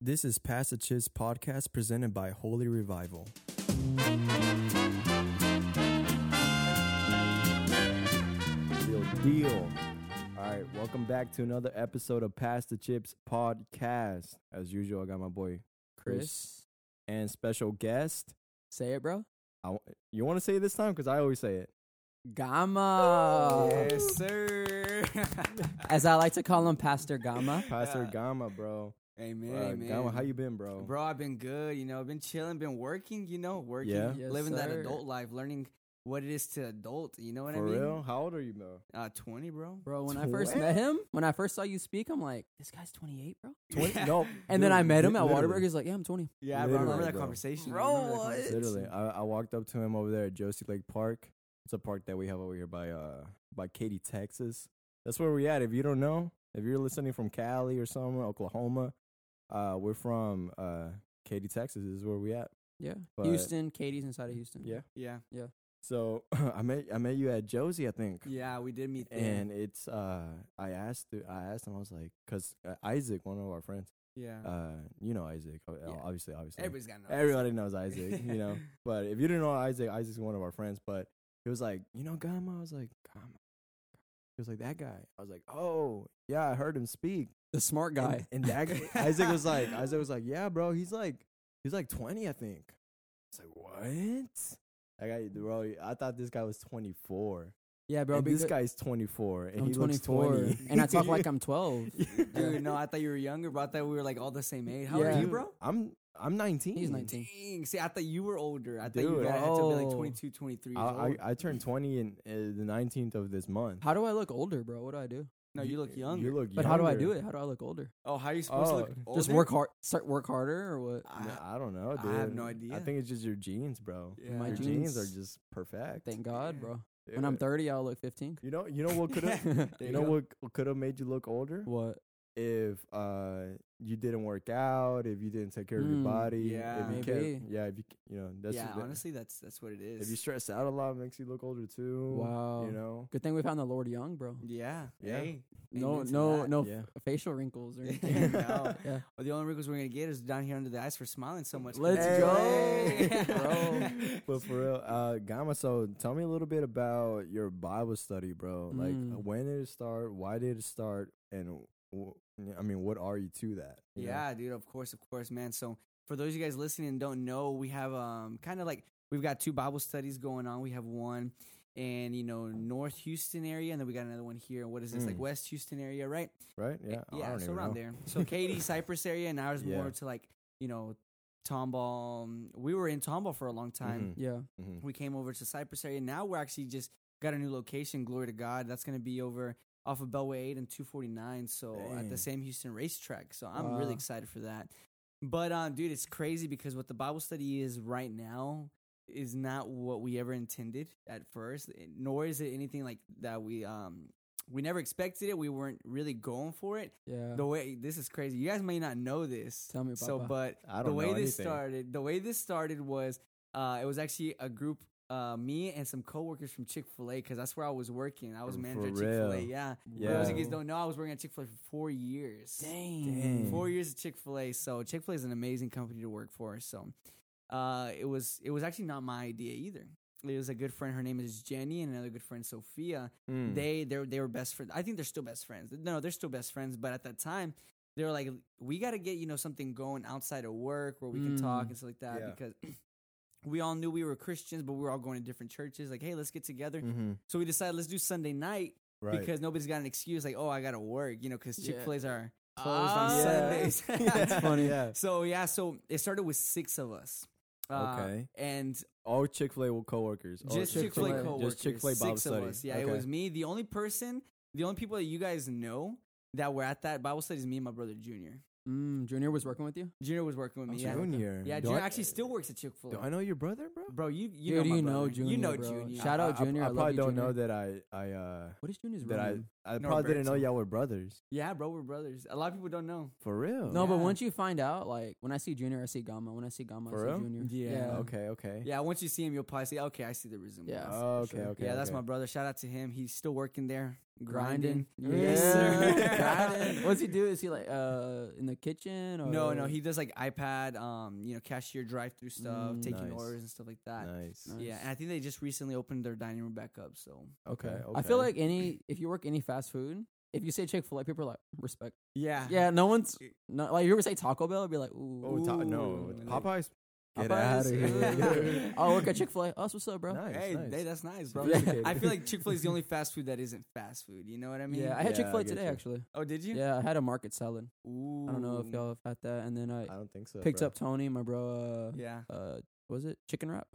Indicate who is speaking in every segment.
Speaker 1: This is Pass the Chips podcast presented by Holy Revival. Real deal. All right, welcome back to another episode of Pass the Chips podcast. As usual, I got my boy Chris,
Speaker 2: Chris,
Speaker 1: and special guest.
Speaker 2: say it, bro.
Speaker 1: I, w- you want to say it this time because I always say it.
Speaker 2: Gamma.
Speaker 3: Yes, sir.
Speaker 2: As I like to call him, Pastor Gamma.
Speaker 1: Pastor
Speaker 3: Yeah.
Speaker 1: Gamma, bro.
Speaker 3: Amen,
Speaker 1: Uh,
Speaker 3: man.
Speaker 1: Gamma, how you been, bro?
Speaker 3: Bro, I've been good. You know, I've been chilling, been working. You know, working,
Speaker 1: Yeah.
Speaker 2: Yes,
Speaker 3: living that adult life, learning what it is to adult. You know what
Speaker 1: For
Speaker 3: I mean?
Speaker 1: real? How old are you, bro?
Speaker 3: Uh, twenty, bro.
Speaker 2: Bro, when I first met him, when I first saw you speak, I'm like, this guy's 28, bro.
Speaker 1: Twenty? No.
Speaker 2: And then I met him at
Speaker 1: literally.
Speaker 2: Whataburger. He's like, yeah, I'm 20.
Speaker 3: Yeah, bro. I remember that
Speaker 1: bro.
Speaker 3: conversation. I
Speaker 2: Bro,
Speaker 3: remember that conversation.
Speaker 1: Literally, I, I walked up to him over there at Josie Lake Park. It's a park that we have over here by uh by Katy, Texas. That's where we at. If you don't know, if you're listening from Cali or somewhere, Oklahoma, uh, we're from uh Katy, Texas. Is where we at.
Speaker 2: Yeah.
Speaker 1: But-
Speaker 2: Houston, Katy's inside of Houston.
Speaker 1: Yeah.
Speaker 3: Yeah, yeah.
Speaker 1: So I met I met you at Josie, I think.
Speaker 3: yeah, we did meet there.
Speaker 1: And it's uh I asked I asked him I was like cuz uh, Isaac one of our friends
Speaker 3: yeah,
Speaker 1: uh you know Isaac uh,
Speaker 3: Yeah.
Speaker 1: obviously obviously
Speaker 3: everybody's got know.
Speaker 1: Everybody knows Isaac, you know. But if you didn't know Isaac, Isaac's one of our friends. But he was like, you know, Gamma. I was like, Gamma. He was like that guy. I was like, oh yeah, I heard him speak.
Speaker 2: The smart guy.
Speaker 1: And, and that Isaac was like, Isaac was like, yeah, bro. He's like, he's like twenty, I think. It's like what? That guy, bro. I thought this guy was twenty four.
Speaker 2: yeah, bro.
Speaker 1: and this guy's twenty four, and
Speaker 2: I'm
Speaker 1: he looks
Speaker 2: 24.
Speaker 1: twenty.
Speaker 2: and I talk like I'm 12.
Speaker 3: Dude, no, I thought you were younger, bro. I thought we were like all the same age. How old
Speaker 2: Yeah.
Speaker 3: are you, bro?
Speaker 1: I'm I'm nineteen.
Speaker 2: He's 19.
Speaker 3: Dang. See, I thought you were older. I thought you
Speaker 1: Dude.
Speaker 3: had to be like
Speaker 2: Oh.
Speaker 3: 22, 23
Speaker 1: I. I I turned twenty in uh, the nineteenth of this month.
Speaker 2: How do I look older, bro? What do I do?
Speaker 3: No, you look young.
Speaker 1: You look
Speaker 2: But how do I do it? How do I look older?
Speaker 3: oh, how are you oh, supposed to look
Speaker 1: Oh.
Speaker 3: older?
Speaker 2: Just work hard, start work harder, or what?
Speaker 3: I-
Speaker 1: No, I don't know,
Speaker 3: I
Speaker 1: dude.
Speaker 3: have no idea.
Speaker 1: I think it's just your genes, bro.
Speaker 3: Yeah.
Speaker 2: My
Speaker 1: your
Speaker 2: genes-
Speaker 1: genes, are just perfect.
Speaker 2: Thank God,
Speaker 3: Yeah.
Speaker 2: bro. When I'm
Speaker 1: Dude.
Speaker 2: 30, I'll look 15.
Speaker 1: you know, you know what could have,
Speaker 3: There
Speaker 1: you
Speaker 3: you
Speaker 1: know
Speaker 3: go.
Speaker 1: what could have made you look older
Speaker 2: What?
Speaker 1: If uh you didn't work out, if you didn't take care of your
Speaker 2: Mm,
Speaker 1: body,
Speaker 3: yeah.
Speaker 1: if you
Speaker 2: Maybe.
Speaker 1: kept, yeah, if you you know that's
Speaker 3: yeah,
Speaker 1: that-
Speaker 3: honestly, that's that's what it is.
Speaker 1: if you stress out a lot, it makes you look older too.
Speaker 2: Wow.
Speaker 1: you know,
Speaker 2: Good thing we found the Lord young, bro.
Speaker 3: yeah,
Speaker 1: Yeah.
Speaker 3: Hey,
Speaker 2: No,
Speaker 3: amen to
Speaker 2: no,
Speaker 3: that.
Speaker 2: no
Speaker 1: Yeah.
Speaker 2: facial wrinkles or anything.
Speaker 3: No.
Speaker 2: yeah.
Speaker 3: Well, the only wrinkles we're gonna get is down here under the eyes for smiling so much.
Speaker 2: Let's
Speaker 1: Hey.
Speaker 2: go,
Speaker 3: bro.
Speaker 1: but for real, uh, Gamma. So tell me a little bit about your Bible study, bro. Like,
Speaker 2: Mm.
Speaker 1: when did it start? Why did it start? And w- I mean, what are you to that? you know?
Speaker 3: Yeah, dude. Of course, of course, man. So for those of you guys listening and don't know, we have um kind of like we've got two Bible studies going on. We have one in you know North Houston area, and then we got another one here. What is this like
Speaker 1: Mm.
Speaker 3: West Houston area, right?
Speaker 1: right. Yeah, I
Speaker 3: yeah. So
Speaker 1: even
Speaker 3: around
Speaker 1: know.
Speaker 3: there. So Katy, Cypress area, and ours
Speaker 1: Yeah.
Speaker 3: more to like you know Tomball. Um, We were in Tomball for a long time.
Speaker 1: Mhm.
Speaker 2: Yeah.
Speaker 1: Mhm.
Speaker 3: we came over to Cypress area. Now we're actually just got a new location. Glory to God. That's going to be over off of Beltway 8 and 249. So at the Sam Houston racetrack. So I'm really excited for that. But um, dude, it's crazy because what the Bible study is right now is not what we ever intended at first, nor is it anything like that we um we never expected it. We weren't really going for it.
Speaker 2: Yeah.
Speaker 3: The way this is crazy. You guys may not know this.
Speaker 2: Tell me, Papa.
Speaker 3: So, but
Speaker 1: I
Speaker 3: the
Speaker 1: don't
Speaker 3: way
Speaker 1: know
Speaker 3: this
Speaker 1: anything.
Speaker 3: started, the way this started was, uh, it was actually a group, uh, me and some coworkers from Chick Fil A, because that's where I was working. I was manager at Chick Fil A. Yeah.
Speaker 1: Yeah.
Speaker 3: For those of you guys don't know, I was working at Chick Fil A for four years.
Speaker 2: Dang.
Speaker 3: Four years at Chick Fil A. So Chick Fil A is an amazing company to work for. So, uh, it was it was actually not my idea either. It was a good friend. Her name is Jenny, and another good friend Sophia
Speaker 1: Mm.
Speaker 3: they they they were best friends. I think they're still best friends. No, they're still best friends. But at that time, they were like, we got to get you know something going outside of work where we can talk
Speaker 2: Mm.
Speaker 3: and stuff like that
Speaker 1: Yeah.
Speaker 3: because we all knew we were Christians, but we were all going to different churches. Like, hey, let's get together.
Speaker 1: Mhm.
Speaker 3: So we decided let's do Sunday night
Speaker 1: Right.
Speaker 3: because nobody's got an excuse like, oh, I got to work, you know, because Chick Fil A's are closed
Speaker 2: Ah.
Speaker 3: on Sundays.
Speaker 2: That's funny.
Speaker 1: Yeah.
Speaker 3: So yeah, so it started with six of us. Uh,
Speaker 1: Okay.
Speaker 3: and
Speaker 1: All Chick Fil A coworkers. All
Speaker 3: just Chick Fil A coworkers.
Speaker 1: Just Chick Fil A Bible
Speaker 3: Six of us. Yeah, it was me. The only person, the only people that you guys know that were at that Bible study is me and my brother Junior.
Speaker 2: Mm, Junior was working with you?
Speaker 3: Junior was working with me. Yeah,
Speaker 1: Junior.
Speaker 3: yeah.
Speaker 1: Do
Speaker 3: Junior
Speaker 1: I-
Speaker 3: actually still works at Chick Fil
Speaker 1: Do
Speaker 3: A.
Speaker 1: I know your brother, bro?
Speaker 3: Bro, you you
Speaker 2: Dude,
Speaker 3: know my
Speaker 2: you know
Speaker 3: brother.
Speaker 2: Junior,
Speaker 3: You know
Speaker 2: bro.
Speaker 3: Junior.
Speaker 2: Shout out
Speaker 1: I- I-
Speaker 2: Junior.
Speaker 1: I,
Speaker 2: I love
Speaker 1: probably
Speaker 2: you,
Speaker 1: don't
Speaker 2: Junior.
Speaker 1: know that I I uh
Speaker 2: What is Junior's
Speaker 1: that I
Speaker 2: name?
Speaker 1: I probably didn't know
Speaker 3: Norberto.
Speaker 1: y'all were brothers.
Speaker 3: Yeah, bro, we're brothers. A lot of people don't know.
Speaker 1: For real.
Speaker 2: No, but
Speaker 3: Yeah.
Speaker 2: once you find out, like when I see Junior, I see Gamma. When I see Gamma,
Speaker 1: For
Speaker 2: I
Speaker 1: real?
Speaker 2: see Junior.
Speaker 3: Yeah.
Speaker 1: Okay. Okay.
Speaker 3: Yeah, once you see him, you'll probably say, "Okay, I see the resemblance."
Speaker 2: Yeah.
Speaker 1: Oh, okay.
Speaker 2: sure.
Speaker 1: Okay.
Speaker 3: yeah, that's
Speaker 1: okay.
Speaker 3: my brother. Shout out to him. He's still working there. grinding.
Speaker 2: grinding.
Speaker 3: Yes,
Speaker 2: Yeah.
Speaker 3: sir.
Speaker 2: grinding. What's he do? Is he like uh in the kitchen? Or
Speaker 3: No, no, he does like iPad, um, you know, cashier drive-through stuff,
Speaker 2: Mm.
Speaker 3: taking
Speaker 1: Nice.
Speaker 3: orders and stuff like that.
Speaker 1: Nice.
Speaker 2: Nice.
Speaker 3: Yeah, and I think they just recently opened their dining room back up. So
Speaker 1: Okay. okay.
Speaker 2: I feel like any if you work any fast food, if you say Chick Fil A, people are like respect.
Speaker 3: yeah,
Speaker 2: Yeah, no one's no like if you ever say Taco Bell, it'd be like ooh.
Speaker 1: Oh, ta- no, Popeyes. Get
Speaker 2: Popeyes?
Speaker 1: out of here.
Speaker 2: oh, work at Chick Fil A. Oh, what's up, bro?
Speaker 1: Nice,
Speaker 3: Hey,
Speaker 1: nice.
Speaker 3: hey, that's nice, bro.
Speaker 1: Sophisticated.
Speaker 3: I feel like Chick Fil A is the only fast food that isn't fast food. You know what I mean?
Speaker 2: Yeah, I had
Speaker 1: Yeah,
Speaker 2: Chick Fil A today
Speaker 1: you.
Speaker 2: actually.
Speaker 3: Oh, did you?
Speaker 2: Yeah, I had a market salad.
Speaker 3: Ooh.
Speaker 2: I don't know if y'all have had that, and then I
Speaker 1: I don't think so.
Speaker 2: picked
Speaker 1: bro.
Speaker 2: up Tony, my bro. Uh,
Speaker 3: Yeah.
Speaker 2: uh, was it chicken wrap?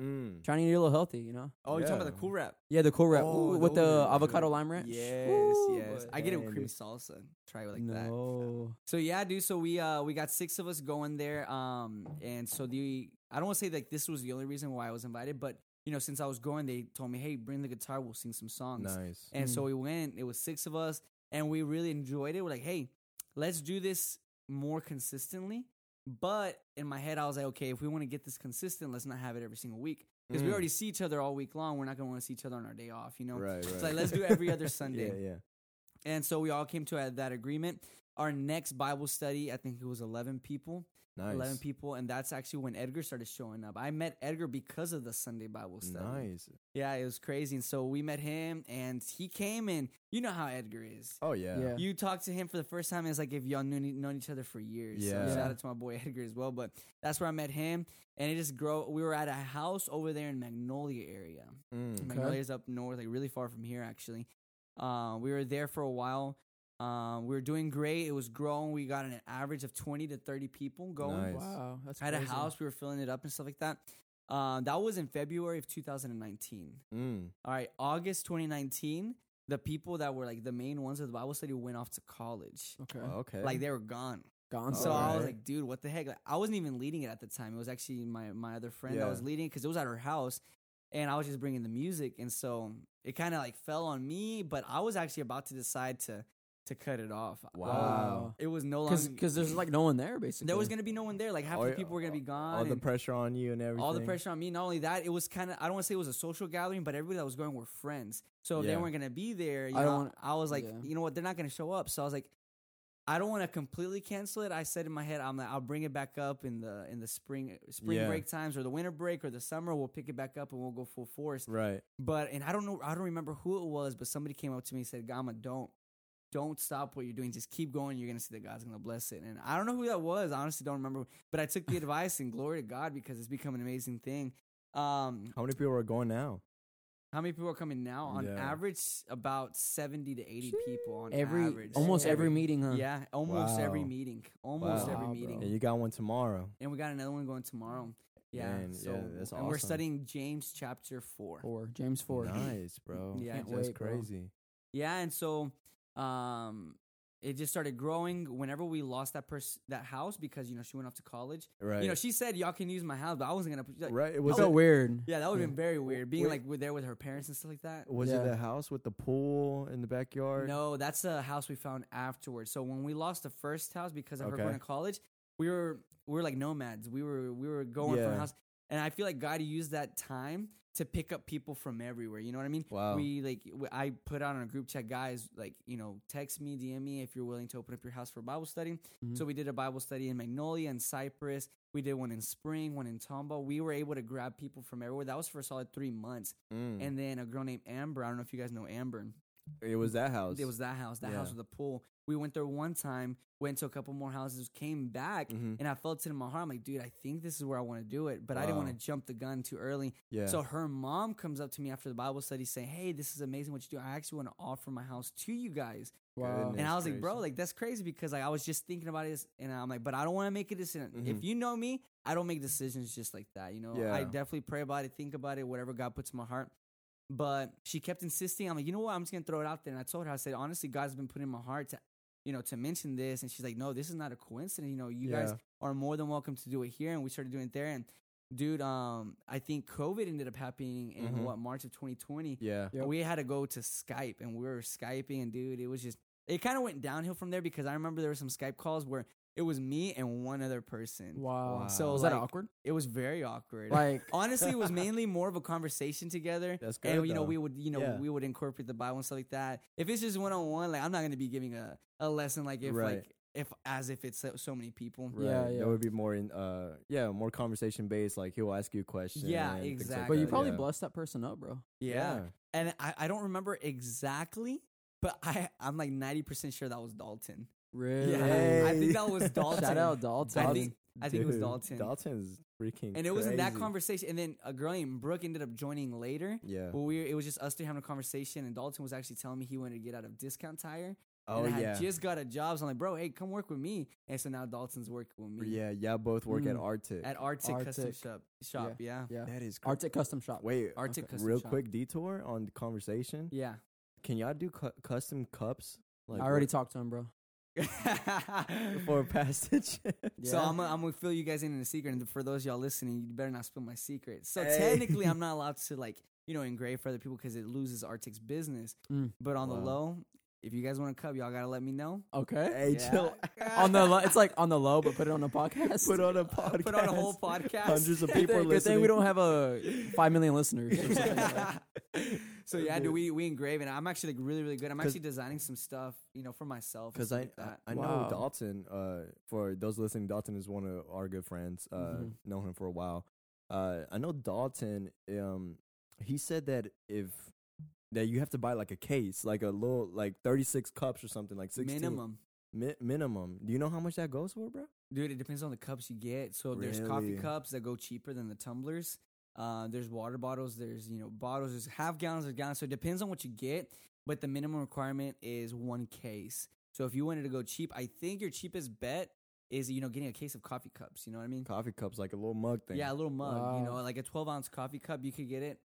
Speaker 1: Mm.
Speaker 2: Trying to eat a little healthy, you know.
Speaker 3: Oh, you're talking about the cool wrap?
Speaker 2: Yeah, the cool wrap
Speaker 3: Oh,
Speaker 2: Ooh, with
Speaker 3: those
Speaker 2: the
Speaker 3: are
Speaker 2: avocado lime ranch.
Speaker 3: Yes,
Speaker 2: Ooh,
Speaker 3: yes. I get it with
Speaker 1: Dang,
Speaker 3: creamy salsa. Try it like that.
Speaker 2: no.
Speaker 3: So yeah, dude. So we uh we got six of us going there. Um, and so the I don't want to say like this was the only reason why I was invited, but you know since I was going, they told me, hey, bring the guitar, we'll sing some songs.
Speaker 1: Nice.
Speaker 3: And so
Speaker 2: Mm.
Speaker 3: we went. It was six of us, and we really enjoyed it. We're like, hey, let's do this more consistently. But in my head, I was like, okay, if we want to get this consistent, let's not have it every single week because we
Speaker 1: Mm.
Speaker 3: already see each other all week long. We're not gonna want to see each other on our day off, you know.
Speaker 1: Right, right.
Speaker 3: It's like let's do every other Sunday.
Speaker 1: Yeah, yeah.
Speaker 3: And so we all came to that agreement. Our next Bible study, I think it was 11 people.
Speaker 1: Nice.
Speaker 3: 11 people. And that's actually when Edgar started showing up. I met Edgar because of the Sunday Bible study.
Speaker 1: Nice.
Speaker 3: Yeah, it was crazy. And so we met him and he came and you know how Edgar is.
Speaker 1: Oh yeah.
Speaker 2: Yeah.
Speaker 3: You talked to him for the first time. It's like if y'all knew known each other for years. So
Speaker 1: Yeah.
Speaker 3: shout out to my boy Edgar as well. But that's where I met him. And it just grow. We were at a house over there in Magnolia area.
Speaker 1: Mm.
Speaker 2: Okay.
Speaker 3: Magnolia's up north, like really far from here, actually. Um, we were there for a while. Um, we were doing great. It was growing. We got an average of twenty to thirty people going.
Speaker 1: Nice.
Speaker 2: Wow, that's
Speaker 3: At a house, we were filling it up and stuff like that. Um, that was in February of 2019.
Speaker 1: Mm.
Speaker 3: All right, August 2019. The people that were like the main ones of the Bible study went off to college.
Speaker 2: Okay,
Speaker 1: Oh, okay.
Speaker 3: Like they were gone.
Speaker 2: gone.
Speaker 3: So I was like, dude, what the heck? Like, I wasn't even leading it at the time. It was actually my my other friend that was leading it because it was at her house, and I was just bringing the music, and so it kind of like fell on me. But I was actually about to decide to to cut it off.
Speaker 1: Um, wow.
Speaker 3: it was no longer
Speaker 2: because there's like no one there basically.
Speaker 3: there was gonna be no one there. Like half
Speaker 1: All
Speaker 3: the people were gonna be gone.
Speaker 1: all the pressure on you and everything.
Speaker 3: all the pressure on me. Not only that, it was kind of I don't want to say it was a social gathering, but everybody that was going were friends. So if they weren't gonna be there, you
Speaker 2: I
Speaker 3: know,
Speaker 2: don't wanna-
Speaker 3: I was like,
Speaker 2: yeah.
Speaker 3: you know what, they're not gonna show up. So I was like, I don't want to completely cancel it. I said in my head, I'm like, I'll bring it back up in the in the spring spring
Speaker 1: Yeah.
Speaker 3: break times or the winter break or the summer. We'll pick it back up and we'll go full force.
Speaker 1: Right.
Speaker 3: But and I don't know, I don't remember who it was, but somebody came up to me and said, Gama, don't. Don't stop what you're doing. Just keep going. You're gonna see that God's gonna bless it. And I don't know who that was. I honestly don't remember. But I took the advice and glory to God because it's become an amazing thing. Um,
Speaker 1: How many people are going now?
Speaker 3: how many people are coming now? On
Speaker 1: Yeah.
Speaker 3: average, about seventy to eighty people on
Speaker 2: every
Speaker 3: average.
Speaker 2: almost every
Speaker 3: Every-
Speaker 2: meeting, huh?
Speaker 3: Yeah, almost every meeting. Almost
Speaker 1: Wow.
Speaker 3: every meeting.
Speaker 1: And you got one tomorrow.
Speaker 3: And we got another one going tomorrow. Yeah.
Speaker 1: Man,
Speaker 3: so
Speaker 1: yeah, that's
Speaker 3: and we're studying James chapter four.
Speaker 2: Four, James four.
Speaker 1: Nice, bro.
Speaker 3: Yeah,
Speaker 2: Can't
Speaker 1: that's
Speaker 2: wait, bro.
Speaker 1: crazy.
Speaker 3: Yeah, and so um it just started growing whenever we lost that person that house because you know she went off to college.
Speaker 1: Right.
Speaker 3: You know, she said y'all can use my house, but I wasn't gonna. Like,
Speaker 1: right.
Speaker 2: it
Speaker 1: Was
Speaker 2: so weird.
Speaker 3: Yeah, that would have been very weird being
Speaker 1: Wait.
Speaker 3: like with there with her parents and stuff like that.
Speaker 1: was
Speaker 2: Yeah.
Speaker 1: it the house with the pool in the backyard?
Speaker 3: No, that's a house we found afterwards. So when we lost the first house because of her going to college, we were we were like nomads. We were we were going from house, and I feel like God used that time to pick up people from everywhere. You know what I mean?
Speaker 1: Wow.
Speaker 3: We like I put out on a group chat, guys. Like you know, text me, DM me if you're willing to open up your house for Bible study.
Speaker 2: Mhm.
Speaker 3: So we did a Bible study in Magnolia and Cypress. We did one in Spring, one in Tomball. We were able to grab people from everywhere. That was for a solid three months.
Speaker 1: Mm.
Speaker 3: And then a girl named Amber. I don't know if you guys know Amber.
Speaker 1: it was that house.
Speaker 3: It was that house, that house with the pool. We went there one time, went to a couple more houses, came back,
Speaker 1: Mhm.
Speaker 3: and I felt it in my heart. I'm like, dude, I think this is where I want to do it, but I didn't want to jump the gun too early.
Speaker 1: Yeah.
Speaker 3: So her mom comes up to me after the Bible study saying, "Hey, this is amazing what you do. I actually want to offer my house to you guys."
Speaker 2: Wow.
Speaker 1: Goodness.
Speaker 3: and I was like, "Bro, like that's crazy because like I was just thinking about it, and I'm like, but I don't want to make a decision.
Speaker 1: Mhm.
Speaker 3: If you know me, I don't make decisions just like that. You know, I definitely pray about it, think about it, whatever God puts in my heart." But she kept insisting. I'm like, you know what? I'm just gonna throw it out there. And I told her, I said, honestly, God's been putting in my heart to, you know, to mention this. And she's like, no, this is not a coincidence. You know, you guys are more than welcome to do it here. And we started doing it there. And dude, um, I think COVID ended up happening in
Speaker 1: Mhm.
Speaker 3: what March of 2020.
Speaker 1: yeah.
Speaker 2: Yep.
Speaker 3: We had to go to Skype, and we were skyping, and dude, it was just it kind of went downhill from there because I remember there were some Skype calls where it was me and one other person.
Speaker 2: Wow.
Speaker 1: Wow.
Speaker 3: So
Speaker 2: was that
Speaker 3: like,
Speaker 2: awkward?
Speaker 3: It was very awkward.
Speaker 2: Like,
Speaker 3: honestly, it was mainly more of a conversation together.
Speaker 1: That's good.
Speaker 3: and you know,
Speaker 1: though.
Speaker 3: we would you know
Speaker 1: Yeah.
Speaker 3: we would incorporate the Bible and stuff like that. If it's just one on one, like I'm not gonna be giving a, a lesson like if
Speaker 1: Right.
Speaker 3: like if as if it's so, so many people.
Speaker 1: Right.
Speaker 2: Yeah, yeah.
Speaker 1: There would be more in uh yeah, more conversation based, like he'll ask you a question.
Speaker 3: Yeah,
Speaker 1: and things like
Speaker 3: exactly.
Speaker 2: but you probably
Speaker 1: yeah.
Speaker 2: blessed that person up, bro.
Speaker 3: Yeah. And I, I don't remember exactly, but I I'm like ninety percent sure that was Dalton.
Speaker 2: Really?
Speaker 3: Yeah, I think that was Dalton.
Speaker 2: Shout out Dalton.
Speaker 3: I think I think it was
Speaker 1: Dude,
Speaker 3: Dalton.
Speaker 1: Dalton's freaking
Speaker 3: and it was in that
Speaker 1: crazy.
Speaker 3: conversation, and then a girl named Brooke ended up joining later.
Speaker 1: Yeah.
Speaker 3: But we were, it was just us three having a conversation, and Dalton was actually telling me he wanted to get out of Discount Tire.
Speaker 1: Oh
Speaker 3: and I
Speaker 1: yeah.
Speaker 3: just got a job, so I'm like, bro, hey, come work with me. And so now Dalton's working with me.
Speaker 1: yeah, y'all both work at
Speaker 2: Mm.
Speaker 1: Arctic.
Speaker 3: At Arctic, Custom Shop. Shop, yeah.
Speaker 2: Yeah.
Speaker 1: that is cra-
Speaker 2: Arctic Custom Shop.
Speaker 1: Wait,
Speaker 3: Arctic
Speaker 2: Okay.
Speaker 3: Custom
Speaker 1: real
Speaker 3: Shop.
Speaker 1: quick detour on the conversation.
Speaker 3: Yeah.
Speaker 1: Can y'all do cu- custom cups? Like
Speaker 2: I already
Speaker 1: what-
Speaker 2: talked to him, bro.
Speaker 1: For passage.
Speaker 3: So
Speaker 2: Yeah.
Speaker 3: I'm gonna I'm gonna fill you guys in on a secret, and for those y'all listening, you better not spill my secret. So
Speaker 1: Hey.
Speaker 3: technically, I'm not allowed to like you know engrave for other people because it loses Arctic's business.
Speaker 2: Mm.
Speaker 3: But on the low, if you guys want a cup, y'all gotta let me know.
Speaker 2: Okay.
Speaker 1: hey,
Speaker 3: Yeah.
Speaker 1: chill.
Speaker 2: on the lo- it's like on the low, but put it on the podcast.
Speaker 1: Put on a podcast.
Speaker 3: Put on a whole podcast.
Speaker 1: Hundreds of
Speaker 2: Good
Speaker 1: people
Speaker 2: thing, good
Speaker 1: listening.
Speaker 2: thing we don't have a five million listeners. or something like
Speaker 3: so yeah, do we we engrave and I'm actually like really really good. I'm actually designing some stuff, you know, for myself.
Speaker 1: Because I,
Speaker 3: like that.
Speaker 1: I I know
Speaker 2: Wow.
Speaker 1: Dalton. Uh, for those listening, Dalton is one of our good friends. Uh,
Speaker 2: Mhm.
Speaker 1: known him for a while. Uh, I know Dalton. Um, he said that if that you have to buy like a case, like a little, like thirty six cups or something, like sixteen
Speaker 3: minimum.
Speaker 1: Mi- minimum. Do you know how much that goes for, bro?
Speaker 3: Dude, it depends on the cups you get. So there's coffee cups that go cheaper than the tumblers. Uh, there's water bottles. There's you know bottles. There's half gallons. There's gallons. So it depends on what you get. But the minimum requirement is one case. So if you wanted to go cheap, I think your cheapest bet is you know getting a case of coffee cups. You know what I mean?
Speaker 1: Coffee cups, like a little mug thing.
Speaker 3: Yeah, a little mug. You know, like a 12 ounce coffee cup. You could get it.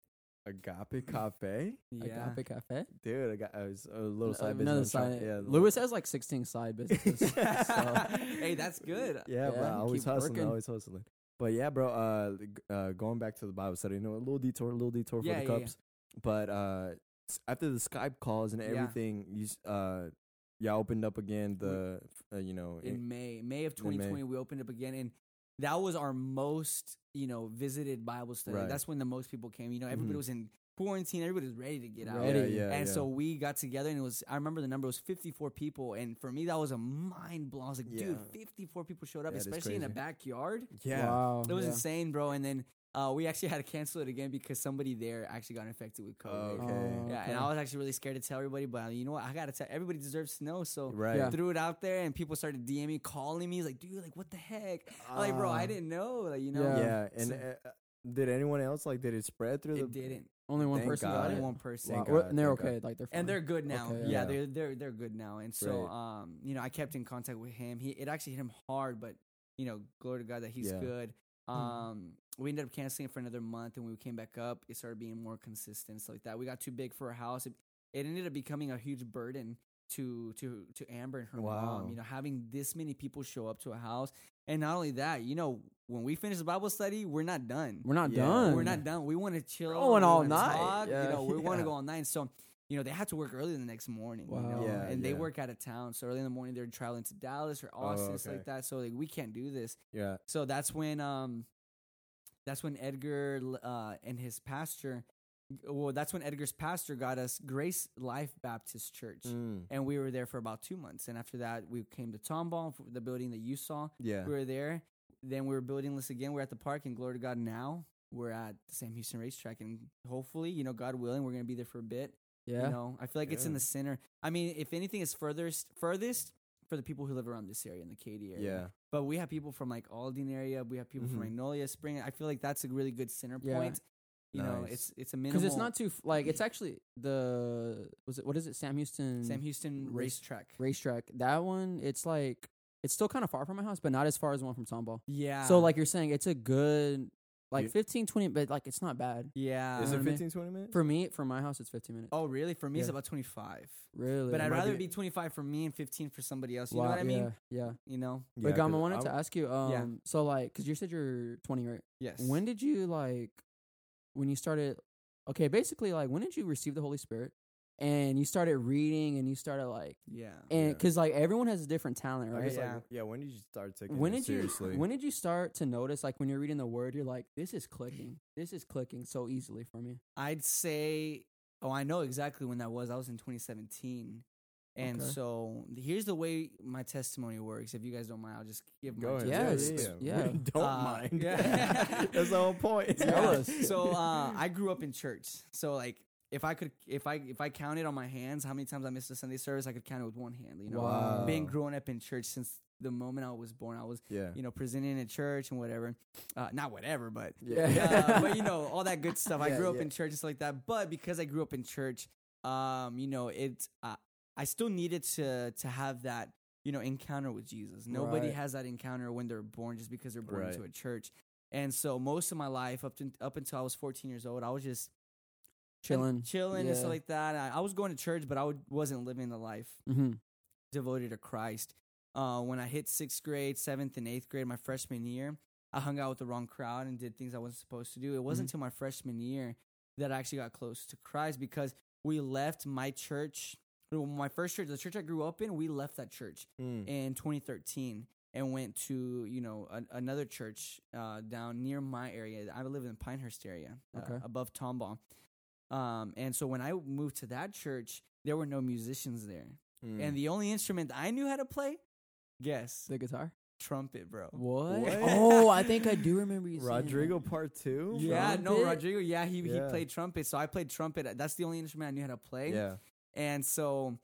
Speaker 1: Agape Cafe,
Speaker 3: Yeah.
Speaker 2: Agape Cafe.
Speaker 1: dude. I got uh, it's a little side
Speaker 2: Another
Speaker 1: business. I'm
Speaker 2: side.
Speaker 1: Yeah,
Speaker 2: Lewis has like 16 side businesses. so.
Speaker 3: hey, that's good.
Speaker 1: Yeah, bro.
Speaker 2: Yeah,
Speaker 1: Always hustling,
Speaker 2: working.
Speaker 1: always hustling. But yeah, bro. Uh, uh, going back to the Bible study, you know, a little detour, a little detour
Speaker 3: Yeah,
Speaker 1: for the
Speaker 3: yeah, yeah.
Speaker 1: cups. But uh, after the Skype calls and
Speaker 3: Yeah.
Speaker 1: everything, you s- uh, yeah, opened up again. The uh, you know,
Speaker 3: in
Speaker 1: in-
Speaker 3: May. May of
Speaker 1: In May.
Speaker 3: 2020, we opened up again, and that was our most, you know, visited Bible study.
Speaker 1: Right.
Speaker 3: That's when the most people came. You know, everybody
Speaker 1: Mhm.
Speaker 3: was in quarantine. Everybody was ready to get out.
Speaker 1: yeah,
Speaker 2: Ready.
Speaker 1: yeah,
Speaker 3: And
Speaker 1: yeah.
Speaker 3: so we got together, and it was. I remember the number was 54 people, and for me that was a mind blowing. I was like, dude, 54 people showed up,
Speaker 1: That is
Speaker 3: especially in a backyard.
Speaker 1: yeah,
Speaker 2: Wow.
Speaker 3: It was
Speaker 2: yeah.
Speaker 3: insane, bro. And then uh, we actually had to cancel it again because somebody there actually got infected with COVID.
Speaker 1: Okay.
Speaker 2: Oh,
Speaker 3: Yeah, and I was actually really scared to tell everybody, but you know what? I gotta tell everybody deserves to know. So
Speaker 1: right.
Speaker 2: Yeah.
Speaker 3: threw it out there, and people started DMing, me, calling me, like, dude, like, what the heck? I'm like, bro, I
Speaker 1: Ah.
Speaker 3: didn't know, like, you know,
Speaker 2: Yeah.
Speaker 1: Yeah, and
Speaker 3: So-
Speaker 1: uh, did anyone else like? Did it spread through the?
Speaker 3: it didn't.
Speaker 2: Only one
Speaker 1: Thank
Speaker 2: person
Speaker 1: God.
Speaker 2: got
Speaker 3: Only
Speaker 2: it.
Speaker 3: one person,
Speaker 2: Wow.
Speaker 1: God,
Speaker 2: And they're
Speaker 1: thank God.
Speaker 2: okay. Like they're fine.
Speaker 3: and they're good now.
Speaker 2: Okay,
Speaker 3: yeah,
Speaker 1: yeah.
Speaker 3: they're they're they're good now. And so,
Speaker 1: Right.
Speaker 3: um, you know, I kept in contact with him. He it actually hit him hard, but you know, glory to God that he's
Speaker 1: Yeah.
Speaker 3: good. Um, we ended up canceling it for another month, and when we came back up, it started being more consistent, stuff like that. We got too big for a house. It, it ended up becoming a huge burden to to to Amber and her
Speaker 1: Wow.
Speaker 3: mom. You know, having this many people show up to a house, and not only that, you know, when we finish the Bible study, we're not done.
Speaker 2: We're not
Speaker 1: Yeah.
Speaker 2: done.
Speaker 3: We're not done. We want to chill.
Speaker 2: Going
Speaker 3: we
Speaker 2: all night.
Speaker 3: talk,
Speaker 2: Yeah.
Speaker 3: You know, we want to go all night. So, you know, they had to work early the next morning. You
Speaker 2: Wow.
Speaker 3: know?
Speaker 1: Yeah,
Speaker 3: and they work out of town. So early in the morning, they're traveling to Dallas or
Speaker 1: Oh,
Speaker 3: Austin, stuff
Speaker 1: okay.
Speaker 3: like that. So like we can't do this.
Speaker 1: Yeah,
Speaker 3: So that's when um, that's when Edgar uh and his pastor, well, that's when Edgar's pastor got us Grace Life Baptist Church.
Speaker 1: Mm,
Speaker 3: And we were there for about two months. And after that, we came to Tomball, the building that you saw
Speaker 1: yeah.
Speaker 3: we were there. Then we were building this again. We're at the park, and glory to God, now we're at the Sam Houston racetrack, and hopefully, you know, God willing, we're gonna be there for a bit.
Speaker 2: Yeah.
Speaker 3: You know, I feel like it's in the center. I mean, if anything, is furthest furthest for the people who live around this area in the Katy area.
Speaker 1: Yeah,
Speaker 3: But we have people from like Aldine area. We have people
Speaker 1: Mhm.
Speaker 3: from Magnolia Spring. I feel like that's a really good center
Speaker 2: Yeah.
Speaker 3: point. You know, it's it's a minimal.
Speaker 2: Because it's not too like it's actually the was it what is it Sam Houston
Speaker 3: Sam Houston racetrack.
Speaker 2: racetrack that one it's like it's still kind of far from my house but not as far as one from Tomball.
Speaker 3: Yeah.
Speaker 2: So like you're saying it's a good like
Speaker 1: You-
Speaker 2: 15 20 but like it's not bad.
Speaker 3: yeah.
Speaker 1: is
Speaker 2: know
Speaker 1: it
Speaker 2: what I mean?
Speaker 1: 15, 20 minutes?
Speaker 2: For me from my house it's 15 minutes.
Speaker 3: oh, really? For me, it's
Speaker 2: Yeah.
Speaker 3: about twenty five.
Speaker 2: Really?
Speaker 3: But I'd rather
Speaker 1: be-
Speaker 3: be 25 for me and 15 for somebody else. You
Speaker 2: Wow,
Speaker 3: know what I mean?
Speaker 2: Yeah. yeah.
Speaker 3: You know?
Speaker 2: But
Speaker 1: Yeah,
Speaker 2: Gama, I
Speaker 1: 'cause
Speaker 2: wanted to ask you um
Speaker 3: Yeah.
Speaker 2: so like cuz you said you're 20 right?
Speaker 3: Yes.
Speaker 2: When did you like when you started okay, basically like when did you receive the Holy Spirit? And you started reading and you started like
Speaker 3: Yeah.
Speaker 2: and
Speaker 1: Yeah.
Speaker 2: because like everyone has a different talent, right?
Speaker 1: guess,
Speaker 3: Yeah.
Speaker 1: like, yeah. When did you start taking
Speaker 2: when
Speaker 1: it
Speaker 2: did
Speaker 1: seriously?
Speaker 2: you when did you start to notice like when you're reading the word you're like this is clicking this is clicking so easily for me
Speaker 3: I'd say, oh, I know exactly when that was. I was in 2017. And
Speaker 2: Okay.
Speaker 3: so here's the way my testimony works. If you guys don't mind, I'll just give my
Speaker 1: Go ahead.
Speaker 2: Yes,
Speaker 1: Yeah, yeah.
Speaker 2: yeah.
Speaker 1: Don't
Speaker 3: Uh,
Speaker 1: mind.
Speaker 3: yeah.
Speaker 1: That's the whole point.
Speaker 2: Tell us.
Speaker 3: so uh, I grew up in church. So like if I could if I if I counted on my hands how many times I missed a Sunday service, I could count it with one hand. You know,
Speaker 2: Wow.
Speaker 3: being growing up in church since the moment I was born, I was
Speaker 1: Yeah.
Speaker 3: you know presenting in church and whatever. Uh, not whatever, but
Speaker 1: Yeah.
Speaker 3: uh, but you know all that good stuff. I grew up
Speaker 1: yeah.
Speaker 3: in church and stuff like that. But because I grew up in church, um, you know, it uh, I still needed to to have that you know encounter with Jesus. Nobody
Speaker 2: Right.
Speaker 3: has that encounter when they're born just because they're born
Speaker 1: Right.
Speaker 3: into a church. And so most of my life up to up until I was 14 years old, I was just
Speaker 2: chilling
Speaker 3: chilling and stuff like that. I, I was going to church, but I would, wasn't living the life
Speaker 2: mm-hmm.
Speaker 3: devoted to Christ. Uh, when I hit sixth grade, seventh, and eighth grade, my freshman year, I hung out with the wrong crowd and did things I wasn't supposed to do. It wasn't
Speaker 2: Mhm.
Speaker 3: until my freshman year that I actually got close to Christ because we left my church, my first church, the church I grew up in. We left that church
Speaker 1: Mm.
Speaker 3: in 2013 and went to you know a, another church uh, down near my area. I live in the Pinehurst area, uh, above Tomball. Um, and so when I moved to that church, there were no musicians there,
Speaker 1: Mm.
Speaker 3: and the only instrument I knew how to play, guess,
Speaker 2: the guitar
Speaker 3: trumpet, bro.
Speaker 2: what?
Speaker 1: What?
Speaker 2: oh i think i do remember you saying that.
Speaker 1: Rodrigo Part Two.
Speaker 3: Yeah, no, Rodrigo. Yeah, he he played trumpet, so I played trumpet. That's the only instrument I knew how to play.
Speaker 1: Yeah.
Speaker 3: And so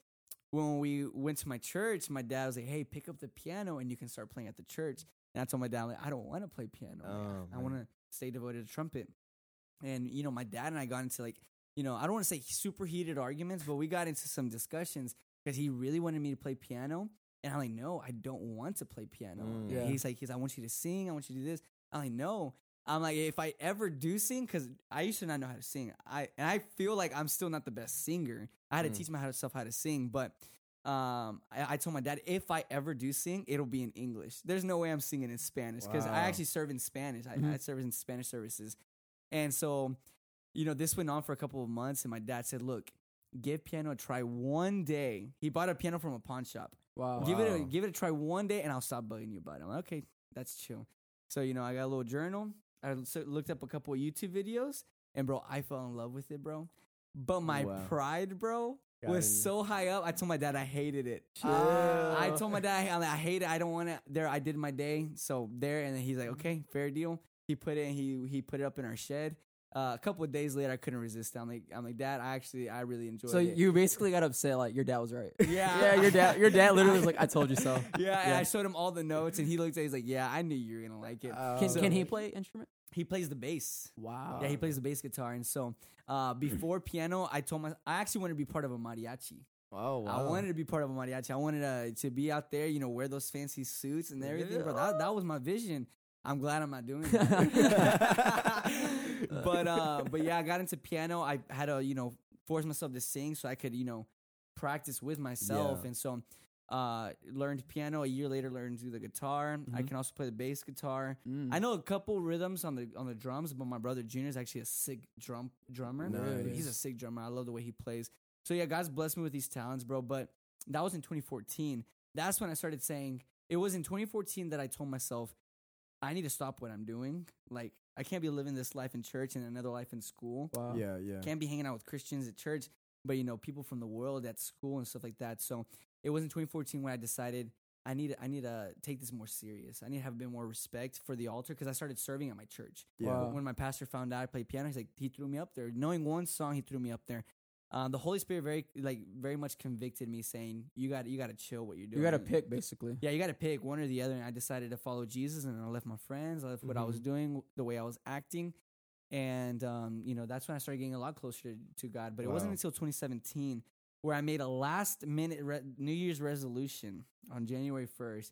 Speaker 3: when we went to my church, my dad was like, "Hey, pick up the piano and you can start playing at the church." And I told my dad, like, "I don't want to play piano.
Speaker 1: Oh,
Speaker 3: I want to stay devoted to trumpet." And you know, my dad and I got into like, you know, I don't want to say super heated arguments, but we got into some discussions because he really wanted me to play piano, and I'm like, "No, I don't want to play piano."
Speaker 1: Mm.
Speaker 2: Yeah.
Speaker 3: He's like, "He's, I want you to sing. I want you to do this." I'm like, "No." I'm like, if I ever do sing, because I used to not know how to sing, I and I feel like I'm still not the best singer. I had to
Speaker 1: Mm.
Speaker 3: teach myself how to sing, but um, I, I told my dad if I ever do sing, it'll be in English. There's no way I'm singing in Spanish because I actually serve in Spanish. I,
Speaker 2: Mhm.
Speaker 3: I serve in Spanish services, and so you know this went on for a couple of months. And my dad said, "Look, give piano a try one day." He bought a piano from a pawn shop.
Speaker 2: wow
Speaker 3: Give it a give it a try one day, and I'll stop bugging you about it. I'm like, okay, that's chill. So you know, I got a little journal. I looked up a couple of YouTube videos, and bro, I fell in love with it, bro. But my
Speaker 1: Wow.
Speaker 3: pride, bro,
Speaker 1: Got
Speaker 3: was
Speaker 1: in-
Speaker 3: so high up. I told my dad I hated it.
Speaker 1: Chill.
Speaker 3: I told my dad I'm like, I hate it. I don't want it. There, I did my day. So there, and then he's like, mm-hmm. okay, fair deal. He put it. He he put it up in our shed. Uh, a couple of days later, I couldn't resist. I'm like, I'm like, Dad, I actually, I really enjoyed
Speaker 2: so
Speaker 3: it.
Speaker 2: So you basically got upset like your dad was right
Speaker 3: Yeah.
Speaker 2: yeah your dad your dad literally was like i told you so
Speaker 3: Yeah, and
Speaker 2: Yeah.
Speaker 3: I showed him all the notes, and he looked at. it, He's like, "Yeah, I knew you were gonna like it."
Speaker 1: Uh,
Speaker 2: can,
Speaker 3: So-
Speaker 2: can he play instrument
Speaker 3: he plays the bass.
Speaker 2: wow
Speaker 3: Yeah, he plays the bass guitar, and so uh, before piano, I told my I actually wanted to be part of a mariachi.
Speaker 1: Oh wow.
Speaker 3: I wanted to be part of a mariachi. I wanted to to be out there, you know, wear those fancy suits and everything. But that that was my vision. I'm glad I'm not doing that. But uh, but yeah, I got into piano. I had to you know force myself to sing so I could you know practice with myself,
Speaker 1: Yeah.
Speaker 3: and so uh learned piano. A year later, learned to do the guitar. I
Speaker 2: Mhm.
Speaker 3: can also play the bass guitar.
Speaker 2: Mm.
Speaker 3: I know a couple rhythms on the on the drums, but my brother Junior is actually a sick drum drummer.
Speaker 1: Nice.
Speaker 3: He's a sick drummer. I love the way he plays. So yeah, God's blessed me with these talents, bro. But that was in 2014. That's when I started saying it was in 2014 that I told myself I need to stop what I'm doing. Like I can't be living this life in church and another life in school.
Speaker 2: wow
Speaker 1: Yeah, yeah.
Speaker 3: Can't be hanging out with Christians at church, but you know people from the world at school and stuff like that. So it was in 2014 when I decided I need I need to take this more serious. I need to have a bit more respect for the altar because I started serving at my church.
Speaker 1: yeah.
Speaker 2: Wow.
Speaker 3: When my pastor found out I played piano, he's like he threw me up there. Knowing one song, he threw me up there. Um, the Holy Spirit very like very much convicted me, saying you got you got to chill what you're doing.
Speaker 2: you got to pick basically
Speaker 3: Yeah, you got to pick one or the other. And I decided to follow Jesus, and I left my friends. I left what I was doing, the way I was acting, and um, you know that's when I started getting a lot closer to, to God. But it wasn't until 2017 where I made a last minute re- New Year's resolution on January 1st.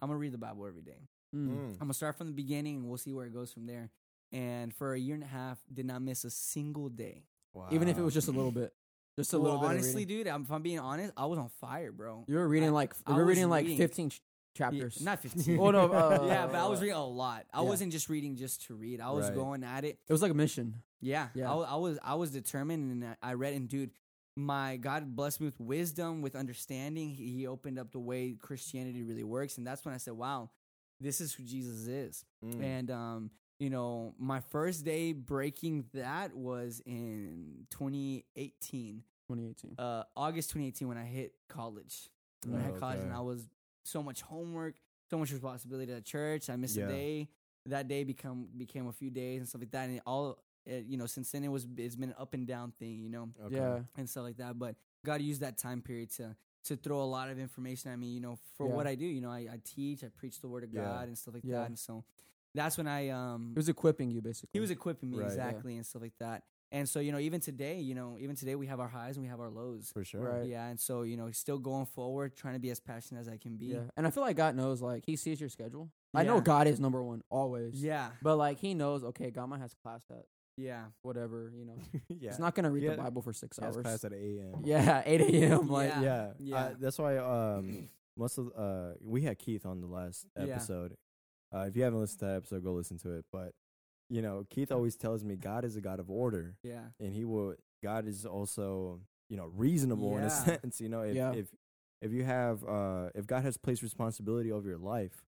Speaker 3: I'm gonna read the Bible every day.
Speaker 2: Mm.
Speaker 1: Mm.
Speaker 3: I'm gonna start from the beginning, and we'll see where it goes from there. And for a year and a half, did not miss a single day.
Speaker 2: Even if it was just a little bit just a
Speaker 3: Well,
Speaker 2: little bit
Speaker 3: honestly, dude, I'm, if I'm being honest, I was on fire, bro.
Speaker 2: you were reading
Speaker 3: I-
Speaker 2: like
Speaker 3: I
Speaker 2: you were reading like
Speaker 3: reading-
Speaker 2: 15 ch-
Speaker 3: Yeah,
Speaker 2: chapters
Speaker 3: not 15.
Speaker 2: oh no uh,
Speaker 3: yeah, but I was reading a lot. I
Speaker 2: yeah.
Speaker 3: wasn't just reading just to read. I was
Speaker 1: Right.
Speaker 3: going at it.
Speaker 2: it was like a mission
Speaker 3: Yeah,
Speaker 2: Yeah.
Speaker 3: I, I was I was determined, and I- I read. And dude, my God blessed me with wisdom, with understanding. He, he opened up the way Christianity really works, and that's when I said, "Wow, this is who Jesus is."
Speaker 1: Mm.
Speaker 3: And um, you know, my first day breaking that was in 2018,
Speaker 2: 2018.
Speaker 3: uh, August 2018, when I hit college. When I
Speaker 1: Oh,
Speaker 3: hit college, and. I was so much homework, so much responsibility at church. I missed
Speaker 1: Yeah.
Speaker 3: a day. That day become became a few days and stuff like that. And it all, it, you know, since then it was it's been an up and down thing, you know
Speaker 1: Okay.
Speaker 2: Yeah.
Speaker 3: and stuff like that. But God used that time period to to throw a lot of information at me, you know, for
Speaker 2: Yeah.
Speaker 3: what I do. You know, I, I teach, I preach the word of
Speaker 1: Yeah.
Speaker 3: God and stuff like
Speaker 2: Yeah.
Speaker 3: that. And so that's when I um
Speaker 2: He was equipping you basically.
Speaker 3: he was equipping me
Speaker 1: Right. Yeah.
Speaker 3: exactly and stuff like that. And so, you know, even today, you know, even today we have our highs and we have our lows.
Speaker 1: For sure.
Speaker 2: Right.
Speaker 3: Yeah, and so, you know, he's still going forward, trying to be as passionate as I can be.
Speaker 2: Yeah. And I feel like God knows like he sees your schedule. I know
Speaker 3: Yeah.
Speaker 2: God is number one always.
Speaker 3: Yeah.
Speaker 2: But like he knows, okay, Gama has class at
Speaker 3: Yeah.
Speaker 2: whatever, you know.
Speaker 1: yeah.
Speaker 2: He's not gonna read
Speaker 1: Yeah.
Speaker 2: the Bible for six
Speaker 1: He has
Speaker 2: hours.
Speaker 1: class at 8 a.m.
Speaker 2: Yeah, eight AM. Like
Speaker 3: Yeah.
Speaker 1: yeah,
Speaker 3: Yeah.
Speaker 1: Uh, that's why um most of uh we had Keith on the last
Speaker 3: Yeah.
Speaker 1: episode. Uh, if you haven't listened to that episode, go listen to it. But you know, Keith always tells me God is a God of order,
Speaker 3: Yeah.
Speaker 1: and He will. God is also you know reasonable in a sense. You know, if
Speaker 2: Yeah.
Speaker 1: if if you have uh if God has placed responsibility over your life,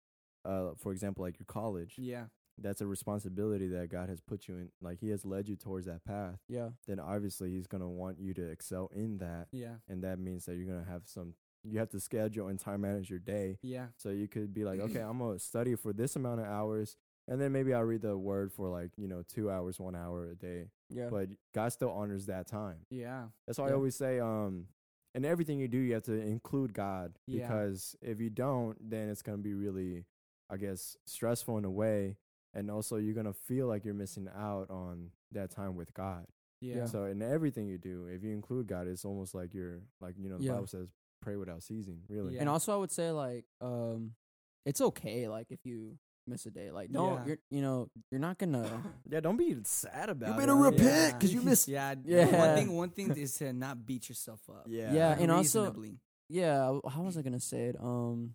Speaker 1: uh for example, like your college,
Speaker 3: Yeah.
Speaker 1: that's a responsibility that God has put you in. Like He has led you towards that path.
Speaker 2: yeah.
Speaker 1: Then obviously He's gonna want you to excel in that
Speaker 3: Yeah.
Speaker 1: and that means that you're gonna have some you have to schedule and time manage your day
Speaker 3: Yeah.
Speaker 1: so you could be like okay i'm gonna study for this amount of hours and then maybe i'll read the word for like you know two hours one hour a day
Speaker 2: Yeah.
Speaker 1: but god still honors that time
Speaker 3: Yeah.
Speaker 1: that's why i always say um in everything you do you have to include god
Speaker 3: Yeah.
Speaker 1: because if you don't then it's gonna be really i guess stressful in a way and also you're gonna feel like you're missing out on that time with god
Speaker 3: Yeah.
Speaker 2: Yeah.
Speaker 1: so in everything you do, if you include God, it's almost like you're like you know the
Speaker 2: Yeah.
Speaker 1: Bible says, pray without ceasing. Really.
Speaker 3: Yeah.
Speaker 2: And also I would say like um it's okay like if you miss a day. Like don't
Speaker 3: Yeah.
Speaker 2: you're you know, you're not gonna
Speaker 1: Yeah, don't be sad about You
Speaker 2: better
Speaker 1: it. I mean,
Speaker 2: repent 'cause you missed-
Speaker 3: Yeah.
Speaker 2: Yeah.
Speaker 3: One thing. One thing is to not beat yourself up.
Speaker 1: Yeah.
Speaker 2: Yeah, and also- Yeah, how was I gonna say it? Um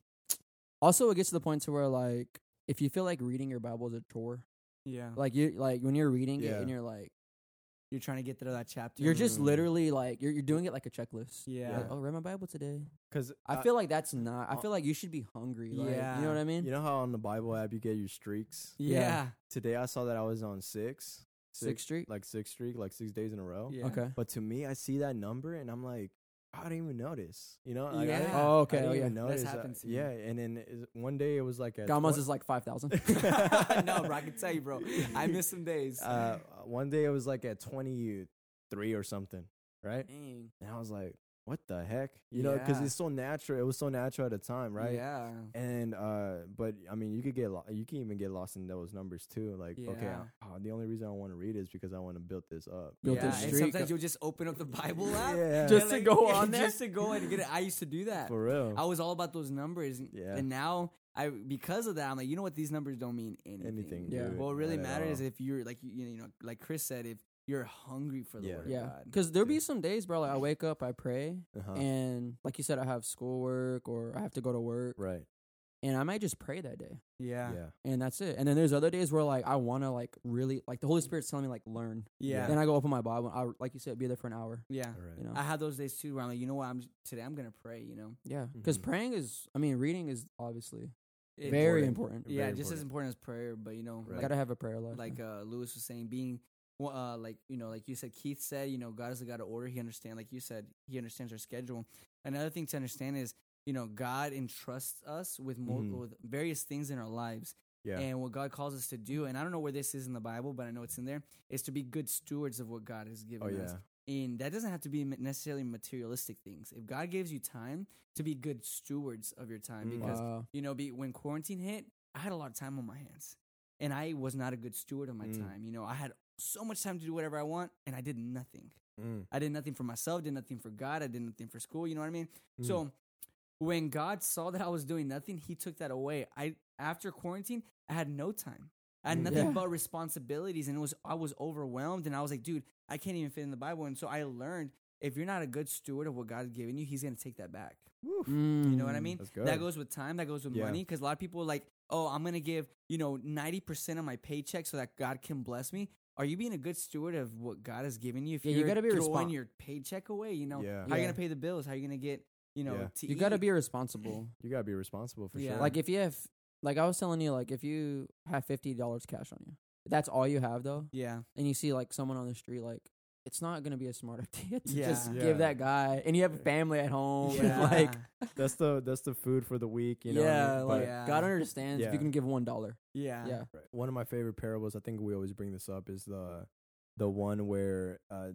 Speaker 2: also it gets to the point to where like if you feel like reading your Bible is a chore,
Speaker 3: Yeah.
Speaker 2: like you like when you're reading it
Speaker 1: Yeah.
Speaker 2: and you're like
Speaker 3: You're trying to get through that chapter.
Speaker 2: you're just
Speaker 1: Mm.
Speaker 2: literally like you're you're doing it like a checklist.
Speaker 3: Yeah.
Speaker 2: Like, oh, read my Bible today.
Speaker 1: Because
Speaker 2: I feel like that's not. I
Speaker 1: uh,
Speaker 2: feel like you should be hungry. Like, you know what I mean?
Speaker 1: you know how on the Bible app you get your streaks.
Speaker 3: Yeah.
Speaker 2: Yeah.
Speaker 1: Today I saw that I was on six,
Speaker 2: Sixth Street.
Speaker 1: like six streak, like six days in a row.
Speaker 3: Yeah.
Speaker 2: Okay.
Speaker 1: But to me, I see that number and I'm like, I didn't even notice. You know? Like, I
Speaker 3: Yeah.
Speaker 1: didn't-
Speaker 2: Oh,
Speaker 1: I
Speaker 2: okay.
Speaker 1: didn't
Speaker 2: Oh, yeah.
Speaker 1: even notice.
Speaker 3: That's
Speaker 1: uh,
Speaker 3: happened to me.
Speaker 1: yeah, and then one day it was like at
Speaker 2: Gama's
Speaker 1: twen-
Speaker 2: is like five thousand.
Speaker 3: no, bro. I can tell you, bro. I missed some days.
Speaker 1: uh, one day it was like at 23 or something, right?
Speaker 2: Dang.
Speaker 1: And I was like, what the heck? You know, 'cause know, because
Speaker 3: Yeah.
Speaker 1: it's so natural. It was so natural at the time, right?
Speaker 3: Yeah.
Speaker 1: And uh, but I mean, you could get lo- you can even get lost in those numbers too. Like, okay,
Speaker 3: Yeah.
Speaker 1: uh, the only reason I want to read is because I want to build this up.
Speaker 2: Built
Speaker 3: yeah.
Speaker 2: this
Speaker 3: And
Speaker 2: streak.
Speaker 3: sometimes you'll just open up the Bible app.
Speaker 1: Yeah,
Speaker 2: Just
Speaker 3: and,
Speaker 2: to go on there?
Speaker 3: Just to go and get it. I used to do that.
Speaker 1: for real.
Speaker 3: I was all about those numbers. and-
Speaker 1: Yeah.
Speaker 3: And now I because of that, I'm like, you know what? These numbers don't mean anything.
Speaker 1: Anything,
Speaker 2: Yeah.
Speaker 1: dude,
Speaker 3: What really matters is if you're like you you know like Chris said, if you're hungry for the
Speaker 1: Yeah.
Speaker 3: word of
Speaker 2: Yeah,
Speaker 3: God.
Speaker 2: because there'll be some days, bro. Like I wake up, I pray,
Speaker 1: Uh-huh.
Speaker 2: and like you said, I have schoolwork or I have to go to work,
Speaker 1: right.
Speaker 2: and I might just pray that day,
Speaker 3: Yeah.
Speaker 1: Yeah.
Speaker 2: and that's it. And then there's other days where like I want to like really like the Holy Spirit's telling me like learn.
Speaker 3: Yeah.
Speaker 2: Then I go open my Bible. I like you said, be there for an hour.
Speaker 3: Yeah.
Speaker 1: All right.
Speaker 2: You know.
Speaker 3: I had those days too where I'm like, you know what? I'm today I'm gonna pray. You know,
Speaker 2: Yeah, because
Speaker 1: Mhm.
Speaker 2: praying is. I mean, reading is obviously
Speaker 3: It-
Speaker 2: very
Speaker 1: Important.
Speaker 2: important.
Speaker 3: Yeah,
Speaker 1: Very
Speaker 3: just as
Speaker 1: important.
Speaker 3: important as prayer. But you know,
Speaker 1: Right.
Speaker 3: like,
Speaker 2: Gotta have a prayer life.
Speaker 3: like uh, Lewis was saying, being well, uh, like you know, like you said, Keith said, you know, God is a God of order. He understands, like you said, He understands our schedule. Another thing to understand is, you know, God entrusts us with mo-
Speaker 1: Mhm.
Speaker 3: with various things in our lives,
Speaker 1: Yeah.
Speaker 3: and what God calls us to do. And I don't know where this is in the Bible, but I know it's in there. Is to be good stewards of what God has given
Speaker 1: oh
Speaker 3: us. And that doesn't have to be necessarily materialistic things. If God gives you time to be good stewards of your time,
Speaker 1: Mm.
Speaker 3: because
Speaker 2: Wow.
Speaker 3: you know, be, when quarantine hit, I had a lot of time on my hands, and I was not a good steward of my
Speaker 1: Mm.
Speaker 3: time. You know, I had so much time to do whatever I want, and I did nothing.
Speaker 1: Mm.
Speaker 3: I did nothing for myself, did nothing for God, I did nothing for school. You know what I mean?
Speaker 1: Mm.
Speaker 3: So when God saw that I was doing nothing, He took that away. I after quarantine, I had no time. I had
Speaker 1: Mm.
Speaker 3: nothing
Speaker 2: Yeah.
Speaker 3: but responsibilities, and it was I was overwhelmed, and I was like, dude, I can't even fit in the Bible. And so I learned if you're not a good steward of what God's given you, He's gonna take that back.
Speaker 1: Woo.
Speaker 3: You know what I
Speaker 2: Mm.
Speaker 3: mean? That goes with time. That goes with
Speaker 1: Yeah.
Speaker 3: money. Because a lot of people like, oh, I'm gonna give you know ninety percent of my paycheck so that God can bless me. are you being a good steward of what God has given you? If
Speaker 2: Yeah, you
Speaker 3: you're
Speaker 2: gotta be
Speaker 3: throwing
Speaker 2: respon-
Speaker 3: your paycheck away, you know,
Speaker 1: Yeah.
Speaker 3: how are you gonna pay the bills? How are you gonna get, you know,
Speaker 1: Yeah.
Speaker 3: to
Speaker 2: You got to be responsible.
Speaker 1: You gotta be responsible for
Speaker 3: Yeah.
Speaker 1: sure.
Speaker 2: Like if you have, like I was telling you, like if you have fifty dollars cash on you, that's all you have though,
Speaker 3: yeah,
Speaker 2: and you see like someone on the street, like it's not gonna be a smart idea to
Speaker 3: Yeah.
Speaker 2: just
Speaker 1: Yeah.
Speaker 2: give that guy, and you have a family at home,
Speaker 3: yeah,
Speaker 2: like
Speaker 1: that's the that's the food for the week. You know. what I
Speaker 2: yeah,
Speaker 1: mean?
Speaker 2: like
Speaker 3: Yeah.
Speaker 2: God understands if you can give one dollar.
Speaker 3: yeah,
Speaker 2: Yeah,
Speaker 1: one of my favorite parables, I think we always bring this up, is the the one where uh,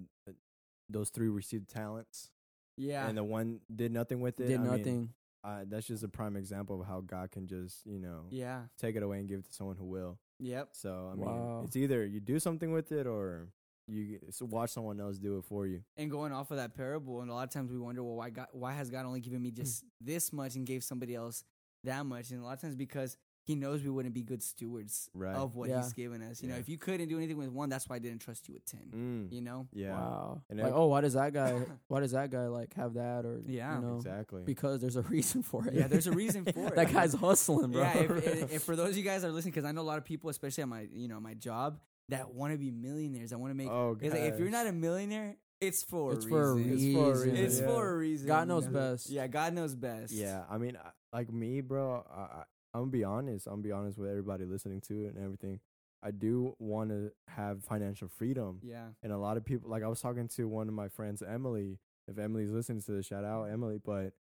Speaker 1: those three received talents,
Speaker 3: yeah,
Speaker 1: and the one did nothing with it.
Speaker 2: did
Speaker 1: I mean,
Speaker 2: nothing.
Speaker 1: uh, that's just a prime example of how God can just you know
Speaker 3: yeah,
Speaker 1: take it away and give it to someone who will.
Speaker 3: yep,
Speaker 1: So I mean,
Speaker 2: Wow.
Speaker 1: it's either you do something with it or you s- watch someone else do it for you.
Speaker 3: and going off of that parable, and a lot of times we wonder, well, why God, why has God only given me
Speaker 2: Hmm.
Speaker 3: just this much and gave somebody else that much? And a lot of times because He knows we wouldn't be good stewards
Speaker 1: Right.
Speaker 3: of what
Speaker 2: Yeah.
Speaker 3: He's given us. You know, if you couldn't do anything with one, that's why I didn't trust you with ten.
Speaker 1: Mm,
Speaker 3: You know,
Speaker 1: yeah,
Speaker 2: Wow.
Speaker 1: And
Speaker 2: like,
Speaker 1: ev-
Speaker 2: oh, why does that guy? why does that guy like have that? Or
Speaker 3: Yeah.
Speaker 2: you know,
Speaker 1: exactly.
Speaker 2: because there's a reason for it.
Speaker 3: Yeah, there's a reason for it.
Speaker 2: that guy's hustling, bro.
Speaker 3: Yeah, if, if, if for those of you guys that are listening, because I know a lot of people, especially at my you know my job, that want to be millionaires. that want to make.
Speaker 1: oh,
Speaker 3: it's like if you're not a millionaire, it's for
Speaker 2: it's
Speaker 3: a
Speaker 2: for a
Speaker 3: reason.
Speaker 2: reason.
Speaker 1: It's for a reason,
Speaker 3: It's
Speaker 1: yeah.
Speaker 3: for a reason.
Speaker 2: God
Speaker 3: you
Speaker 2: knows
Speaker 3: know?
Speaker 2: best.
Speaker 3: Yeah, God knows best.
Speaker 1: Yeah, I mean, like me, bro. I, I, I'm gonna be honest. I'm gonna be honest with everybody listening to it and everything. I do want to have financial freedom,
Speaker 3: yeah,
Speaker 1: and a lot of people. Like I was talking to one of my friends, Emily. If Emily's listening to this, shout out Emily. But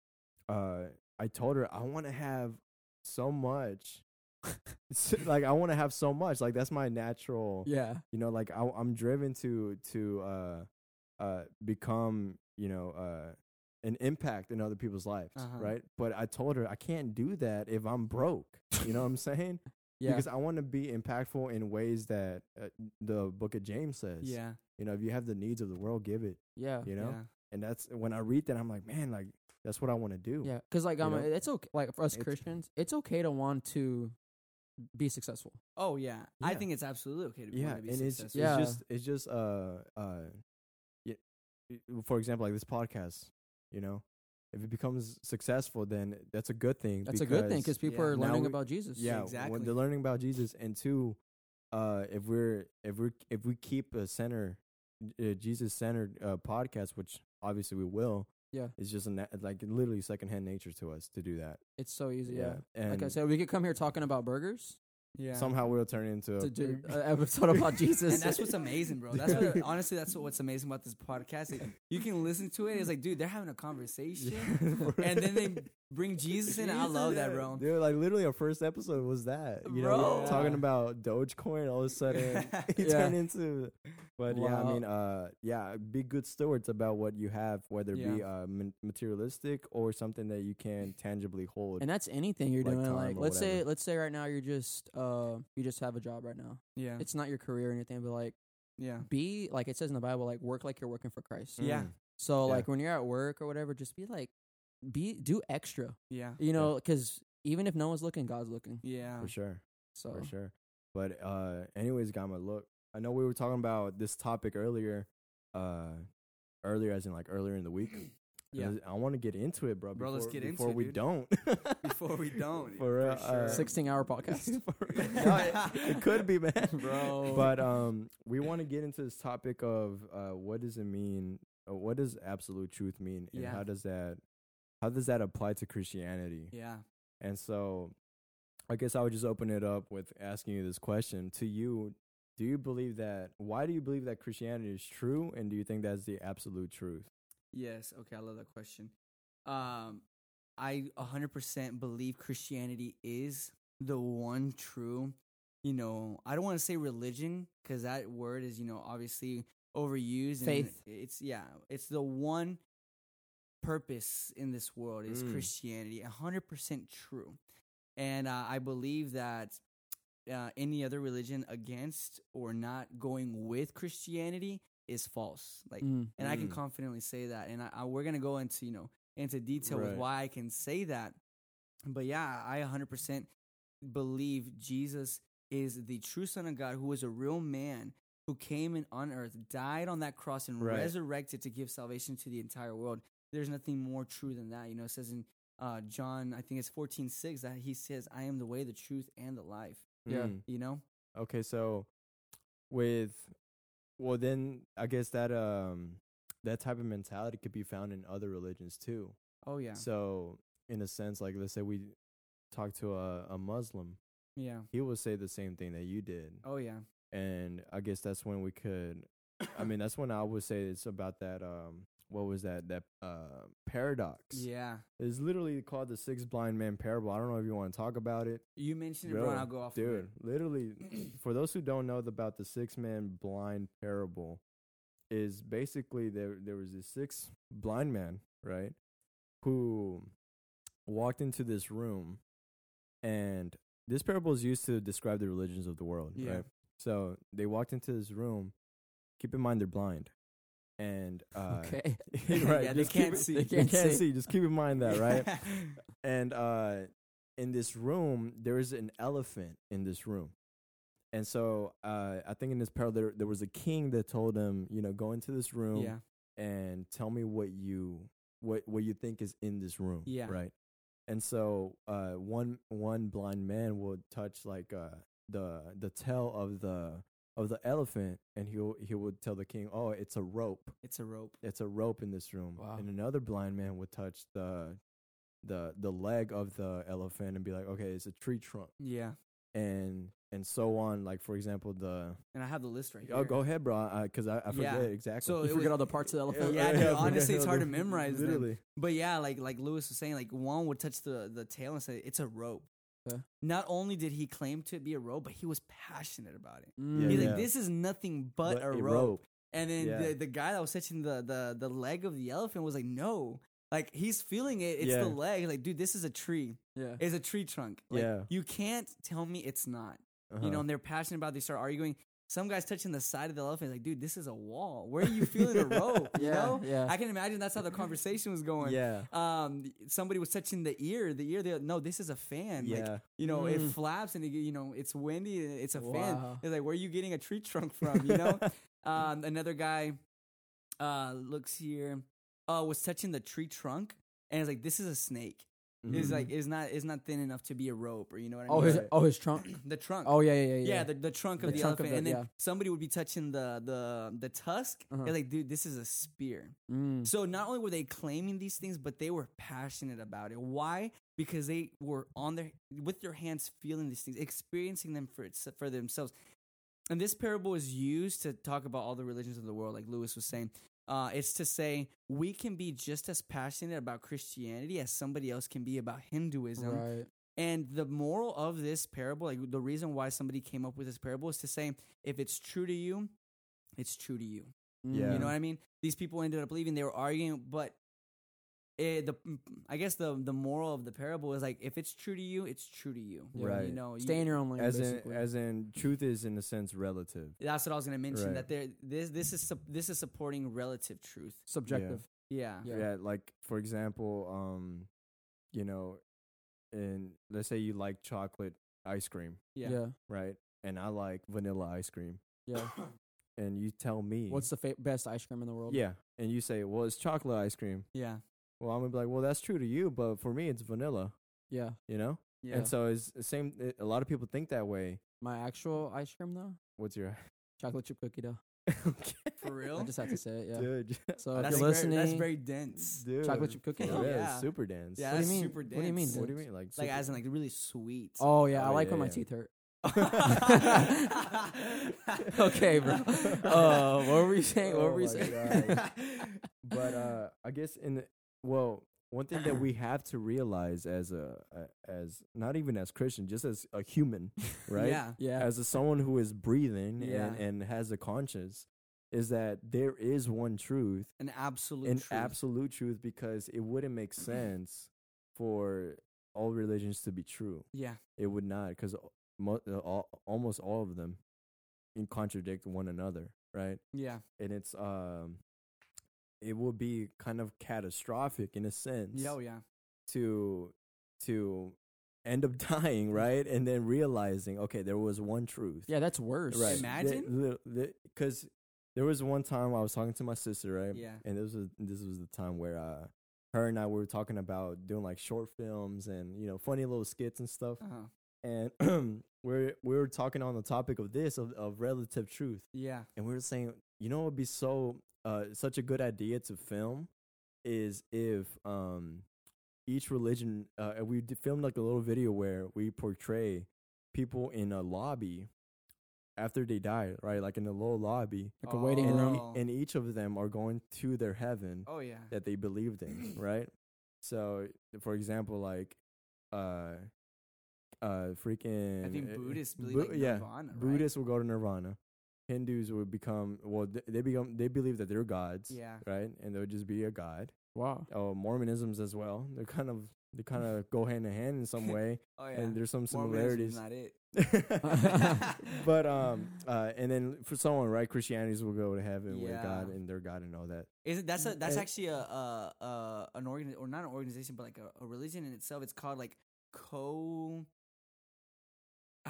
Speaker 1: uh, I told her I want to have so much. Like I want to have so much. Like that's my natural.
Speaker 2: yeah,
Speaker 1: You know, like I, I'm driven to to uh, uh, become. You know. Uh, an impact in other people's lives,
Speaker 3: Uh-huh.
Speaker 1: right? But I told her I can't do that if I'm broke. You know what I'm saying?
Speaker 2: yeah.
Speaker 1: Because I want to be impactful in ways that uh, the Book of James says.
Speaker 3: yeah,
Speaker 1: You know, if you have the needs of the world, give it.
Speaker 2: yeah.
Speaker 1: You know,
Speaker 3: yeah.
Speaker 1: and that's when I read that I'm like, man, like that's what I want to do.
Speaker 2: Yeah, because like
Speaker 1: You
Speaker 2: um,
Speaker 1: know?
Speaker 2: it's okay. Like for us
Speaker 1: It's-
Speaker 2: Christians, it's okay to want to be successful.
Speaker 3: Oh yeah. I think it's absolutely okay to,
Speaker 1: be,
Speaker 3: yeah, to be
Speaker 1: and it's.
Speaker 2: Yeah.
Speaker 1: it's just it's just uh uh, yeah, for example, like this podcast. You know, if it becomes successful, then that's a good thing.
Speaker 2: That's a good thing because
Speaker 1: because
Speaker 2: people
Speaker 3: yeah.
Speaker 2: are learning
Speaker 1: we-
Speaker 2: about Jesus.
Speaker 1: yeah
Speaker 3: Exactly.
Speaker 1: when they're learning about jesus and two uh if we're if we're if we keep a center uh, jesus centered uh, podcast which obviously we will
Speaker 2: Yeah.
Speaker 1: it's just a na- like literally secondhand nature to us to do that
Speaker 2: it's so easy. Yeah,
Speaker 1: and
Speaker 2: like I said, we could come here talking about burgers
Speaker 3: yeah.
Speaker 1: somehow we'll turn it into a
Speaker 2: to do an episode about Jesus.
Speaker 3: and that's what's amazing, bro. That's what, honestly, that's what's amazing about this podcast. Like, you can listen to it. It's like, dude, they're having a conversation, and then they bring Jesus in. I love that, bro.
Speaker 1: Dude, like literally our first episode was that. You know,
Speaker 3: Bro.
Speaker 1: talking about Dogecoin, all of a sudden he
Speaker 2: Yeah.
Speaker 1: turned into but yeah, I mean uh yeah, be good stewards about what you have, whether it be uh materialistic or something that you can tangibly hold.
Speaker 2: and that's anything you're
Speaker 1: like
Speaker 2: doing. Like let's say let's say right now you're just uh you just have a job right now.
Speaker 3: Yeah,
Speaker 2: It's not your career or anything, but like
Speaker 3: yeah,
Speaker 2: be like it says in the Bible, like work like you're working for Christ.
Speaker 3: Yeah.
Speaker 1: Mm.
Speaker 2: So
Speaker 1: Yeah.
Speaker 2: like when you're at work or whatever, just be like be do extra.
Speaker 3: yeah,
Speaker 2: You know, because even if no one's looking, God's looking.
Speaker 3: yeah.
Speaker 1: For sure.
Speaker 2: So
Speaker 1: For sure. But uh anyways, Gamma, look. I know we were talking about this topic earlier. Uh earlier as in like earlier in the week.
Speaker 3: Yeah.
Speaker 1: I want to get into it, bro.
Speaker 3: Bro, let's
Speaker 1: before-
Speaker 3: get into
Speaker 1: before
Speaker 3: it,
Speaker 1: we
Speaker 3: dude.
Speaker 1: don't.
Speaker 3: Before we don't,
Speaker 1: For real,
Speaker 3: for sure.
Speaker 1: uh,
Speaker 2: sixteen hour podcast.
Speaker 1: no, it, it could be, man,
Speaker 2: Bro.
Speaker 1: But um, we want to get into this topic of uh, what does it mean? Uh, what does absolute truth mean, and
Speaker 3: Yeah.
Speaker 1: how does that, how does that apply to Christianity?
Speaker 3: yeah,
Speaker 1: And so, I guess I would just open it up with asking you this question to you. Do you believe that? Why do you believe that Christianity is true, and do you think that's the absolute truth?
Speaker 3: yes. Okay, I love that question. Um, I 100% believe Christianity is the one true. You know, I don't want to say religion because that word is, you know, obviously overused. and
Speaker 2: Faith.
Speaker 3: It's yeah, it's the one purpose in this world is
Speaker 1: Mm.
Speaker 3: Christianity. 100% true, and uh, I believe that uh, any other religion against or not going with Christianity is false. Like
Speaker 2: Mm.
Speaker 3: and I can
Speaker 1: Mm.
Speaker 3: confidently say that. And I, I, we're gonna go into you know into detail with why I can say that. But yeah, I 100% believe Jesus is the true Son of God, who was a real man who came in on earth, died on that cross, and
Speaker 1: Right.
Speaker 3: resurrected to give salvation to the entire world. There's nothing more true than that. You know, it says in uh, John, I think it's 14 6, that he says, I am the way, the truth, and the life.
Speaker 2: Yeah.
Speaker 1: Mm.
Speaker 3: You know?
Speaker 1: Okay, so with well, then I guess that um that type of mentality could be found in other religions too.
Speaker 3: Oh yeah.
Speaker 1: So in a sense, like let's say we talk to a, a Muslim,
Speaker 3: Yeah.
Speaker 1: he will say the same thing that you did,
Speaker 3: Oh yeah.
Speaker 1: and I guess that's when we could. I mean, that's when I would say it's about that. Um, what was that? That uh paradox.
Speaker 3: Yeah.
Speaker 1: It's literally called the six blind man parable. I don't know if you want to talk about it.
Speaker 3: You mentioned it, bro. and I'll go off. of
Speaker 1: Dude,
Speaker 3: it.
Speaker 1: literally, for those who don't know about the six man blind parable, is basically there there was this six blind man, right, who walked into this room, and this parable is used to describe the religions of the world,
Speaker 3: Yeah.
Speaker 1: right? So they walked into this room. Keep in mind they're blind, and uh,
Speaker 2: okay.
Speaker 1: right,
Speaker 3: Yeah, they
Speaker 1: just keep
Speaker 3: can't
Speaker 1: it-
Speaker 3: see.
Speaker 1: They
Speaker 2: They
Speaker 1: can't,
Speaker 2: can't
Speaker 1: see.
Speaker 2: see.
Speaker 1: Just keep in mind that, right? and uh in this room there is an elephant in this room and so uh i think in this parable there, there was a king that told him you know go into this room
Speaker 3: yeah.
Speaker 1: and tell me what you what what you think is in this room
Speaker 3: Yeah.
Speaker 1: right and so uh one one blind man would touch like uh the the tail of the of the elephant and he he would tell the king oh it's a rope
Speaker 3: It's a rope.
Speaker 1: it's a rope in this room.
Speaker 2: Wow.
Speaker 1: And another blind man would touch the the the leg of the elephant and be like, okay, it's a tree trunk,
Speaker 3: Yeah.
Speaker 1: and and so on. Like for example, the
Speaker 3: And I have the list right oh, here.
Speaker 1: oh, go ahead, bro, because I, I
Speaker 3: Yeah.
Speaker 1: forget exactly.
Speaker 3: So
Speaker 2: You forget
Speaker 3: was-
Speaker 2: all the parts of the elephant.
Speaker 3: Yeah, dude,
Speaker 1: I forget
Speaker 3: honestly, it's hard to memorize them.
Speaker 1: Literally,
Speaker 3: But yeah, like like Lewis was saying, like one would touch the the tail and say it's a rope.
Speaker 2: Okay.
Speaker 3: Not only did he claim to be a rope, but he was passionate about it.
Speaker 2: Mm.
Speaker 1: Yeah,
Speaker 3: He's
Speaker 1: yeah.
Speaker 3: like, "This is nothing but,
Speaker 1: But
Speaker 3: a, rope. And then
Speaker 1: Yeah.
Speaker 3: the the guy that was touching the the the leg of the elephant was like, "No." Like he's feeling it. It's
Speaker 1: Yeah.
Speaker 3: the leg. Like, dude, this is a tree.
Speaker 2: Yeah.
Speaker 3: It's a tree trunk. Like,
Speaker 1: Yeah.
Speaker 3: You can't tell me it's not.
Speaker 1: uh-huh.
Speaker 3: You know, and they're passionate about. it. They start arguing. Some guy's touching the side of the elephant. Like, dude, this is a wall. Where are you feeling a rope? You
Speaker 2: Yeah,
Speaker 3: know?
Speaker 2: yeah.
Speaker 3: I can imagine that's how the conversation was going.
Speaker 1: yeah,
Speaker 3: Um, somebody was touching the ear. The ear. They no, this is a fan. Like,
Speaker 1: yeah,
Speaker 3: you know, it
Speaker 2: Mm.
Speaker 3: flaps and it, you know it's windy. It's a fan.
Speaker 2: Wow.
Speaker 3: It's like, where are you getting a tree trunk from? You know. um, another guy, uh, looks here. Uh, was touching the tree trunk and it's like, this is a snake. It's
Speaker 1: Mhm.
Speaker 3: like it's not it's not thin enough to be a rope or you know what I mean.
Speaker 2: Oh, his
Speaker 1: Right.
Speaker 2: oh his trunk.
Speaker 3: the trunk.
Speaker 2: Oh yeah, yeah, yeah,
Speaker 3: yeah,
Speaker 2: yeah.
Speaker 3: the, the trunk of
Speaker 2: The
Speaker 3: the,
Speaker 2: trunk of
Speaker 3: elephant,
Speaker 2: the-
Speaker 3: and then
Speaker 2: yeah.
Speaker 3: somebody would be touching the the the tusk.
Speaker 2: Uh-huh.
Speaker 3: They're like, dude, this is a spear.
Speaker 2: Mm.
Speaker 3: So not only were they claiming these things, but they were passionate about it. Why? Because they were on their with their hands feeling these things, experiencing them for for themselves. And this parable is used to talk about all the religions of the world, like Lewis was saying. Uh, it's to say we can be just as passionate about Christianity as somebody else can be about Hinduism.
Speaker 2: Right.
Speaker 3: And the moral of this parable, like the reason why somebody came up with this parable is to say, if it's true to you, it's true to you.
Speaker 1: Yeah.
Speaker 3: You know what I mean? These people ended up leaving. They were arguing, but it, the I guess the the moral of the parable is like, if it's true to you, it's true to you.
Speaker 2: Yeah.
Speaker 1: Right.
Speaker 3: You know, you-
Speaker 2: Stay in your own lane.
Speaker 1: as in as in truth is in a sense relative.
Speaker 3: that's what I was gonna mention.
Speaker 1: Right.
Speaker 3: That there, this this is this is supporting relative truth.
Speaker 2: subjective.
Speaker 3: Yeah.
Speaker 2: Yeah.
Speaker 1: Yeah. like for example, um, you know, and let's say you like chocolate ice cream,
Speaker 3: Yeah.
Speaker 2: Yeah.
Speaker 1: right? And I like vanilla ice cream,
Speaker 2: Yeah.
Speaker 1: and you tell me
Speaker 2: What's the fa- best ice cream in the world?
Speaker 1: yeah, and you say, well, it's chocolate ice cream.
Speaker 3: Yeah.
Speaker 1: Well, I'm gonna be like, well, that's true to you, but for me, it's vanilla.
Speaker 2: Yeah.
Speaker 1: You know,
Speaker 3: Yeah.
Speaker 1: and so it's the same. It, a lot of people think that way.
Speaker 2: My actual ice cream though,
Speaker 1: What's your
Speaker 2: chocolate chip cookie dough.
Speaker 1: okay,
Speaker 3: For real?
Speaker 2: I just have to say it. Yeah.
Speaker 1: dude?
Speaker 2: So if
Speaker 3: that's
Speaker 2: you're
Speaker 3: very,
Speaker 2: listening,
Speaker 3: that's very dense.
Speaker 1: dude,
Speaker 2: chocolate chip cookie
Speaker 1: it
Speaker 2: dough.
Speaker 1: is
Speaker 3: Yeah.
Speaker 1: super dense.
Speaker 3: Yeah,
Speaker 2: What do you
Speaker 3: that's
Speaker 2: mean?
Speaker 3: super dense.
Speaker 2: What do you mean
Speaker 1: What do you mean? Like,
Speaker 3: Like
Speaker 1: super-
Speaker 3: as in like really sweet.
Speaker 2: Oh yeah, I
Speaker 1: Oh,
Speaker 2: like
Speaker 1: yeah,
Speaker 2: when my
Speaker 1: yeah.
Speaker 2: teeth hurt. okay, bro. Uh, what were we saying? What
Speaker 1: Oh
Speaker 2: were we
Speaker 1: my
Speaker 2: saying?
Speaker 1: God. but uh i guess in the well one thing that we have to realize as a, a as not even as christian just as a human right
Speaker 3: Yeah.
Speaker 2: yeah.
Speaker 1: as a someone who is breathing
Speaker 3: Yeah.
Speaker 1: and, and has a conscience is that there is one truth
Speaker 3: An absolute
Speaker 1: an
Speaker 3: truth.
Speaker 1: absolute truth because it wouldn't make sense for all religions to be true
Speaker 3: Yeah.
Speaker 1: it would not because mo- uh, all, almost all of them contradict one another right
Speaker 3: Yeah.
Speaker 1: and it's um it would be kind of catastrophic in a sense
Speaker 3: Yeah. Oh yeah.
Speaker 1: to to end up dying right and then realizing okay there was one truth
Speaker 2: Yeah, that's worse.
Speaker 1: right
Speaker 3: Imagine?
Speaker 1: because there was one time i was talking to my sister right
Speaker 3: Yeah.
Speaker 1: and this was this was the time where uh her and i were talking about doing like short films and you know funny little skits and stuff
Speaker 3: Uh-huh.
Speaker 1: and we're we were talking on the topic of this of, of relative truth
Speaker 3: Yeah.
Speaker 1: and we were saying you know, what would be so uh such a good idea to film is if um each religion uh we filmed like a little video where we portray people in a lobby after they die, right? Like in a little lobby,
Speaker 2: Like a waiting
Speaker 1: and,
Speaker 2: room.
Speaker 1: And each of them are going to their heaven
Speaker 3: Oh yeah.
Speaker 1: that they believed in, right? So, for example, like, uh, uh, freaking.
Speaker 3: I think Buddhists believe
Speaker 1: Bu-
Speaker 3: like
Speaker 1: yeah,
Speaker 3: Nirvana, right?
Speaker 1: Buddhists will go to Nirvana. Hindus would become well. They become they believe that they're gods,
Speaker 3: Yeah.
Speaker 1: right? And they'll just be a god.
Speaker 2: Wow.
Speaker 1: Oh, Mormonisms as well. They're kind of they kind of go hand in hand in some way,
Speaker 3: Oh yeah.
Speaker 1: and there's some
Speaker 3: Mormonism is
Speaker 1: similarities.
Speaker 3: not it.
Speaker 1: but um, uh, and then for someone, right, Christianities will go to heaven with God and their God and all that.
Speaker 3: Isn't that's a that's
Speaker 1: And-
Speaker 3: actually a, a, a an organ or not an organization but like a, a religion in itself. It's called like co.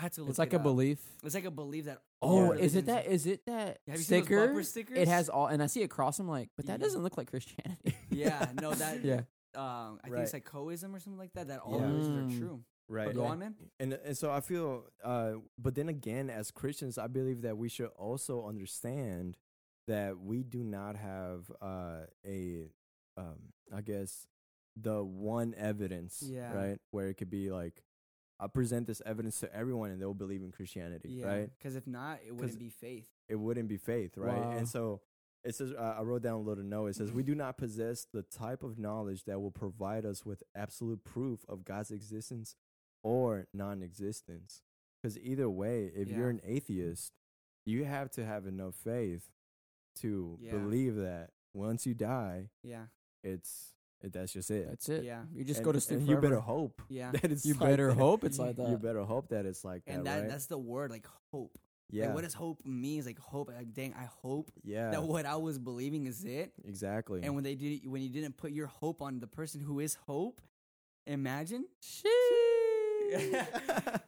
Speaker 3: I had to look.
Speaker 2: It's like
Speaker 3: it
Speaker 2: a
Speaker 3: up.
Speaker 2: belief.
Speaker 3: It's like a belief that.
Speaker 2: Oh,
Speaker 3: all
Speaker 2: is it that? Is it that
Speaker 3: Have you seen those
Speaker 2: sticker?
Speaker 3: bumper stickers?
Speaker 2: It has all, and I see it cross. I'm like, but that
Speaker 3: Yeah.
Speaker 2: doesn't look like Christianity.
Speaker 3: Yeah, no, that.
Speaker 2: yeah.
Speaker 3: Um, I think
Speaker 1: Right.
Speaker 3: it's like coism or something like that. That all
Speaker 1: Yeah.
Speaker 3: religions
Speaker 2: Mm.
Speaker 3: are true.
Speaker 1: Right.
Speaker 3: But go
Speaker 1: and-
Speaker 3: on, man.
Speaker 1: And and so I feel uh but then again as Christians I believe that we should also understand that we do not have uh a um I guess the one evidence,
Speaker 3: Yeah.
Speaker 1: right? Where it could be like I present this evidence to everyone and they'll believe in Christianity,
Speaker 3: Yeah,
Speaker 1: right?
Speaker 3: Because if not, it wouldn't be faith.
Speaker 1: It wouldn't be faith, right?
Speaker 2: Wow.
Speaker 1: And so it says uh, I wrote down a little note. It says we do not possess the type of knowledge that will provide us with absolute proof of God's existence or non-existence. Because either way, if you're an atheist, you have to have enough faith to
Speaker 3: Yeah.
Speaker 1: believe that once you die,
Speaker 3: Yeah,
Speaker 1: it's it, that's just it.
Speaker 2: That's it.
Speaker 3: Yeah.
Speaker 2: You just
Speaker 1: And-
Speaker 2: go to sleep.
Speaker 1: You
Speaker 2: forever.
Speaker 1: better hope
Speaker 3: yeah.
Speaker 1: that it's
Speaker 2: You
Speaker 1: like
Speaker 2: better
Speaker 1: that.
Speaker 2: hope it's like that.
Speaker 1: You better hope that it's like
Speaker 3: and
Speaker 1: that,
Speaker 3: that
Speaker 1: right?
Speaker 3: that's the word, like hope.
Speaker 1: yeah,
Speaker 3: Like, what does hope mean? Is like hope. Like, dang, I hope
Speaker 1: yeah,
Speaker 3: that what I was believing is it.
Speaker 1: exactly.
Speaker 3: And when they did, when you didn't put your hope on the person who is hope, imagine. She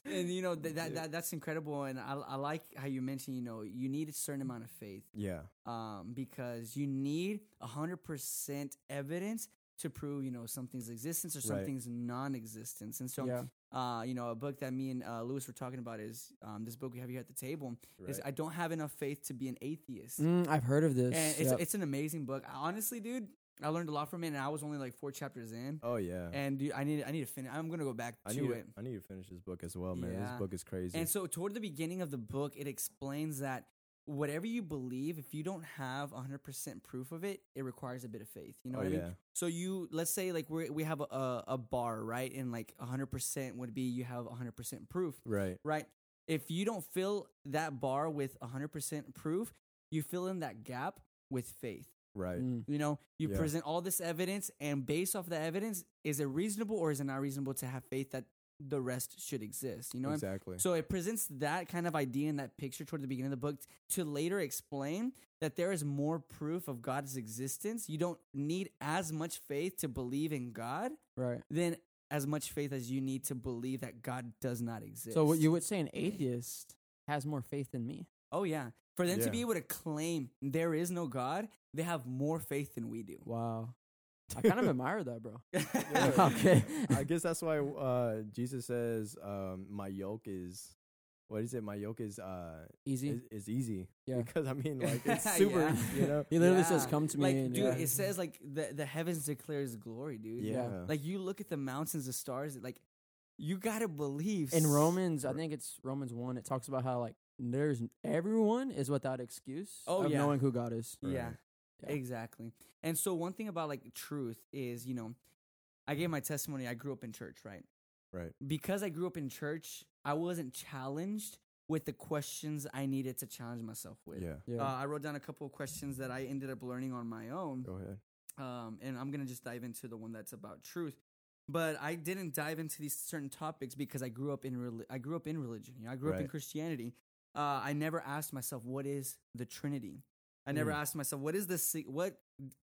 Speaker 3: And you know th- that, that that's incredible, and I, I like how you mentioned. You know, you need a certain amount of faith,
Speaker 1: yeah,
Speaker 3: um, because you need a hundred percent evidence to prove you know something's existence or
Speaker 1: Right.
Speaker 3: something's non-existence. And so,
Speaker 2: yeah.
Speaker 3: uh, you know, a book that me and uh, Lewis were talking about is um, this book we have here at the table. Is. I don't have enough faith to be an atheist.
Speaker 2: Mm, I've heard of this.
Speaker 3: And it's
Speaker 2: Yep.
Speaker 3: it's an amazing book. Honestly, dude, I learned a lot from it, and I was only like four chapters in.
Speaker 1: oh yeah.
Speaker 3: And dude, I need I need to finish. I'm gonna go back
Speaker 1: I
Speaker 3: to it.
Speaker 1: to, I need to finish this book as well, man.
Speaker 3: Yeah.
Speaker 1: This book is crazy.
Speaker 3: And so, toward the beginning of the book, it explains that whatever you believe, if you don't have 100% proof of it, it requires a bit of faith. You know
Speaker 1: oh
Speaker 3: what I
Speaker 1: yeah,
Speaker 3: mean? So you, let's say like we we have a, a, a bar, right? And like 100% would be you have 100% proof,
Speaker 1: right,
Speaker 3: right? If you don't fill that bar with 100% proof, you fill in that gap with faith.
Speaker 1: right.
Speaker 2: Mm.
Speaker 3: You know, you
Speaker 1: Yeah.
Speaker 3: present all this evidence, and based off the evidence, is it reasonable or is it not reasonable to have faith that the rest should exist? You know, what I'm-
Speaker 1: exactly.
Speaker 3: so it presents that kind of idea in that picture toward the beginning of the book to later explain that there is more proof of God's existence. You don't need as much faith to believe in God
Speaker 2: Right.
Speaker 3: than as much faith as you need to believe that God does not exist.
Speaker 2: So what you would say an atheist has more faith than me.
Speaker 3: Oh yeah. For them to be able to claim there is no God, they have more faith than we do.
Speaker 2: Wow. I kind of admire that, bro. Okay.
Speaker 1: I guess that's why uh, Jesus says, um, "My yoke is." What is it? My yoke is uh
Speaker 2: Easy.
Speaker 1: is, is easy.
Speaker 2: Yeah.
Speaker 1: Because I mean, like it's super.
Speaker 3: Yeah.
Speaker 1: You know.
Speaker 2: He literally says, "Come to me."
Speaker 3: Like,
Speaker 2: and
Speaker 3: dude,
Speaker 2: yeah.
Speaker 3: it says like the the heavens declare His glory, dude.
Speaker 1: Yeah.
Speaker 3: Like you look at the mountains, the stars, like you gotta believe.
Speaker 2: in Romans, I think it's Romans one. It talks about how like there's everyone is without excuse
Speaker 3: Oh,
Speaker 2: of
Speaker 3: yeah.
Speaker 2: knowing who God is.
Speaker 1: Right.
Speaker 2: Yeah.
Speaker 3: Exactly. And so one thing about like truth is, you know, I gave my testimony. I grew up in church, right?
Speaker 1: Right.
Speaker 3: Because I grew up in church, I wasn't challenged with the questions I needed to challenge myself with.
Speaker 1: Yeah.
Speaker 2: Yeah.
Speaker 3: Uh, I wrote down a couple of questions that I ended up learning on my own.
Speaker 1: Go ahead.
Speaker 3: um, and I'm gonna just dive into the one that's about truth. But I didn't dive into these certain topics because I grew up in reli- I grew up in religion. You know, I grew up in Christianity. Uh, I never asked myself what is the Trinity. I never
Speaker 1: Mm.
Speaker 3: asked myself what is the what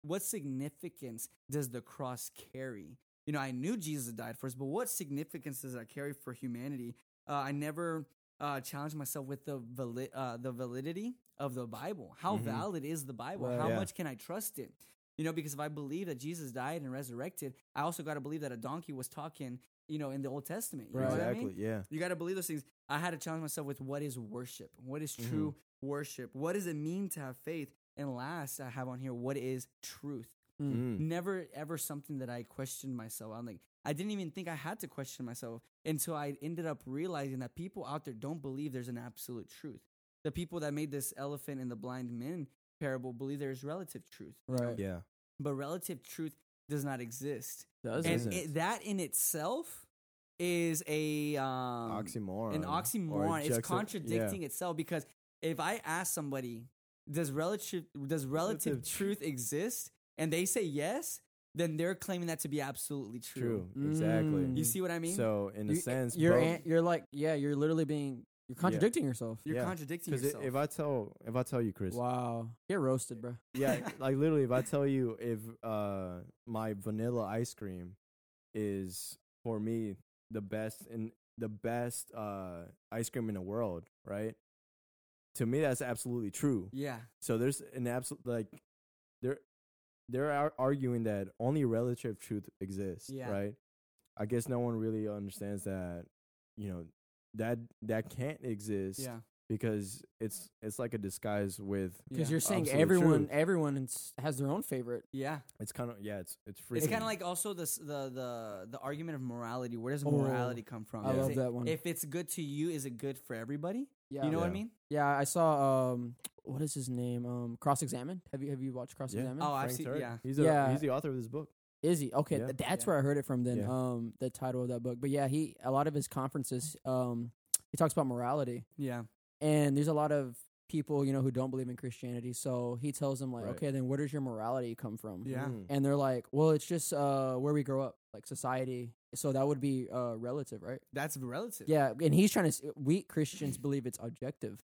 Speaker 3: what significance does the cross carry. You know, I knew Jesus died for us, but what significance does that carry for humanity? Uh, I never uh, challenged myself with the vali- uh, the validity of the Bible. How
Speaker 1: Mhm.
Speaker 3: valid is the Bible?
Speaker 2: Right.
Speaker 3: How
Speaker 1: Yeah.
Speaker 3: much can I trust it? You know, because if I believe that Jesus died and resurrected, I also got to believe that a donkey was talking, you know, in the Old Testament. You know
Speaker 2: Right.
Speaker 3: what I
Speaker 1: exactly.
Speaker 3: mean?
Speaker 1: Yeah.
Speaker 3: You got to believe those things. I had to challenge myself with what is worship? What is
Speaker 1: Mhm.
Speaker 3: true worship? What does it mean to have faith? and last I have on here what is truth.
Speaker 2: Mm.
Speaker 3: Never ever something that I questioned myself. I'm like I didn't even think I had to question myself until I ended up realizing that people out there don't believe there's an absolute truth. The people that made this elephant and the blind men parable believe there's relative truth.
Speaker 2: Right.
Speaker 1: Yeah.
Speaker 3: But relative truth does not exist.
Speaker 2: Does
Speaker 3: and
Speaker 2: it,
Speaker 3: that in itself is a um,
Speaker 1: oxymoron.
Speaker 3: an oxymoron. It's
Speaker 1: juxta-
Speaker 3: contradicting itself because if I ask somebody, does relative does relative
Speaker 1: Relative
Speaker 3: truth exist, and they say yes, then they're claiming that to be absolutely true.
Speaker 1: True. Exactly.
Speaker 2: Mm.
Speaker 3: You see what I mean?
Speaker 1: So in a
Speaker 2: You-
Speaker 1: sense,
Speaker 2: you're
Speaker 1: both-
Speaker 2: an, you're like yeah, you're literally being you're contradicting yourself.
Speaker 3: You're
Speaker 1: yeah.
Speaker 3: contradicting
Speaker 1: Because
Speaker 3: yourself.
Speaker 1: if I tell if I tell you, Chris,
Speaker 2: Wow, get roasted, bro.
Speaker 1: yeah, like literally, if I tell you if uh my vanilla ice cream is for me the best in the best uh ice cream in the world, right? To me, that's absolutely true.
Speaker 3: yeah,
Speaker 1: So there's an absolute like they're they're arguing that only relative truth exists,
Speaker 3: Yeah.
Speaker 1: right? I guess no one really understands that, you know, that that can't exist
Speaker 3: yeah,
Speaker 1: because it's it's like a disguise with
Speaker 2: Because
Speaker 3: yeah.
Speaker 2: you're saying
Speaker 1: Absolute
Speaker 2: everyone
Speaker 1: truth.
Speaker 2: everyone has their own favorite.
Speaker 3: yeah.
Speaker 1: it's kind of yeah, it's it's freaking
Speaker 3: It's kind of like also this the the the argument of morality. Where does
Speaker 2: Oh,
Speaker 3: morality come from?
Speaker 2: I
Speaker 3: Is
Speaker 2: love
Speaker 3: it-
Speaker 2: that one.
Speaker 3: If it's good to you, is it good for everybody?
Speaker 2: Yeah,
Speaker 3: You know what I mean?
Speaker 2: yeah. I saw um, what is his name? Um, Cross Examined. Have you have you watched Cross Examine?
Speaker 3: Oh, I've seen.
Speaker 1: Turek.
Speaker 3: Yeah,
Speaker 1: He's a,
Speaker 2: Yeah.
Speaker 1: he's the author of this book.
Speaker 2: Is he okay?
Speaker 1: Yeah.
Speaker 2: th- that's
Speaker 3: Yeah.
Speaker 2: where I heard it from. Then,
Speaker 1: Yeah.
Speaker 2: um, the title of that book. But yeah, he a lot of his conferences, um, he talks about morality,
Speaker 3: yeah,
Speaker 2: and there's a lot of people you know who don't believe in Christianity. So he tells them like,
Speaker 1: Right.
Speaker 2: okay, then where does your morality come from?
Speaker 3: yeah.
Speaker 1: Mm.
Speaker 2: And they're like, well, it's just uh where we grow up, like society. So that would be uh relative, right?
Speaker 3: That's relative.
Speaker 2: Yeah, and he's trying to. s- We Christians believe it's objective,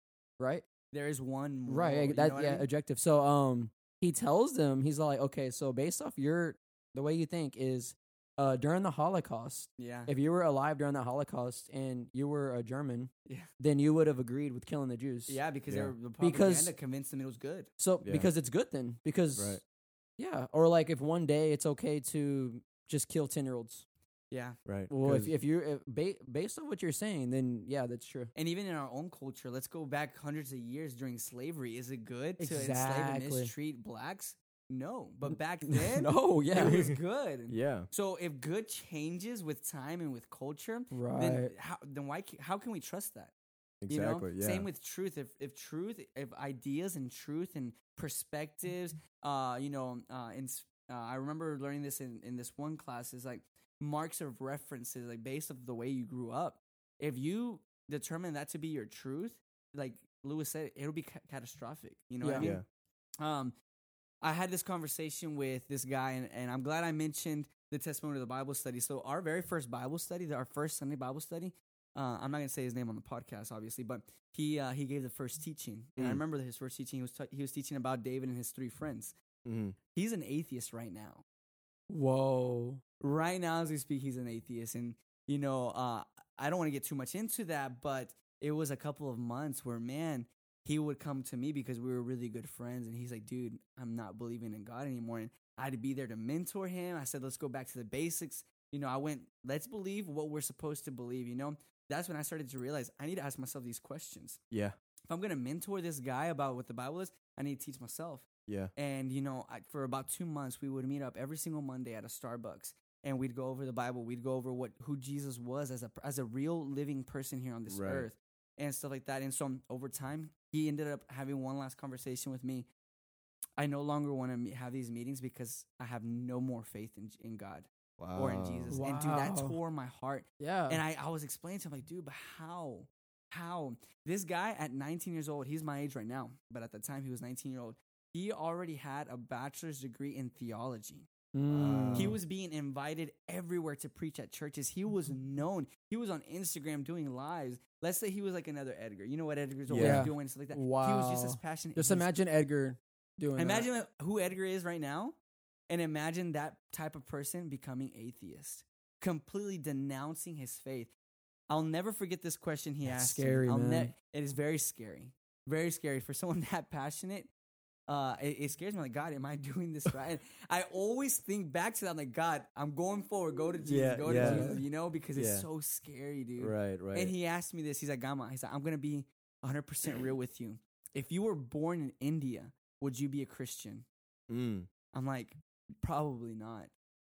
Speaker 2: right?
Speaker 3: there is one.
Speaker 2: Right.
Speaker 3: moral-
Speaker 2: I-
Speaker 3: you
Speaker 2: That
Speaker 3: know
Speaker 2: yeah,
Speaker 3: I mean?
Speaker 2: objective. So um, he tells them he's like, okay, so based off your the way you think is, uh, during the Holocaust,
Speaker 3: yeah,
Speaker 2: if you were alive during the Holocaust and you were a German,
Speaker 3: yeah,
Speaker 2: then you would have agreed with killing the Jews.
Speaker 3: yeah. Because
Speaker 1: Yeah.
Speaker 3: they're the propaganda
Speaker 2: Because-
Speaker 3: convinced them it was good.
Speaker 2: So
Speaker 1: Yeah.
Speaker 2: because it's good then because
Speaker 1: Right.
Speaker 2: yeah, or like if one day it's okay to just kill ten year olds.
Speaker 3: Yeah,
Speaker 1: Right.
Speaker 2: Well, if
Speaker 1: 'Cause-
Speaker 2: if you're if ba- based on what you're saying, then yeah, that's true.
Speaker 3: and even in our own culture, let's go back hundreds of years during slavery. Is it good to enslave and mistreat blacks? No, but back then,
Speaker 2: no, yeah,
Speaker 3: it was good.
Speaker 1: yeah.
Speaker 3: So if good changes with time and with culture,
Speaker 2: right.
Speaker 3: then how then why how can we trust that? You know?
Speaker 1: Exactly. Yeah.
Speaker 3: Same with truth. If if truth, if ideas and truth and perspectives, uh, you know, uh, in, uh, I remember learning this in in this one class is like marks of references, like based of the way you grew up. If you determine that to be your truth, like Lewis said, it'll be ca- catastrophic. You know what I mean?
Speaker 1: yeah.
Speaker 3: um, I had this conversation with this guy, and, and I'm glad I mentioned the testimony of the Bible study. So, our very first Bible study, the- our first Sunday Bible study, uh, I'm not gonna say his name on the podcast, obviously, but he uh, he gave the first teaching, and I
Speaker 1: Mm.
Speaker 3: remember that his first teaching he was t- he was teaching about David and his three friends.
Speaker 1: hmm
Speaker 3: He's an atheist right now.
Speaker 2: Whoa.
Speaker 3: Right now, as we speak, he's an atheist, and you know, uh, I don't want to get too much into that, but it was a couple of months where, man, he would come to me because we were really good friends, and he's like, "Dude, I'm not believing in God anymore," and I had to be there to mentor him. I said, "Let's go back to the basics." You know, I went, "Let's believe what we're supposed to believe." You know, that's when I started to realize I need to ask myself these questions.
Speaker 1: Yeah.
Speaker 3: If I'm gonna mentor this guy about what the Bible is, I need to teach myself.
Speaker 1: Yeah.
Speaker 3: And you know, I, for about two months, we would meet up every single Monday at a Starbucks, and we'd go over the Bible. We'd go over what who Jesus was as a as a real living person here on this
Speaker 1: Right.
Speaker 3: earth, and stuff like that. And so over time, he ended up having one last conversation with me. I no longer want to have these meetings because I have no more faith in in God
Speaker 1: Wow.
Speaker 3: or in Jesus. And dude, that tore my heart.
Speaker 2: Yeah.
Speaker 3: And I, I was explaining to him, like, dude, but how? How? This guy at 19 years old, he's my age right now, but at the time he was 19 year old, he already had a bachelor's degree in theology.
Speaker 2: Mm.
Speaker 3: He was being invited everywhere to preach at churches. He was known. He was on Instagram doing lives. Let's say he was like another Edgar. You know what Edgar's always
Speaker 2: Yeah.
Speaker 3: doing and stuff like that. Wow. He was just as passionate.
Speaker 2: Just imagine Edgar doing that.
Speaker 3: Imagine who Edgar is right now, and imagine that type of person becoming atheist, completely denouncing his faith. I'll never forget this question he
Speaker 2: That's
Speaker 3: asked.
Speaker 2: scary,
Speaker 3: me.
Speaker 2: Man.
Speaker 3: it is very scary, very scary for someone that passionate. Uh, it, it scares me. Like God, am I doing this right? I always think back to that. I'm like God, I'm going forward. Go to Jesus.
Speaker 1: Yeah,
Speaker 3: go
Speaker 1: yeah.
Speaker 3: to Jesus. You know, because
Speaker 1: Yeah.
Speaker 3: it's so scary, dude.
Speaker 1: Right. Right.
Speaker 3: And he asked me this. He's like, Gama, he's like, I'm gonna be 100 percent real with you. If you were born in India, would you be a Christian?
Speaker 1: Mm.
Speaker 3: I'm like, probably not.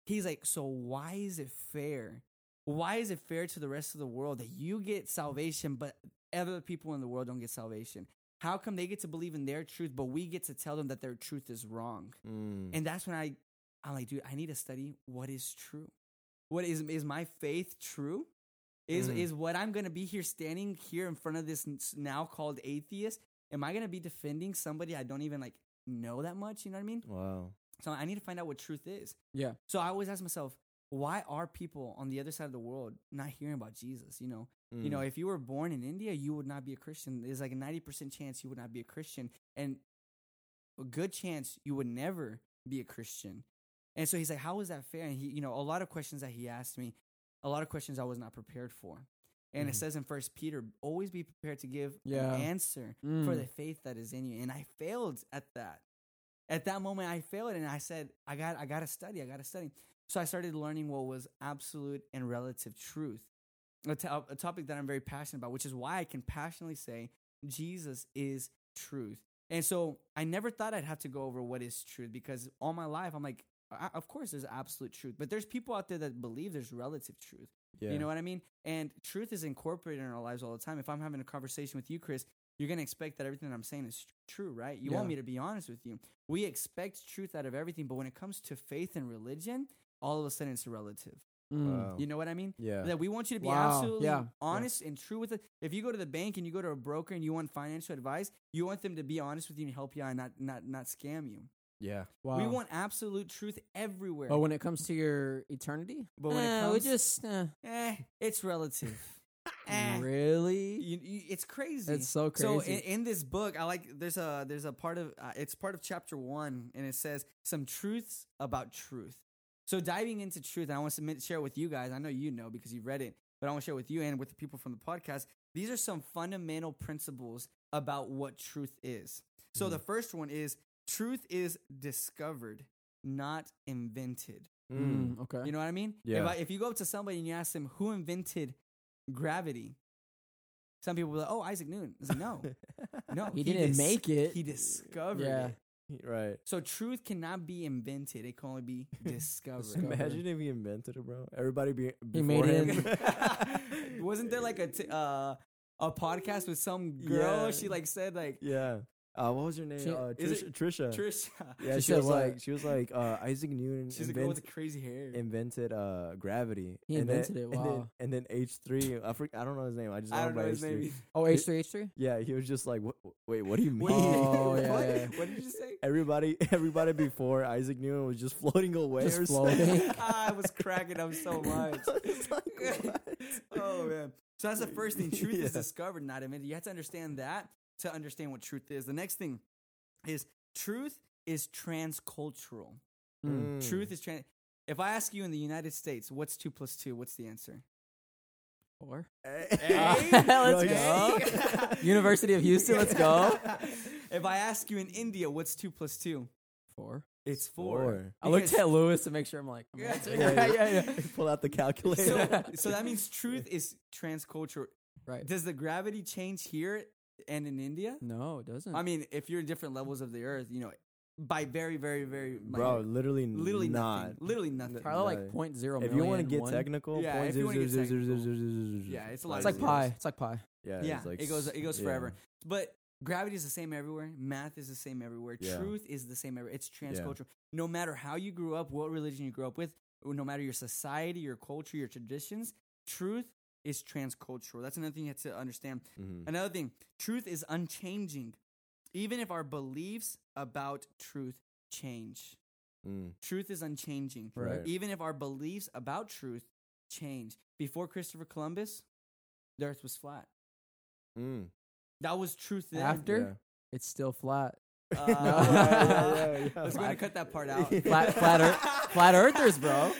Speaker 3: He's like, so why is it fair? Why is it fair to the rest of the world that you get salvation, but other people in the world don't get salvation? How come they get to believe in their truth, but we get to tell them that their truth is wrong?
Speaker 1: Mm.
Speaker 3: And that's when I, I'm like, dude, I need to study what is true. What is is my faith true? Is
Speaker 1: Mm.
Speaker 3: is what I'm gonna be here standing here in front of this now called atheist? Am I gonna be defending somebody I don't even like know that much? You know what I mean?
Speaker 1: wow.
Speaker 3: So I need to find out what truth is.
Speaker 2: Yeah.
Speaker 3: So I always ask myself, why are people on the other side of the world not hearing about Jesus? You know, you know,
Speaker 1: Mm.
Speaker 3: if you were born in India, you would not be a Christian. There's like a ninety percent chance you would not be a Christian, and a good chance you would never be a Christian. And so he's like, "How is that fair?" And he, you know, a lot of questions that he asked me, a lot of questions I was not prepared for. And it
Speaker 1: Mhm.
Speaker 3: says in First Peter, always be prepared to give
Speaker 2: Yeah.
Speaker 3: an answer for
Speaker 2: Mm.
Speaker 3: the faith that is in you. And I failed at that. At that moment, I failed, and I said, "I got, I got to study. I got to study." So I started learning what was absolute and relative truth, a, topic that I'm very passionate about, which is why I can passionately say Jesus is truth. And so I never thought I'd have to go over what is truth because all my life I'm like, of course there's absolute truth, but there's people out there that believe there's relative truth.
Speaker 1: yeah.
Speaker 3: You know what I mean? And truth is incorporated in our lives all the time. If I'm having a conversation with you, Chris, you're going to expect that everything that I'm saying is true, right? You want me to be honest with you. We expect truth out of everything, but when it comes to faith and religion, all of a sudden it's relative.
Speaker 2: Mm.
Speaker 1: Wow.
Speaker 3: You know what I mean?
Speaker 1: yeah.
Speaker 3: That we want you to be
Speaker 2: Wow.
Speaker 3: absolutely
Speaker 2: Yeah. Yeah.
Speaker 3: honest and true with it. If you go to the bank and you go to a broker and you want financial advice, you want them to be honest with you and help you out and not not not scam you.
Speaker 1: yeah.
Speaker 2: Wow.
Speaker 3: We want absolute truth everywhere.
Speaker 2: But when it comes to your eternity,
Speaker 3: But when it
Speaker 2: we
Speaker 3: comes-
Speaker 2: just eh,
Speaker 3: eh, it's relative. eh.
Speaker 2: really.
Speaker 3: You, you, it's crazy.
Speaker 2: It's so
Speaker 3: So
Speaker 2: crazy.
Speaker 3: in, in this book, I like there's a there's a part of uh, it's part of chapter one, and it says some truths about truth. So diving into truth, I want to submit, share with you guys. I know you know because you've read it, but I want to share with you and with the people from the podcast. These are some fundamental principles about what truth is. So the first one is truth is discovered, not invented.
Speaker 1: Mm.
Speaker 2: Mm, okay.
Speaker 3: You know what I mean?
Speaker 1: Yeah.
Speaker 3: If, I, if you go up to somebody and you ask them who invented gravity, some people will be like, "Oh, Isaac Newton." It's like, no, no,
Speaker 2: He didn't make it.
Speaker 3: He discovered
Speaker 2: Yeah.
Speaker 3: it.
Speaker 1: right.
Speaker 3: So truth cannot be invented; it can only be discovered.
Speaker 2: Discovered.
Speaker 1: Imagine if he invented it, bro. Everybody be
Speaker 2: He made
Speaker 1: him.
Speaker 2: it
Speaker 3: Wasn't there like a t- uh, a podcast with some girl?
Speaker 1: Yeah.
Speaker 3: She like said like
Speaker 1: yeah. Uh, what was your name?
Speaker 2: She-
Speaker 1: uh,
Speaker 3: is
Speaker 1: Trisha. Trisha.
Speaker 3: Trisha.
Speaker 1: Yeah,
Speaker 2: She
Speaker 1: she,
Speaker 2: said
Speaker 1: was
Speaker 2: what?
Speaker 1: like, she was like, uh, Isaac Newton
Speaker 3: She's a girl with
Speaker 1: invent,
Speaker 3: the crazy hair.
Speaker 1: invented uh gravity.
Speaker 2: He
Speaker 1: And then-
Speaker 2: invented it,
Speaker 1: And then,
Speaker 2: wow.
Speaker 1: and then H three. I forget, I don't know his name. I just
Speaker 3: I don't
Speaker 1: by
Speaker 3: know his
Speaker 1: H3.
Speaker 3: name.
Speaker 2: Oh, H three H three.
Speaker 1: Yeah, he was just like, what, wait, what do you mean?
Speaker 3: What,
Speaker 2: Oh, yeah,
Speaker 3: what?
Speaker 2: yeah.
Speaker 3: what did you say?
Speaker 1: everybody, everybody before Isaac Newton was just floating away.
Speaker 2: Just
Speaker 1: or something.
Speaker 2: floating.
Speaker 3: I was cracking up so much.
Speaker 1: It's like, what?
Speaker 3: oh man. So that's the first thing. Truth is
Speaker 1: Yeah.
Speaker 3: discovered, not invented. You have to understand that to understand what truth is. The next thing is truth is transcultural.
Speaker 2: Mm.
Speaker 3: Truth is trans. If I ask you in the United States, what's two plus two? What's the answer?
Speaker 2: Four.
Speaker 1: Hey.
Speaker 2: Let's go. University of Houston. Let's go.
Speaker 3: if I ask you in India, what's two plus two?
Speaker 2: Four.
Speaker 3: It's four.
Speaker 1: Four.
Speaker 2: I looked at Lewis to make sure I'm like, I'm
Speaker 3: Yeah.
Speaker 2: answering
Speaker 1: Yeah, yeah.
Speaker 2: yeah, yeah.
Speaker 1: Pull out the calculator.
Speaker 3: So, so that means truth is transcultural.
Speaker 2: Right.
Speaker 3: Does the gravity change here and in India?
Speaker 2: No, it doesn't.
Speaker 3: I mean, if you're in different levels of the earth, you know, by very, very, very,
Speaker 1: Bro, literally,
Speaker 3: literally
Speaker 1: not.
Speaker 3: nothing. Literally nothing.
Speaker 2: probably like point zero
Speaker 1: If you want to get
Speaker 2: one.
Speaker 1: technical,
Speaker 3: Yeah,
Speaker 1: point zero zero zero zero zero zero.
Speaker 3: Yeah, it's a lot
Speaker 2: It's like
Speaker 3: zeros.
Speaker 2: pi. It's like pi.
Speaker 1: Yeah,
Speaker 3: yeah,
Speaker 1: like
Speaker 3: it goes it goes
Speaker 1: yeah.
Speaker 3: forever. But gravity is the same everywhere. Math is the same everywhere.
Speaker 1: Yeah.
Speaker 3: Truth is the same everywhere. It's transcultural. No matter how you grew up, what religion you grew up with, no matter your society, your culture, your traditions, truth is transcultural. That's another thing you have to understand.
Speaker 1: Mhm.
Speaker 3: Another thing, truth is unchanging. Even if our beliefs about truth change.
Speaker 1: Mm.
Speaker 3: Truth is unchanging.
Speaker 1: Right.
Speaker 3: Even if our beliefs about truth change. Before Christopher Columbus, the earth was flat.
Speaker 1: Mm.
Speaker 3: That was truth then.
Speaker 2: After?
Speaker 1: Yeah.
Speaker 2: It's still flat.
Speaker 3: Uh,
Speaker 1: Yeah, yeah, yeah.
Speaker 3: Let's go ahead and cut that part out.
Speaker 2: Flat, flat, earth, flat earthers, bro.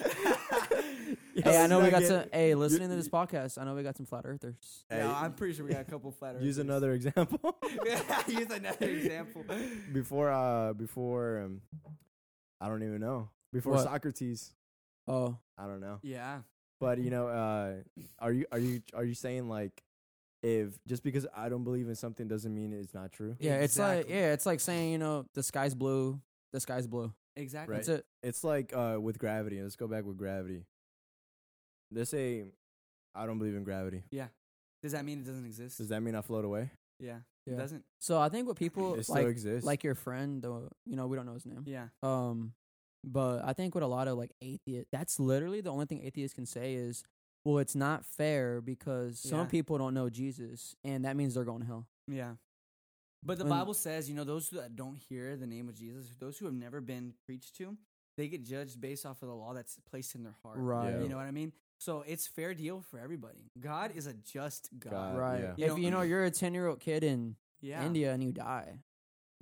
Speaker 2: Hey, I know we got some. Hey, listening to this podcast, I know we got some flat earthers.
Speaker 1: Hey,
Speaker 3: Yeah, I'm pretty sure we got a couple flat earthers.
Speaker 1: Use another example.
Speaker 3: Use another example.
Speaker 1: before, uh, before, um, I don't even know. Before
Speaker 2: What?
Speaker 1: Socrates,
Speaker 2: Oh,
Speaker 1: I don't know.
Speaker 3: Yeah.
Speaker 1: But you know, uh, are you are you are you saying like, if just because I don't believe in something doesn't mean it's not true.
Speaker 2: Yeah, it's like yeah, it's like saying you know the sky's blue, the sky's blue.
Speaker 3: Exactly.
Speaker 1: Right.
Speaker 2: That's it.
Speaker 1: It's like uh, with gravity. Let's go back with gravity. They say I don't believe in gravity. Yeah.
Speaker 3: Does that mean it doesn't exist?
Speaker 1: Does that mean I float away?
Speaker 3: yeah.
Speaker 2: Yeah.
Speaker 3: It doesn't.
Speaker 2: So I think what people
Speaker 1: It still
Speaker 2: like,
Speaker 1: exists.
Speaker 2: like your friend, though, you know, we don't know his name.
Speaker 3: Yeah.
Speaker 2: Um, but I think what a lot of like atheists, that's literally the only thing atheists can say is, well, it's not fair because some
Speaker 3: Yeah.
Speaker 2: people don't know Jesus, and that means they're going to hell.
Speaker 3: Yeah. But the
Speaker 2: And-
Speaker 3: Bible says, you know, those that don't hear the name of Jesus, those who have never been preached to, they get judged based off of the law that's placed in their heart.
Speaker 2: Right.
Speaker 1: Yeah.
Speaker 3: You know what I mean? So it's fair deal for everybody. God is a just God.
Speaker 1: God.
Speaker 2: right.
Speaker 1: yeah.
Speaker 3: You
Speaker 2: If
Speaker 3: know-
Speaker 2: you know you're a ten year old kid in
Speaker 3: Yeah.
Speaker 2: India and you die,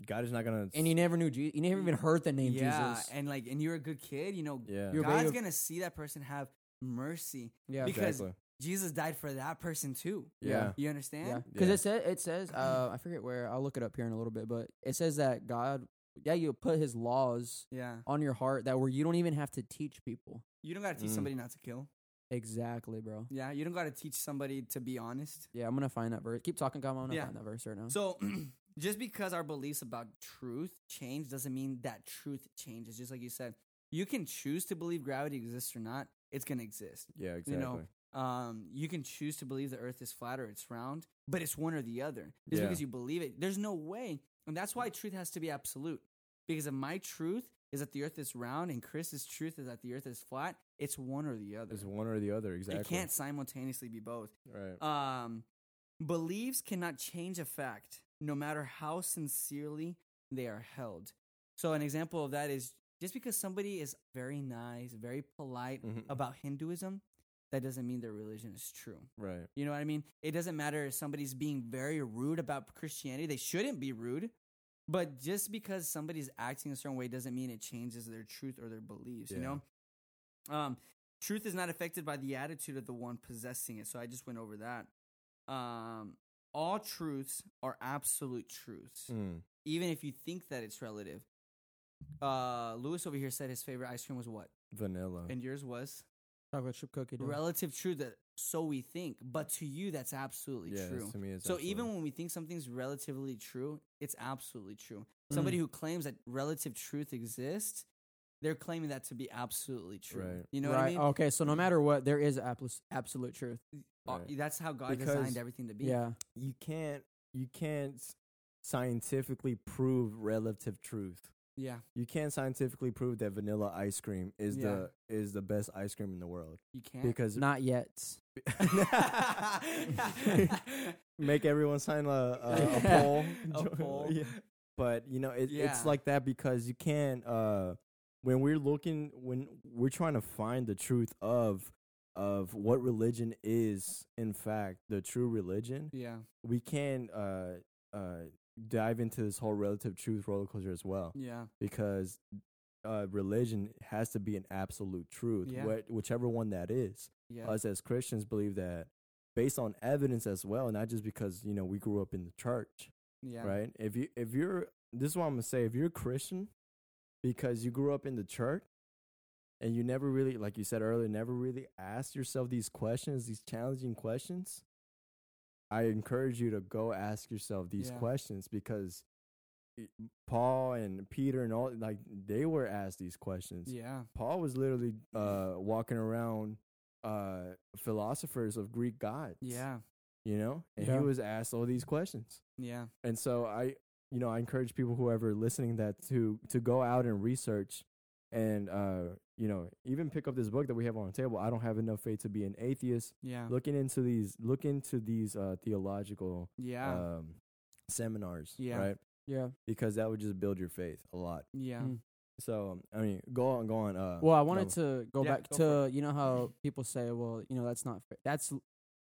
Speaker 1: God is not gonna.
Speaker 2: and you never knew Jesus, you never even heard the name
Speaker 3: yeah,
Speaker 2: Jesus.
Speaker 3: and like, and you're a good kid, you know,
Speaker 1: yeah.
Speaker 2: You're
Speaker 3: God's gonna see that person have mercy
Speaker 2: Yeah,
Speaker 3: because
Speaker 1: exactly.
Speaker 3: Jesus died for that person too.
Speaker 1: Yeah.
Speaker 3: You
Speaker 2: Yeah,
Speaker 3: understand?
Speaker 2: because
Speaker 1: Yeah.
Speaker 2: it says it says uh, I forget where I'll look it up here in a little bit, but it says that God, yeah, you put His laws
Speaker 3: Yeah.
Speaker 2: on your heart that where you don't even have to teach people.
Speaker 3: You don't gotta teach
Speaker 1: Mm.
Speaker 3: somebody not to kill.
Speaker 2: Exactly, bro.
Speaker 3: Yeah. You don't gotta teach somebody to be honest.
Speaker 2: Yeah, I'm gonna find that verse. Keep talking, Kyle. I'm gonna
Speaker 3: Yeah.
Speaker 2: find that verse right now.
Speaker 3: So just because our beliefs about truth change doesn't mean that truth changes. Just like you said, you can choose to believe gravity exists or not. It's gonna exist.
Speaker 1: Yeah, exactly.
Speaker 3: You know, um, you can choose to believe the Earth is flat or it's round, but it's one or the other. Just
Speaker 1: Yeah.
Speaker 3: because you believe it, there's no way, and that's why truth has to be absolute. Because if my truth is that the Earth is round and Chris's truth is that the Earth is flat, it's one or the other.
Speaker 1: it's one or the other. Exactly.
Speaker 3: It can't simultaneously be both.
Speaker 1: Right.
Speaker 3: Um, beliefs cannot change a fact, no matter how sincerely they are held. So, an example of that is just because somebody is very nice, very polite
Speaker 1: Mhm.
Speaker 3: about Hinduism, that doesn't mean their religion is true.
Speaker 1: Right.
Speaker 3: You know what I mean? It doesn't matter if somebody's being very rude about Christianity. They shouldn't be rude. But just because somebody's acting a certain way doesn't mean it changes their truth or their beliefs, you know? Um, truth is not affected by the attitude of the one possessing it. So I just went over that. Um, all truths are absolute truths,
Speaker 1: Mm.
Speaker 3: even if you think that it's relative. Uh, Lewis over here said his favorite ice cream was what?
Speaker 1: Vanilla.
Speaker 3: And yours was?
Speaker 2: Chocolate chip cookie dough.
Speaker 3: relative truth that so we think, but to you that's absolutely
Speaker 1: yeah,
Speaker 3: true.
Speaker 1: to me, it's
Speaker 3: So
Speaker 1: absolute.
Speaker 3: even when we think something's relatively true, it's absolutely true. Somebody who claims that relative truth exists, they're claiming that to be absolutely true.
Speaker 1: Right.
Speaker 3: You know
Speaker 2: right.
Speaker 3: what I mean?
Speaker 2: Okay, so no matter what, there is absolute truth.
Speaker 3: Uh,
Speaker 1: Right.
Speaker 3: That's how God
Speaker 1: Because-
Speaker 3: designed everything to be.
Speaker 2: Yeah.
Speaker 1: you can't you can't scientifically prove relative truth.
Speaker 3: Yeah.
Speaker 1: You can't scientifically prove that vanilla ice cream is
Speaker 3: Yeah.
Speaker 1: the is the best ice cream in the world
Speaker 3: You can't.
Speaker 1: because
Speaker 2: Not yet.
Speaker 1: Make everyone sign a a, a poll.
Speaker 3: A poll.
Speaker 1: Yeah. But you know, it,
Speaker 3: Yeah.
Speaker 1: it's like that because you can't. Uh, when we're looking, when we're trying to find the truth of of what religion is, in fact, the true religion,
Speaker 3: yeah.
Speaker 1: we can uh, uh, dive into this whole relative truth roller coaster as well
Speaker 3: Yeah.
Speaker 1: because uh, religion has to be an absolute truth,
Speaker 3: Yeah.
Speaker 1: wh- whichever one that is.
Speaker 3: Yeah.
Speaker 1: Us as Christians believe that based on evidence as well, not just because you know we grew up in the church,
Speaker 3: yeah.
Speaker 1: right? If you if you're this is what I'm gonna say, if you're a Christian because you grew up in the church and you never really, like you said earlier, never really asked yourself these questions, these challenging questions, I encourage you to go ask yourself these
Speaker 3: Yeah.
Speaker 1: questions because Paul and Peter and all like they were asked these questions.
Speaker 3: Yeah.
Speaker 1: Paul was literally uh, walking around uh, philosophers of Greek gods.
Speaker 3: Yeah.
Speaker 1: You know? And
Speaker 2: Yeah.
Speaker 1: he was asked all these questions.
Speaker 3: Yeah.
Speaker 1: And so I you know, I encourage people whoever listening that to to go out and research and uh, you know, even pick up this book that we have on the table. I don't have enough faith to be an atheist.
Speaker 3: Yeah.
Speaker 1: Looking into these look into these uh theological
Speaker 3: Yeah.
Speaker 1: um seminars,
Speaker 3: Yeah.
Speaker 1: right?
Speaker 2: Yeah.
Speaker 1: Because that would just build your faith a lot.
Speaker 3: yeah.
Speaker 2: Mm.
Speaker 1: So um, I mean, go on, go on. Uh,
Speaker 2: Well, I wanted
Speaker 1: Melvin.
Speaker 2: to go
Speaker 3: Yeah,
Speaker 2: back
Speaker 3: go
Speaker 2: to you know how people say, well, you know, that's not fair. That's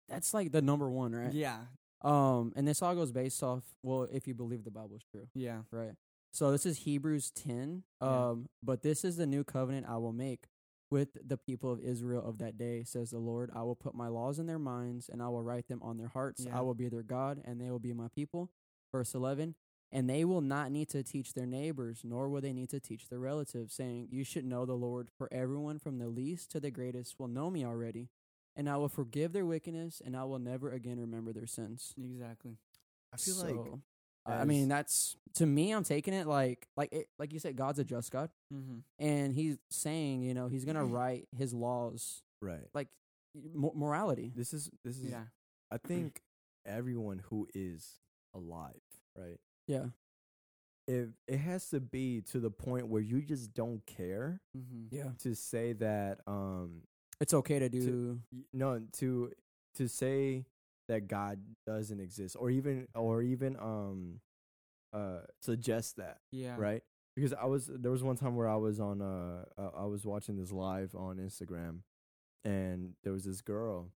Speaker 2: that's like the number one, right?
Speaker 3: Yeah.
Speaker 2: Um, and this all goes based off well, if you believe the Bible is true,
Speaker 3: Yeah.
Speaker 2: right? So this is Hebrews ten.
Speaker 3: Yeah.
Speaker 2: Um, but this is the new covenant I will make with the people of Israel of that day, says the Lord. I will put my laws in their minds, and I will write them on their hearts.
Speaker 3: Yeah.
Speaker 2: I will be their God, and they will be my people. Verse eleven. And they will not need to teach their neighbors, nor will they need to teach their relatives, saying, You should know the Lord, for everyone from the least to the greatest will know me already. and I will forgive their wickedness, and I will never again remember their sins.
Speaker 3: Exactly.
Speaker 1: I feel like
Speaker 2: I mean, that's to me. I'm taking it like, like, it, like you said, God's a just God,
Speaker 3: Mm-hmm.
Speaker 2: and He's saying, you know, He's gonna write His laws,
Speaker 1: right.
Speaker 2: like mo- morality.
Speaker 1: This is this is.
Speaker 3: Yeah.
Speaker 1: I think everyone who is alive, right?
Speaker 2: Yeah,
Speaker 1: If it has to be to the point where you just don't care
Speaker 3: Mm-hmm.
Speaker 2: yeah.
Speaker 1: to say that, um,
Speaker 2: It's okay to do.
Speaker 1: y- no, to to say that God doesn't exist, or even or even um, uh, suggest that,
Speaker 3: Yeah.
Speaker 1: right? Because I was there was one time where I was on uh, uh I was watching this live on Instagram, and there was this girl,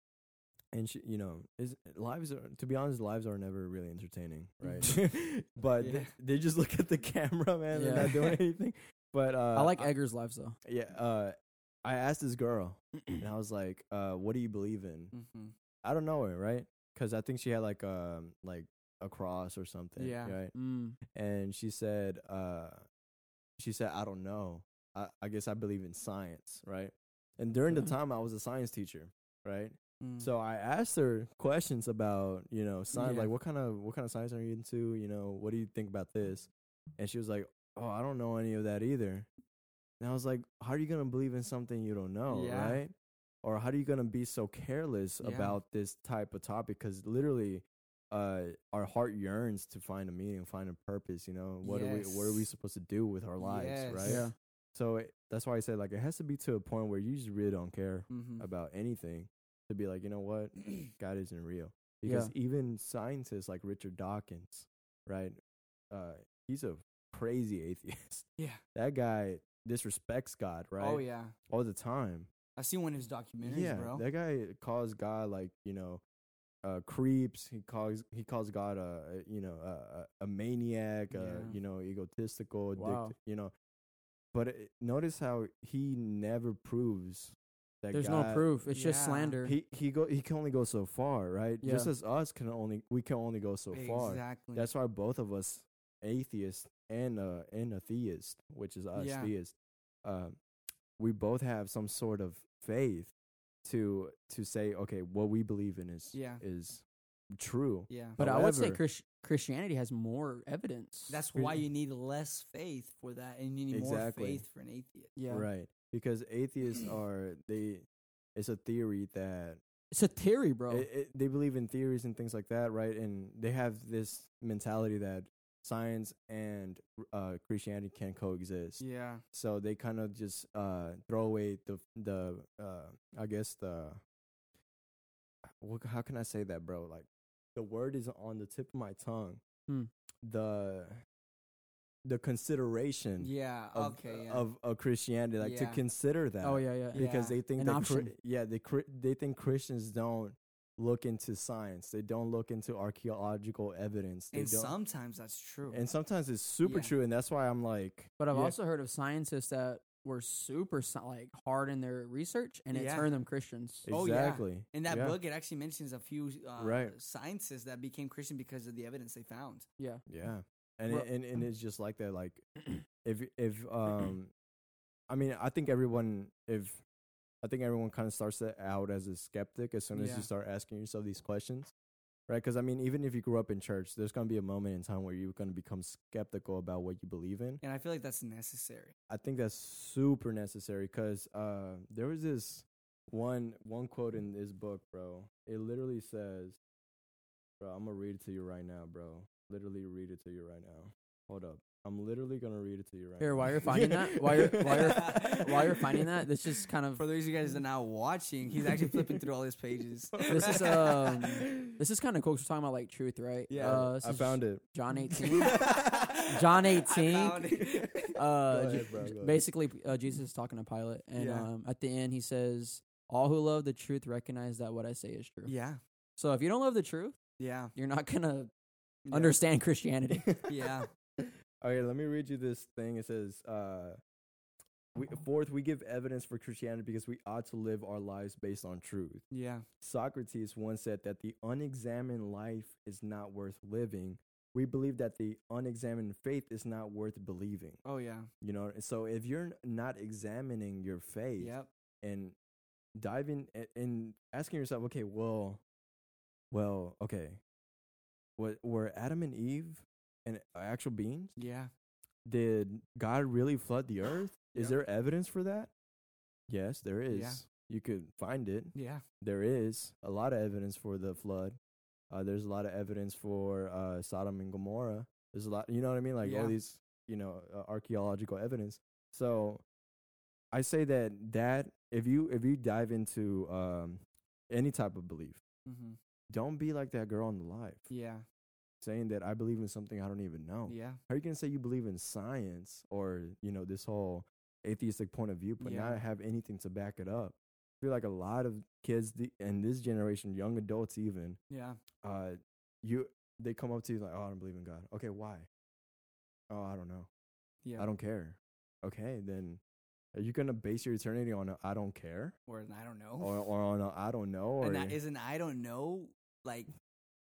Speaker 1: and she you know is lives are to be honest lives are never really entertaining, right? but
Speaker 3: Yeah.
Speaker 1: they, they just look at the camera, man. They're not doing anything. But uh,
Speaker 2: I like Edgar's lives though.
Speaker 1: yeah. Uh, I asked this girl, and I was like, uh, "What do you believe in?"
Speaker 3: Mm-hmm.
Speaker 1: I don't know her, right? Because I think she had like um like a cross or something,
Speaker 3: Yeah.
Speaker 1: right?
Speaker 2: Mm.
Speaker 1: and she said uh she said i don't know i, I guess i believe in science right and during the time i was a science teacher right
Speaker 3: Mm.
Speaker 1: so i asked her questions about you know science
Speaker 3: Yeah.
Speaker 1: like what kind of what kind of science are you into you know what do you think about this and she was like oh i don't know any of that either and i was like how are you gonna believe in something you don't know
Speaker 3: Yeah.
Speaker 1: right or how are you gonna be so careless
Speaker 3: Yeah.
Speaker 1: about this type of topic because literally uh, our heart yearns to find a meaning, find a purpose. You know, what are we what are we supposed to do with our lives,
Speaker 3: Yes.
Speaker 1: right?
Speaker 2: Yeah.
Speaker 1: So it, that's why I said like it has to be to a point where you just really don't care
Speaker 3: Mm-hmm.
Speaker 1: about anything to be like, you know what, God isn't real. Because even scientists like Richard Dawkins, right? Uh, he's a crazy atheist.
Speaker 3: yeah.
Speaker 1: That guy disrespects God, right?
Speaker 3: Oh yeah.
Speaker 1: All the time.
Speaker 3: I see one of his documentaries,
Speaker 1: yeah,
Speaker 3: bro.
Speaker 1: that guy calls God like you know, uh, creeps. He calls he calls God a, a you know a, a, a maniac,
Speaker 3: Yeah.
Speaker 1: uh, you know egotistical,
Speaker 2: Wow.
Speaker 1: dict- you know. But it, notice how he never proves that
Speaker 2: There's
Speaker 1: God,
Speaker 2: no proof. It's just
Speaker 3: Yeah.
Speaker 2: slander.
Speaker 1: He he go he can only go so far, right? Just as us can only we can only go so far.
Speaker 3: Exactly.
Speaker 1: That's why both of us, atheist and uh and a theist, which is us
Speaker 3: Yeah.
Speaker 1: theist, um, we both have some sort of faith to to say, okay, what we believe in is
Speaker 3: Yeah.
Speaker 1: is true.
Speaker 3: yeah.
Speaker 2: but I would say
Speaker 1: However-
Speaker 2: Chris- Christianity has more evidence.
Speaker 3: That's why you need less faith for that, and you need
Speaker 1: Exactly.
Speaker 3: more faith for an atheist.
Speaker 2: yeah.
Speaker 1: Right. Because atheists are they it's a theory that
Speaker 2: It's a theory, bro.
Speaker 1: it, it, they believe in theories and things like that, right? And they have this mentality that science and uh, Christianity can coexist.
Speaker 3: Yeah.
Speaker 1: So they kind of just uh, throw away the the uh, I guess the what, how can I say that, bro? Like the word is on the tip of my tongue.
Speaker 2: Hmm.
Speaker 1: The the consideration
Speaker 3: Yeah.
Speaker 1: of
Speaker 3: okay. Yeah.
Speaker 1: of, of Christianity, like to consider that.
Speaker 2: oh yeah, yeah.
Speaker 1: because
Speaker 3: Yeah.
Speaker 1: they think
Speaker 2: An
Speaker 1: that Chri-
Speaker 2: option.
Speaker 1: yeah they Chri- they think Christians don't look into science. They don't look into archaeological evidence. They
Speaker 3: and
Speaker 1: don't.
Speaker 3: sometimes that's true.
Speaker 1: and sometimes it's super
Speaker 3: Yeah.
Speaker 1: true, and that's why I'm like,
Speaker 2: But I've
Speaker 1: yeah.
Speaker 2: also heard of scientists that were super like hard in their research, and it
Speaker 3: Yeah.
Speaker 2: turned them Christians.
Speaker 3: Oh, yeah.
Speaker 1: exactly
Speaker 3: in that
Speaker 1: yeah.
Speaker 3: book, it actually mentions a few uh,
Speaker 1: Right.
Speaker 3: scientists that became Christian because of the evidence they found.
Speaker 2: Yeah.
Speaker 1: Yeah, and it, and and it's just like that. Like if if um, I mean, I think everyone if I think everyone kind of starts out as a skeptic as soon as
Speaker 3: Yeah.
Speaker 1: you start asking yourself these questions, right? Because I mean, even if you grew up in church, there's gonna be a moment in time where you're gonna become skeptical about what you believe in.
Speaker 3: And I feel like that's necessary.
Speaker 1: I think that's super necessary because uh, there was this one one quote in this book, bro. It literally says, "Bro, I'm gonna read it to you right now, bro. Literally read it to you right now. Hold up, I'm literally gonna read it to you right now.
Speaker 2: Here,
Speaker 1: now."
Speaker 2: while you're finding that, while you're while you're while you're finding that, this is kind of
Speaker 3: For those of you guys that are now watching, he's actually flipping through all his pages.
Speaker 2: this is um this is kind of cool. 'cause We're talking about like truth, right?
Speaker 3: Yeah.
Speaker 2: uh,
Speaker 1: I found it.
Speaker 2: John 18. John 18.
Speaker 3: I found it.
Speaker 2: Uh,
Speaker 1: ahead, bro,
Speaker 2: basically, uh, Jesus is talking to Pilate, and
Speaker 3: Yeah.
Speaker 2: um, at the end, he says, "All who love the truth recognize that what I say is true."
Speaker 3: yeah.
Speaker 2: So if you don't love the truth,
Speaker 3: Yeah.
Speaker 2: you're not gonna
Speaker 3: Yeah.
Speaker 2: understand Christianity.
Speaker 3: Yeah.
Speaker 1: Okay, let me read you this thing. It says, uh, we, fourth, we give evidence for Christianity because we ought to live our lives based on truth.
Speaker 3: Yeah.
Speaker 1: Socrates once said that the unexamined life is not worth living. We believe that the unexamined faith is not worth believing.
Speaker 3: Oh yeah.
Speaker 1: You know, so if you're not examining your faith
Speaker 3: Yep.
Speaker 1: and diving a- and asking yourself, okay, well, well, okay, what were Adam and Eve and actual beings?
Speaker 3: Yeah.
Speaker 1: Did God really flood the earth? Is
Speaker 3: Yep.
Speaker 1: there evidence for that? Yes, there is.
Speaker 3: Yeah.
Speaker 1: You could find it.
Speaker 3: Yeah.
Speaker 1: There is a lot of evidence for the flood. Uh, there's a lot of evidence for uh, Sodom and Gomorrah. There's a lot, you know what I mean? Like
Speaker 3: Yeah.
Speaker 1: all these, you know, uh, archaeological evidence. So I say that that if you if you dive into um, any type of belief,
Speaker 3: Mm-hmm.
Speaker 1: Don't be like that girl on the live
Speaker 3: Yeah.
Speaker 1: saying that I believe in something I don't even know.
Speaker 3: Yeah.
Speaker 1: How are you gonna say you believe in science or you know this whole atheistic point of view, but
Speaker 3: Yeah.
Speaker 1: not have anything to back it up? I feel like a lot of kids in this generation, young adults even,
Speaker 3: Yeah.
Speaker 1: uh, you they come up to you like, "Oh, I don't believe in God." Okay, why? Oh, I don't know.
Speaker 3: Yeah.
Speaker 1: I don't care. Okay, then are you gonna base your eternity on a "I don't care"
Speaker 3: or an I don't know.
Speaker 1: or or on a "I don't know"? Or
Speaker 3: and that isn't I don't know like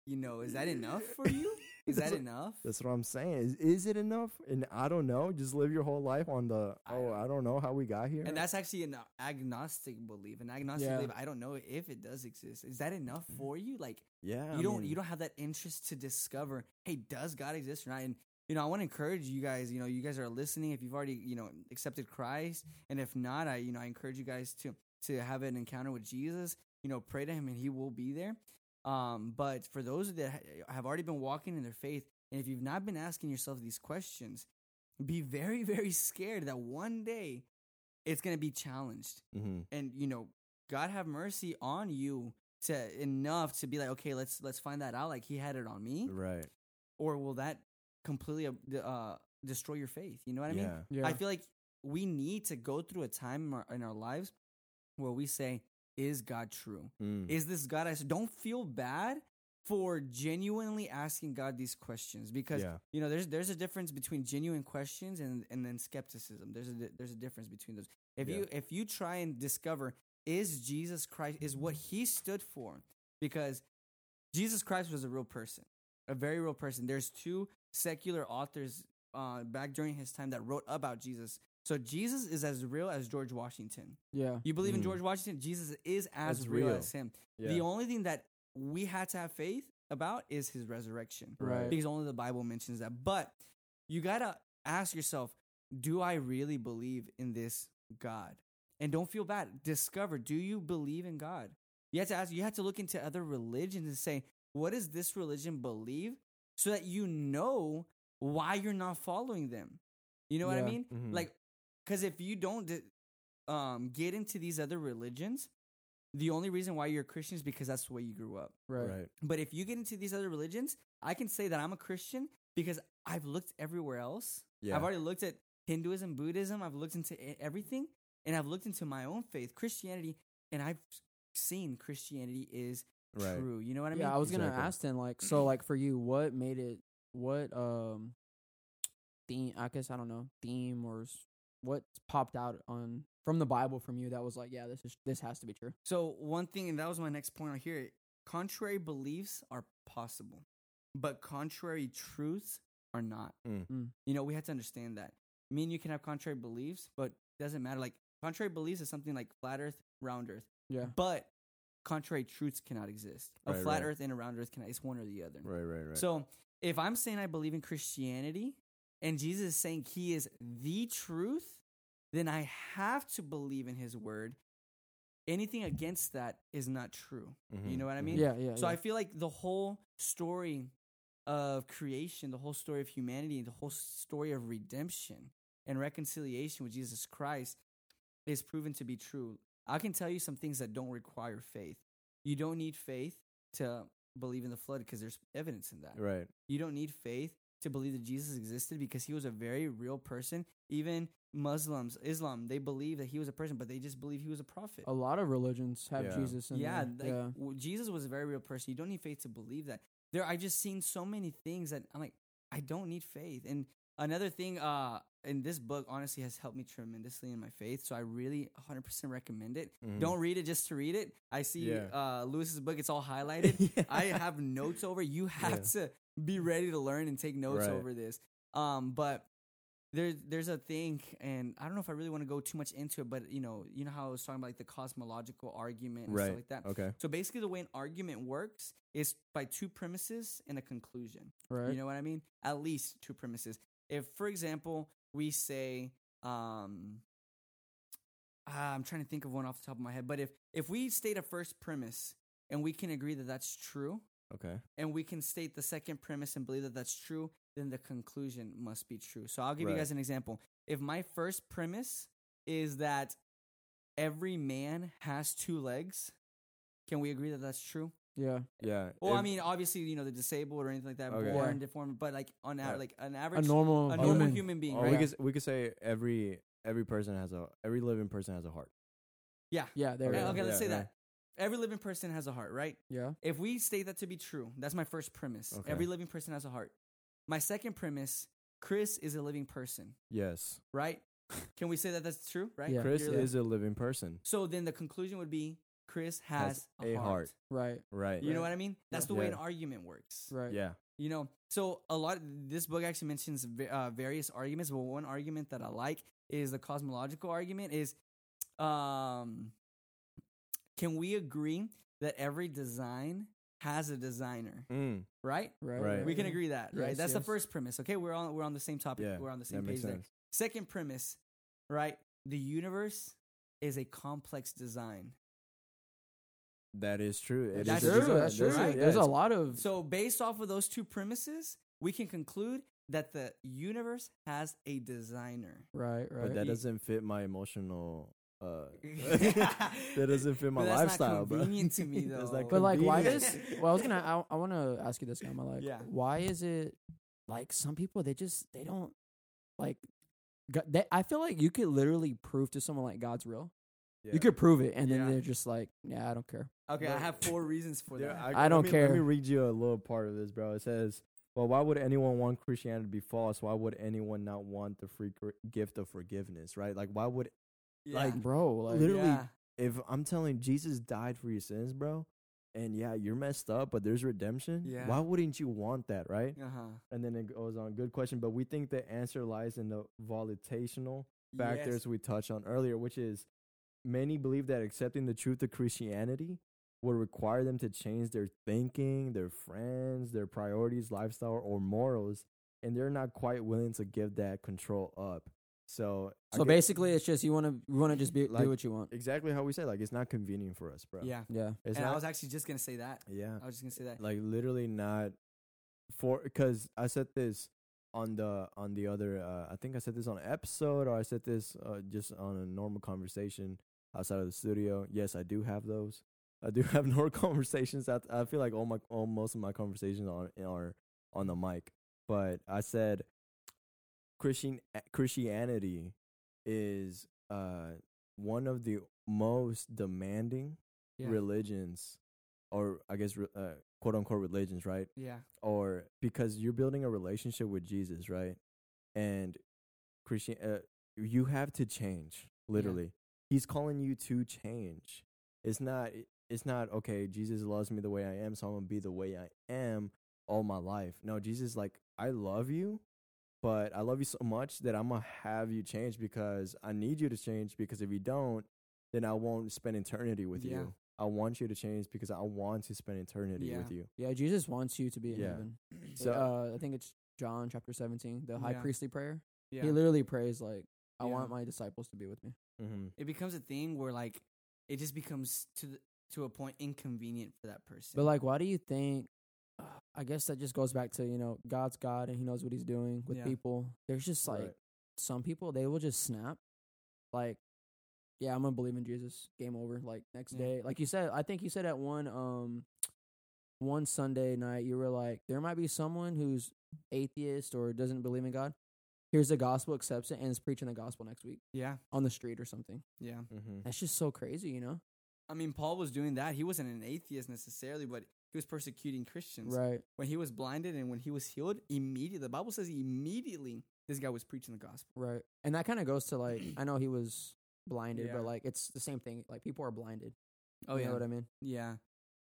Speaker 3: you know is that enough for you? Is that enough?
Speaker 1: That's what I'm saying. Is is it enough? And I don't know. Just live your whole life on the
Speaker 3: I
Speaker 1: oh I don't know how we got here.
Speaker 3: And that's actually an agnostic belief. An agnostic
Speaker 2: Yeah.
Speaker 3: belief. I don't know if it does exist. Is that enough mm. for you? Like
Speaker 1: yeah.
Speaker 3: you
Speaker 1: I
Speaker 3: don't
Speaker 1: mean,
Speaker 3: you don't have that interest to discover. Hey, does God exist or not? And you know, I want to encourage you guys. You know, you guys are listening. If you've already you know accepted Christ, and if not, I you know I encourage you guys to to have an encounter with Jesus. You know, pray to Him, and He will be there. Um, but for those that have already been walking in their faith, and if you've not been asking yourself these questions, be very very scared that one day it's gonna be challenged
Speaker 1: Mhm.
Speaker 3: and you know god have mercy on you to enough to be like okay let's let's find that out like he had it on me
Speaker 1: right.
Speaker 3: or will that completely uh, uh destroy your faith you know what i mean
Speaker 1: yeah.
Speaker 2: Yeah.
Speaker 3: i feel like we need to go through a time in our, in our lives where we say is god true
Speaker 1: Mm.
Speaker 3: is this god i don't feel bad for genuinely asking god these questions because
Speaker 1: yeah.
Speaker 3: you know there's there's a difference between genuine questions and and then skepticism there's a there's a difference between those if
Speaker 1: Yeah.
Speaker 3: you if you try and discover is jesus christ is what he stood for because jesus christ was a real person a very real person there's two secular authors uh, back during his time that wrote about jesus so jesus is as real as george washington
Speaker 2: yeah.
Speaker 3: you believe in
Speaker 1: Mm.
Speaker 3: george washington jesus is as real,
Speaker 1: real.
Speaker 3: as him
Speaker 1: Yeah.
Speaker 3: the only thing that we had to have faith about is his resurrection
Speaker 2: Right.
Speaker 3: because only the Bible mentions that. But you gotta ask yourself, do I really believe in this God? And don't feel bad. Discover, do you believe in God? You have to ask, you have to look into other religions and say, what does this religion believe? So that you know why you're not following them. You know what I
Speaker 2: Yeah.
Speaker 3: mean?
Speaker 1: Mhm.
Speaker 3: Like, because if you don't um, get into these other religions, the only reason why you're a Christian is because that's the way you grew up.
Speaker 2: Right.
Speaker 1: right.
Speaker 3: But if you get into these other religions, I can say that I'm a Christian because I've looked everywhere else.
Speaker 1: Yeah.
Speaker 3: I've already looked at Hinduism, Buddhism, I've looked into everything, and I've looked into my own faith, Christianity, and I've seen Christianity is
Speaker 1: right.
Speaker 3: true. You know what I mean?
Speaker 2: yeah, I was gonna ask then, like, so, like, for you, what made it? What um theme? I guess I don't know theme or s- what popped out on from the Bible from you that was like, yeah, this is this has to be true.
Speaker 3: So one thing, and that was my next point on here. Contrary beliefs are possible, but contrary truths are not.
Speaker 1: Mm.
Speaker 2: Mm.
Speaker 3: You know, we have to understand that. Me and you can have contrary beliefs, but doesn't matter. Like contrary beliefs is something like flat Earth, round Earth,
Speaker 2: Yeah.
Speaker 3: but contrary truths cannot exist. A
Speaker 1: Right,
Speaker 3: flat
Speaker 1: right.
Speaker 3: Earth and a round Earth cannot. It's one or the other.
Speaker 1: Right. Right. Right.
Speaker 3: So if I'm saying I believe in Christianity, and Jesus is saying He is the truth, then I have to believe in His word. Anything against that is not true. You
Speaker 1: Mhm,
Speaker 3: know what I mean?
Speaker 2: Yeah, yeah.
Speaker 3: So
Speaker 2: yeah.
Speaker 3: I feel like the whole story of creation, the whole story of humanity, the whole story of redemption and reconciliation with Jesus Christ is proven to be true. I can tell you some things that don't require faith. You don't need faith to believe in the flood because there's evidence in that.
Speaker 1: Right.
Speaker 3: You don't need faith to believe that Jesus existed because he was a very real person. Even Muslims, Islam, they believe that he was a person, but they just believe he was a prophet.
Speaker 2: a lot of religions have
Speaker 1: Yeah.
Speaker 2: Jesus in
Speaker 3: Yeah, like,
Speaker 2: yeah.
Speaker 3: w- Jesus was a very real person. You don't need faith to believe that. There, I just seen so many things that I'm like, I don't need faith. And another thing, uh, in this book, honestly, has helped me tremendously in my faith. So I really 100% recommend it.
Speaker 1: Mhm.
Speaker 3: Don't read it just to read it. I see
Speaker 1: Yeah.
Speaker 3: uh, Lewis's book; it's all highlighted. I have notes over. You have to be ready to learn and take notes
Speaker 1: Right.
Speaker 3: over this. Um, but there's there's a thing, and I don't know if I really want to go too much into it, but you know, you know how I was talking about like the cosmological argument and
Speaker 1: Right.
Speaker 3: stuff like that.
Speaker 1: Okay.
Speaker 3: So basically, the way an argument works is by two premises and a conclusion.
Speaker 2: Right.
Speaker 3: You know what I mean? At least two premises. If, for example, we say, um, ah, I'm trying to think of one off the top of my head, but if if we state a first premise and we can agree that that's true,
Speaker 1: Okay.
Speaker 3: and we can state the second premise and believe that that's true, then the conclusion must be true. So I'll give you guys an example. If my first premise is that every man has two legs, can we agree that that's true?
Speaker 2: yeah.
Speaker 1: Yeah.
Speaker 3: Well, I mean, obviously, you know, the disabled or anything like that,
Speaker 1: Okay.
Speaker 3: born
Speaker 2: Yeah.
Speaker 3: deformed, but like on a, like an average, A
Speaker 2: normal.
Speaker 3: a
Speaker 1: Oh,
Speaker 3: normal
Speaker 1: human.
Speaker 3: human being,
Speaker 1: or
Speaker 3: right?
Speaker 1: we could we could say every every person has a every living person has a heart.
Speaker 3: yeah.
Speaker 2: Yeah. There.
Speaker 3: Okay,
Speaker 2: we go.
Speaker 3: okay, let's
Speaker 1: Yeah,
Speaker 3: say
Speaker 1: yeah.
Speaker 3: that every living person has a heart, right?
Speaker 2: Yeah.
Speaker 3: If we state that to be true, that's my first premise.
Speaker 1: Okay.
Speaker 3: Every living person has a heart. My second premise, Chris is a living person,
Speaker 1: Yes.
Speaker 3: right? Can we say that that's true, right?
Speaker 2: Yeah.
Speaker 1: Chris
Speaker 3: You're li-
Speaker 1: is a living person.
Speaker 3: So then the conclusion would be Chris has,
Speaker 1: Has
Speaker 3: a,
Speaker 1: a
Speaker 3: heart.
Speaker 1: heart.
Speaker 2: Right.
Speaker 1: Right.
Speaker 3: You know what I mean? That's the
Speaker 1: Yeah.
Speaker 3: way an argument works.
Speaker 2: Right.
Speaker 1: Yeah.
Speaker 3: You know, so a lot. This book actually mentions va- uh, various arguments, but one argument that I like is the cosmological argument. Is, um, can we agree that every design has a designer?
Speaker 1: Mm.
Speaker 3: Right?
Speaker 2: Right.
Speaker 1: Right.
Speaker 3: We can agree that, right?
Speaker 2: Yes,
Speaker 3: That's the first premise. Okay, we're on we're on the same topic.
Speaker 1: Yeah.
Speaker 3: We're on the same page there. Second premise, right? The universe is a complex design.
Speaker 1: That is true. It
Speaker 3: That's
Speaker 1: is a
Speaker 3: true,
Speaker 1: design.
Speaker 2: That's true.
Speaker 1: That's it, yeah,
Speaker 2: There's a
Speaker 1: it's-
Speaker 2: lot of.
Speaker 3: So based off of those two premises, we can conclude that the universe has a designer.
Speaker 2: right. Right.
Speaker 1: But that doesn't fit my emotional. Uh, that doesn't fit my
Speaker 3: that's
Speaker 1: lifestyle,
Speaker 3: not
Speaker 1: bro.
Speaker 3: convenient to me,
Speaker 1: That's
Speaker 3: though.
Speaker 1: not
Speaker 2: But like, why
Speaker 1: convenient.
Speaker 2: does? Well, I was gonna. I, I want to ask you this, Gamma. Like,
Speaker 3: Yeah.
Speaker 2: why is it like some people they just they don't like? God, they, I feel like you could literally prove to someone like God's real.
Speaker 1: Yeah.
Speaker 2: You could prove it, and then
Speaker 3: Yeah.
Speaker 2: they're just like, yeah, I don't care.
Speaker 3: Okay, I have four reasons for
Speaker 1: Yeah,
Speaker 3: that.
Speaker 2: I don't
Speaker 1: let me, Let me
Speaker 2: care.
Speaker 1: read you a little part of this, bro. It says, "Well, why would anyone want Christianity to be false? Why would anyone not want the free gr- gift of forgiveness? Right? Like, why would
Speaker 3: Yeah.
Speaker 1: like,
Speaker 2: Bro, like,
Speaker 1: literally-
Speaker 3: Yeah.
Speaker 1: if I'm telling Jesus died for your sins, bro, and yeah, you're messed up, but there's redemption.
Speaker 3: Yeah.
Speaker 1: Why wouldn't you want that, right?
Speaker 3: Uh-huh.
Speaker 1: And then it goes on. Good question, but we think the answer lies in the volitational factors
Speaker 3: Yes.
Speaker 1: we touched on earlier, which is many believe that accepting the truth of Christianity would require them to change their thinking, their friends, their priorities, lifestyle, or morals, and they're not quite willing to give that control up. So,
Speaker 2: so
Speaker 1: get-
Speaker 2: basically, it's just you want to you want to just be
Speaker 1: Like-
Speaker 2: do what you want.
Speaker 1: exactly how we say, like it's not convenient for us, bro.
Speaker 3: Yeah.
Speaker 2: Yeah.
Speaker 1: it's
Speaker 3: and
Speaker 1: not.
Speaker 3: I was actually just gonna say that.
Speaker 1: yeah,
Speaker 3: I was just gonna say that.
Speaker 1: like literally not for because I said this on the on the other uh, I think I said this on an episode or I said this uh, just on a normal conversation outside of the studio. Yes, I do have those. I do have normal conversations. I, I feel like all my all most of my conversations are are on the mic. But I said Christian Christianity is uh one of the most demanding
Speaker 3: Yeah.
Speaker 1: religions or I guess uh, quote unquote religions, right?
Speaker 3: Yeah.
Speaker 1: Or because you're building a relationship with Jesus, right? And Christian, uh, you have to change. Literally, He's calling you to change. It's not. It's not okay. Jesus loves me the way I am, so I'm gonna be the way I am all my life. No, Jesus, like I love you, but I love you so much that I'm gonna have you change because I need you to change. Because if you don't, then I won't spend eternity with
Speaker 3: Yeah.
Speaker 1: you. I want you to change because I want to spend eternity
Speaker 3: Yeah.
Speaker 1: with you.
Speaker 2: Yeah. Jesus wants you to be in
Speaker 1: Yeah.
Speaker 2: heaven.
Speaker 1: So-
Speaker 2: So uh, I think it's John chapter seventeen, the high
Speaker 3: Yeah.
Speaker 2: priestly prayer.
Speaker 3: Yeah.
Speaker 2: He literally prays like, "I
Speaker 3: Yeah.
Speaker 2: want my disciples to be with me."
Speaker 1: Mm-hmm.
Speaker 3: it becomes a thing where like it just becomes to the, to a point inconvenient for that person.
Speaker 2: But like, why do you think? Uh, I guess that just goes back to you know God's God and He knows what He's doing with
Speaker 3: Yeah.
Speaker 2: people. There's just like
Speaker 1: Right.
Speaker 2: some people they will just snap, like, yeah, I'm gonna believe in Jesus. Game over. Like next
Speaker 3: Yeah.
Speaker 2: day, like you said, I think you said at one um one Sunday night you were like, there might be someone who's atheist or doesn't believe in God. Here's the gospel, accepts it, and is preaching the gospel next week
Speaker 3: yeah,
Speaker 2: on the street or something.
Speaker 3: yeah.
Speaker 1: Mm-hmm.
Speaker 2: That's just so crazy, you know?
Speaker 3: I mean, Paul was doing that. He wasn't an atheist necessarily, but he was persecuting Christians.
Speaker 2: Right.
Speaker 3: When he was blinded and when he was healed, immediately the Bible says immediately this guy was preaching the gospel.
Speaker 2: Right. And that kind of goes to like I know he was blinded,
Speaker 3: Yeah.
Speaker 2: but like it's the same thing. Like people are blinded.
Speaker 3: Oh
Speaker 2: you
Speaker 3: yeah,
Speaker 2: know what I mean?
Speaker 3: yeah.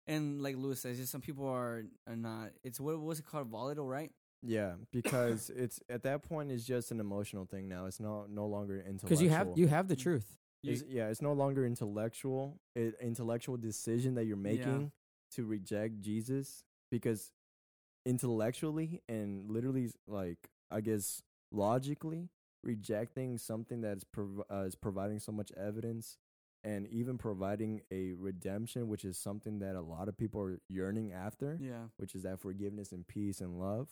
Speaker 3: And like Lewis says, just some people are are not. It's what was it called? Volatile, right?
Speaker 1: Yeah, because it's at that point it's just an emotional thing now. It's no no longer intellectual.
Speaker 2: Because you have you have the mm. truth.
Speaker 1: It's- yeah, it's no longer intellectual. It, intellectual decision that you're making to reject Jesus because intellectually and literally like I guess logically rejecting something that is prov- uh, is providing so much evidence and even providing a redemption which is something that a lot of people are yearning after
Speaker 3: Yeah.
Speaker 1: which is that forgiveness and peace and love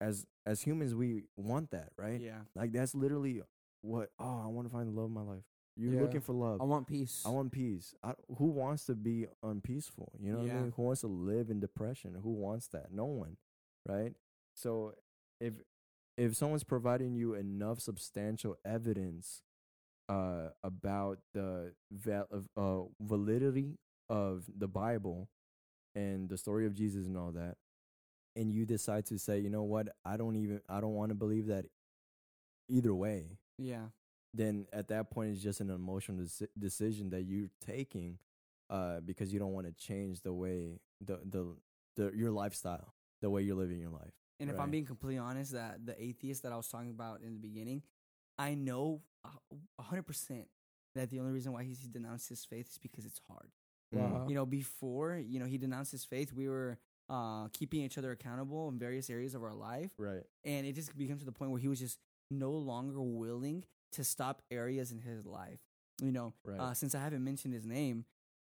Speaker 1: as as humans we want that right
Speaker 3: Yeah.
Speaker 1: like that's literally what oh I want to find the love of my life you're
Speaker 2: Yeah.
Speaker 1: looking for love
Speaker 2: I want peace.
Speaker 1: I want peace. I, who wants to be unpeaceful? You know what I
Speaker 3: Yeah.
Speaker 1: mean? Who wants to live in depression? Who wants that? No one, right? So if if someone's providing you enough substantial evidence uh, about the val- of, uh, validity of the Bible and the story of Jesus and all that, and you decide to say, you know what, I don't even I don't want to believe that either way
Speaker 3: Yeah.
Speaker 1: Then at that point it's just an emotional deci- decision that you're taking uh because you don't want to change the way the, the the your lifestyle the way you're living your life
Speaker 3: And if I'm being completely honest, that the atheist that I was talking about in the beginning, I know a hundred percent that the only reason why he's he denounced his faith is because it's hard.
Speaker 2: Wow.
Speaker 3: You know, before you know he denounced his faith, we were uh, keeping each other accountable in various areas of our life,
Speaker 1: right
Speaker 3: and it just became to the point where he was just no longer willing to stop areas in his life. You know,
Speaker 1: right
Speaker 3: uh, since I haven't mentioned his name,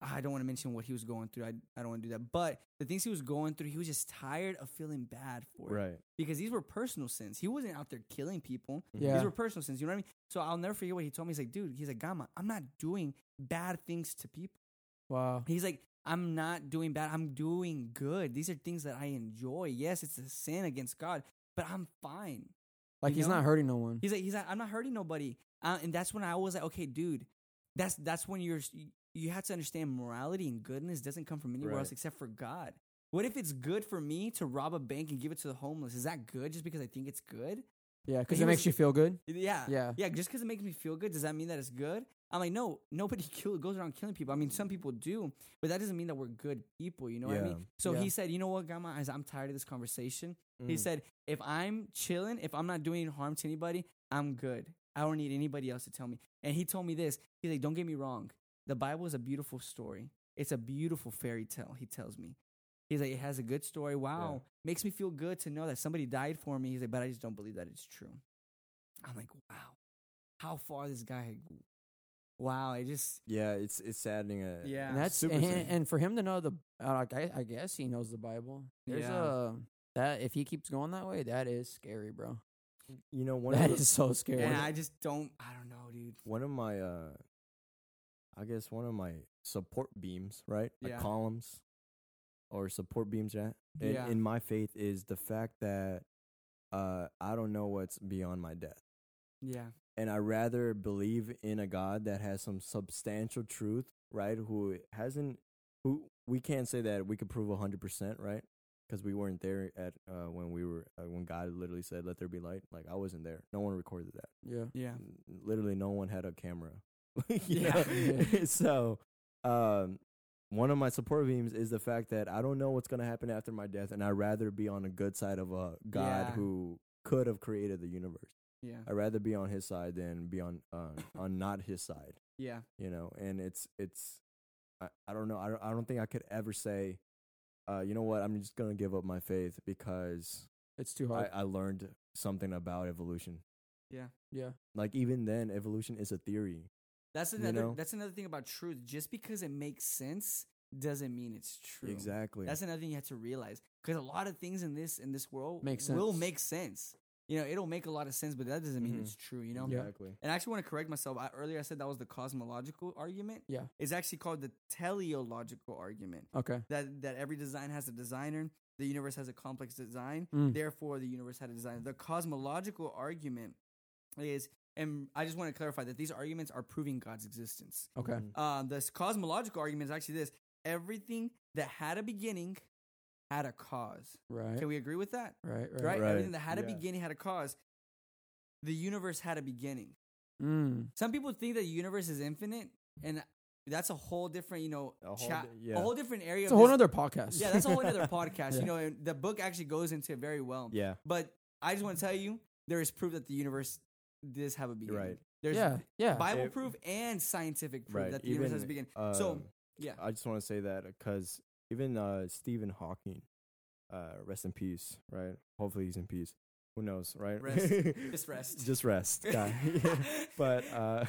Speaker 3: I don't want to mention what he was going through. I, I don't want to do that. But the things he was going through, he was just tired of feeling bad for it.
Speaker 1: right
Speaker 3: Because these were personal sins. He wasn't out there killing people.
Speaker 2: Yeah.
Speaker 3: These were personal sins. You know what I mean? So I'll never forget what he told me. He's like, dude, he's like, Gamma, I'm not doing bad things to people.
Speaker 2: wow.
Speaker 3: He's like, I'm not doing bad. I'm doing good. These are things that I enjoy. Yes, it's a sin against God, but I'm fine.
Speaker 2: Like
Speaker 3: you
Speaker 2: he's
Speaker 3: know?
Speaker 2: not hurting no one.
Speaker 3: He's like, he's like, I'm not hurting nobody. Uh, and that's when I was like, okay, dude, that's that's when you're you have to understand morality and goodness doesn't come from anywhere
Speaker 1: Right.
Speaker 3: else except for God. What if it's good for me to rob a bank and give it to the homeless? Is that good just because I think it's good?
Speaker 2: yeah, because it makes you feel good.
Speaker 3: Yeah,
Speaker 2: Yeah.
Speaker 3: yeah. Just because it makes me feel good, does that mean that it's good? I'm like, no, nobody kill, goes around killing people. I mean, some people do, but that doesn't mean that we're good people. You know what I mean? So
Speaker 2: Yeah.
Speaker 3: he said, you know what, Gamma, as I'm tired of this conversation. He
Speaker 1: Mm.
Speaker 3: said, if I'm chilling, if I'm not doing harm to anybody, I'm good. I don't need anybody else to tell me. And he told me this. He's like, don't get me wrong. The Bible is a beautiful story. It's a beautiful fairy tale, he tells me. He's like, it has a good story. Wow. Makes me feel good to know that somebody died for me. He's like, but I just don't believe that it's true. I'm like, wow. How far this guy had. Wow. I just.
Speaker 1: yeah it's it's saddening uh,
Speaker 3: Yeah.
Speaker 2: And that's
Speaker 1: super
Speaker 2: and,
Speaker 1: sad.
Speaker 2: and for him to know the, uh, like, I, I guess he knows the Bible. There's
Speaker 3: Yeah.
Speaker 2: a that if he keeps going that way, that is scary, bro.
Speaker 1: you know one
Speaker 2: That
Speaker 1: of the,
Speaker 2: is so scary.
Speaker 3: And I just don't. I don't know, dude.
Speaker 1: one of my uh i guess one of my support beams right like
Speaker 3: Yeah.
Speaker 1: columns or support beams yeah in,
Speaker 3: Yeah.
Speaker 1: in my faith is the fact that uh i don't know what's beyond my death
Speaker 3: Yeah.
Speaker 1: And I rather believe in a God that has some substantial truth, right? Who hasn't, who we can't say that we could prove hundred percent, right? Because we weren't there at uh, when we were uh, when God literally said, "Let there be light." Like I wasn't there. No one recorded that.
Speaker 2: yeah.
Speaker 3: Yeah.
Speaker 1: Literally, no one had a camera. You
Speaker 3: Yeah.
Speaker 1: so, um, one of my support beams is the fact that I don't know what's gonna happen after my death, and I'd rather be on the good side of a God
Speaker 3: Yeah.
Speaker 1: who could have created the universe.
Speaker 3: Yeah.
Speaker 1: I'd rather be on his side than be on uh, on not his side.
Speaker 3: Yeah.
Speaker 1: You know, and it's it's I, I don't know. I don't, I don't think I could ever say, uh, you know what? I'm just gonna give up my faith because
Speaker 2: It's too hard.
Speaker 1: I learned something about evolution.
Speaker 3: Yeah.
Speaker 2: yeah.
Speaker 1: Like even then, evolution is a theory.
Speaker 3: That's
Speaker 1: You
Speaker 3: another.
Speaker 1: know?
Speaker 3: That's another thing about truth. Just because it makes sense doesn't mean it's true.
Speaker 1: Exactly.
Speaker 3: That's another thing you have to realize. Because a lot of things in this in this world
Speaker 2: Make
Speaker 3: will
Speaker 2: sense.
Speaker 3: make sense. You know, it'll make a lot of sense, but that doesn't mean
Speaker 1: Mhm.
Speaker 3: it's true. You know.
Speaker 2: Yeah.
Speaker 1: exactly.
Speaker 3: And I actually want to correct myself. I, earlier, I said that was the cosmological argument.
Speaker 2: Yeah.
Speaker 3: It's actually called the teleological argument.
Speaker 2: Okay.
Speaker 3: That that every design has a designer. The universe has a complex design.
Speaker 2: Mm.
Speaker 3: Therefore, the universe had a designer. The cosmological argument is, and I just want to clarify that these arguments are proving God's existence.
Speaker 2: Okay.
Speaker 1: Mhm.
Speaker 3: Um, this cosmological argument is actually this: everything that had a beginning had a cause.
Speaker 2: Right.
Speaker 3: Can we agree with that?
Speaker 2: right. Right.
Speaker 3: Right?
Speaker 1: Right.
Speaker 3: Everything that had a
Speaker 1: Yeah.
Speaker 3: beginning had a cause. The universe had a beginning.
Speaker 2: Mm.
Speaker 3: Some people think that the universe is infinite, and that's a whole different, you know,
Speaker 1: A whole
Speaker 3: cha-
Speaker 1: di- yeah.
Speaker 3: a whole different area.
Speaker 2: It's a whole
Speaker 3: this-
Speaker 2: other podcast.
Speaker 3: Yeah, that's a whole other podcast.
Speaker 2: Yeah.
Speaker 3: You know, and the book actually goes into it very well.
Speaker 1: Yeah.
Speaker 3: But I just want to tell you, there is proof that the universe does have a beginning.
Speaker 1: Right.
Speaker 3: There's
Speaker 2: yeah, yeah.
Speaker 3: Bible
Speaker 1: It-
Speaker 3: proof and scientific proof
Speaker 1: Right.
Speaker 3: that the universe has a
Speaker 1: Even,
Speaker 3: beginning. so
Speaker 1: um,
Speaker 3: yeah,
Speaker 1: I just want to say that because even uh, Stephen Hawking, uh, rest in peace, right? Hopefully he's in peace. Who knows, right?
Speaker 3: Rest. Just rest.
Speaker 1: Just rest, guy. but uh,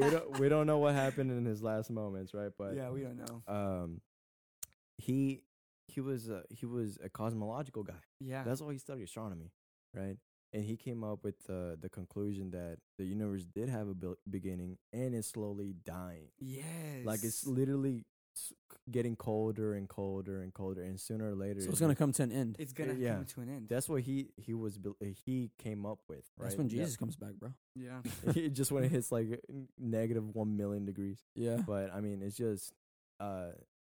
Speaker 1: we don't we don't know what happened in his last moments, right? But
Speaker 3: yeah, we don't know.
Speaker 1: um, he he was a, he was a cosmological guy.
Speaker 3: Yeah,
Speaker 1: That's why he studied astronomy, right? And he came up with the the conclusion that the universe did have a bil- beginning and is slowly dying.
Speaker 3: yes.
Speaker 1: Like it's literally getting colder and colder and colder, and sooner or later,
Speaker 2: so it's gonna come to an end.
Speaker 3: it's gonna
Speaker 1: yeah.
Speaker 3: come to an end.
Speaker 1: That's what he he was buil- uh, he came up with. Right?
Speaker 2: That's when
Speaker 1: Yeah.
Speaker 2: Jesus comes back, bro.
Speaker 3: yeah,
Speaker 1: It just when it hits like n- negative one million degrees.
Speaker 2: Yeah.
Speaker 1: But I mean, it's just uh,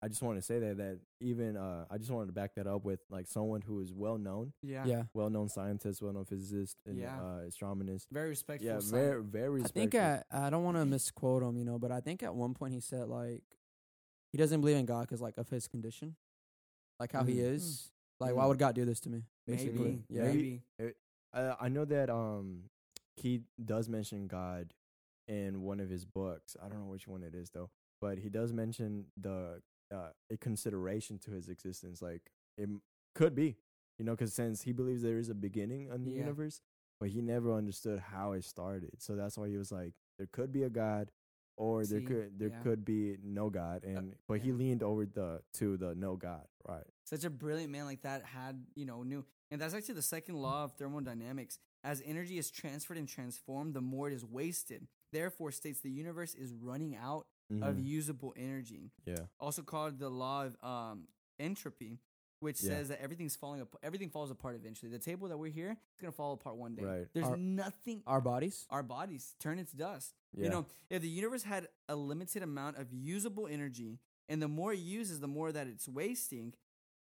Speaker 1: I just want to say that that even uh, I just wanted to back that up with like someone who is well known,
Speaker 3: yeah,
Speaker 2: Yeah.
Speaker 1: well known scientist, well known physicist, and
Speaker 3: Yeah.
Speaker 1: uh, astronomist.
Speaker 3: Very respectful.
Speaker 1: Yeah,
Speaker 3: science.
Speaker 1: very very.
Speaker 2: I think
Speaker 1: respectful.
Speaker 2: at, I don't want to misquote him, you know, but I think at one point he said like he doesn't believe in God because like of his condition, like how he
Speaker 1: Mhm.
Speaker 2: is. Like, why
Speaker 1: Mhm.
Speaker 2: would God do this to me? Basically,
Speaker 3: maybe,
Speaker 2: yeah.
Speaker 3: maybe.
Speaker 1: I, I know that um he does mention God in one of his books. I don't know which one it is though, but he does mention the uh, a consideration to his existence. Like it m- could be, you know, because since he believes there is a beginning in the
Speaker 3: Yeah.
Speaker 1: universe, but he never understood how it started. So that's why he was like, there could be a God, or there
Speaker 3: See,
Speaker 1: could there
Speaker 3: yeah.
Speaker 1: could be no God, and but he leaned over the to the no God, right?
Speaker 3: Such a brilliant man like that had, you know, knew. And that's actually the second law of thermodynamics. As energy is transferred and transformed, the more it is wasted. Therefore, states the universe is running out of
Speaker 1: Mhm.
Speaker 3: usable energy.
Speaker 1: yeah,
Speaker 3: Also called the law of um, entropy, which
Speaker 1: Yeah.
Speaker 3: says that everything's falling apart. Everything falls apart eventually. The table that we're here is gonna fall apart one day.
Speaker 1: Right.
Speaker 3: There's
Speaker 2: Our-
Speaker 3: nothing.
Speaker 2: Our bodies.
Speaker 3: Our bodies turn into dust.
Speaker 1: yeah,
Speaker 3: You know, if the universe had a limited amount of usable energy, and the more it uses, the more that it's wasting,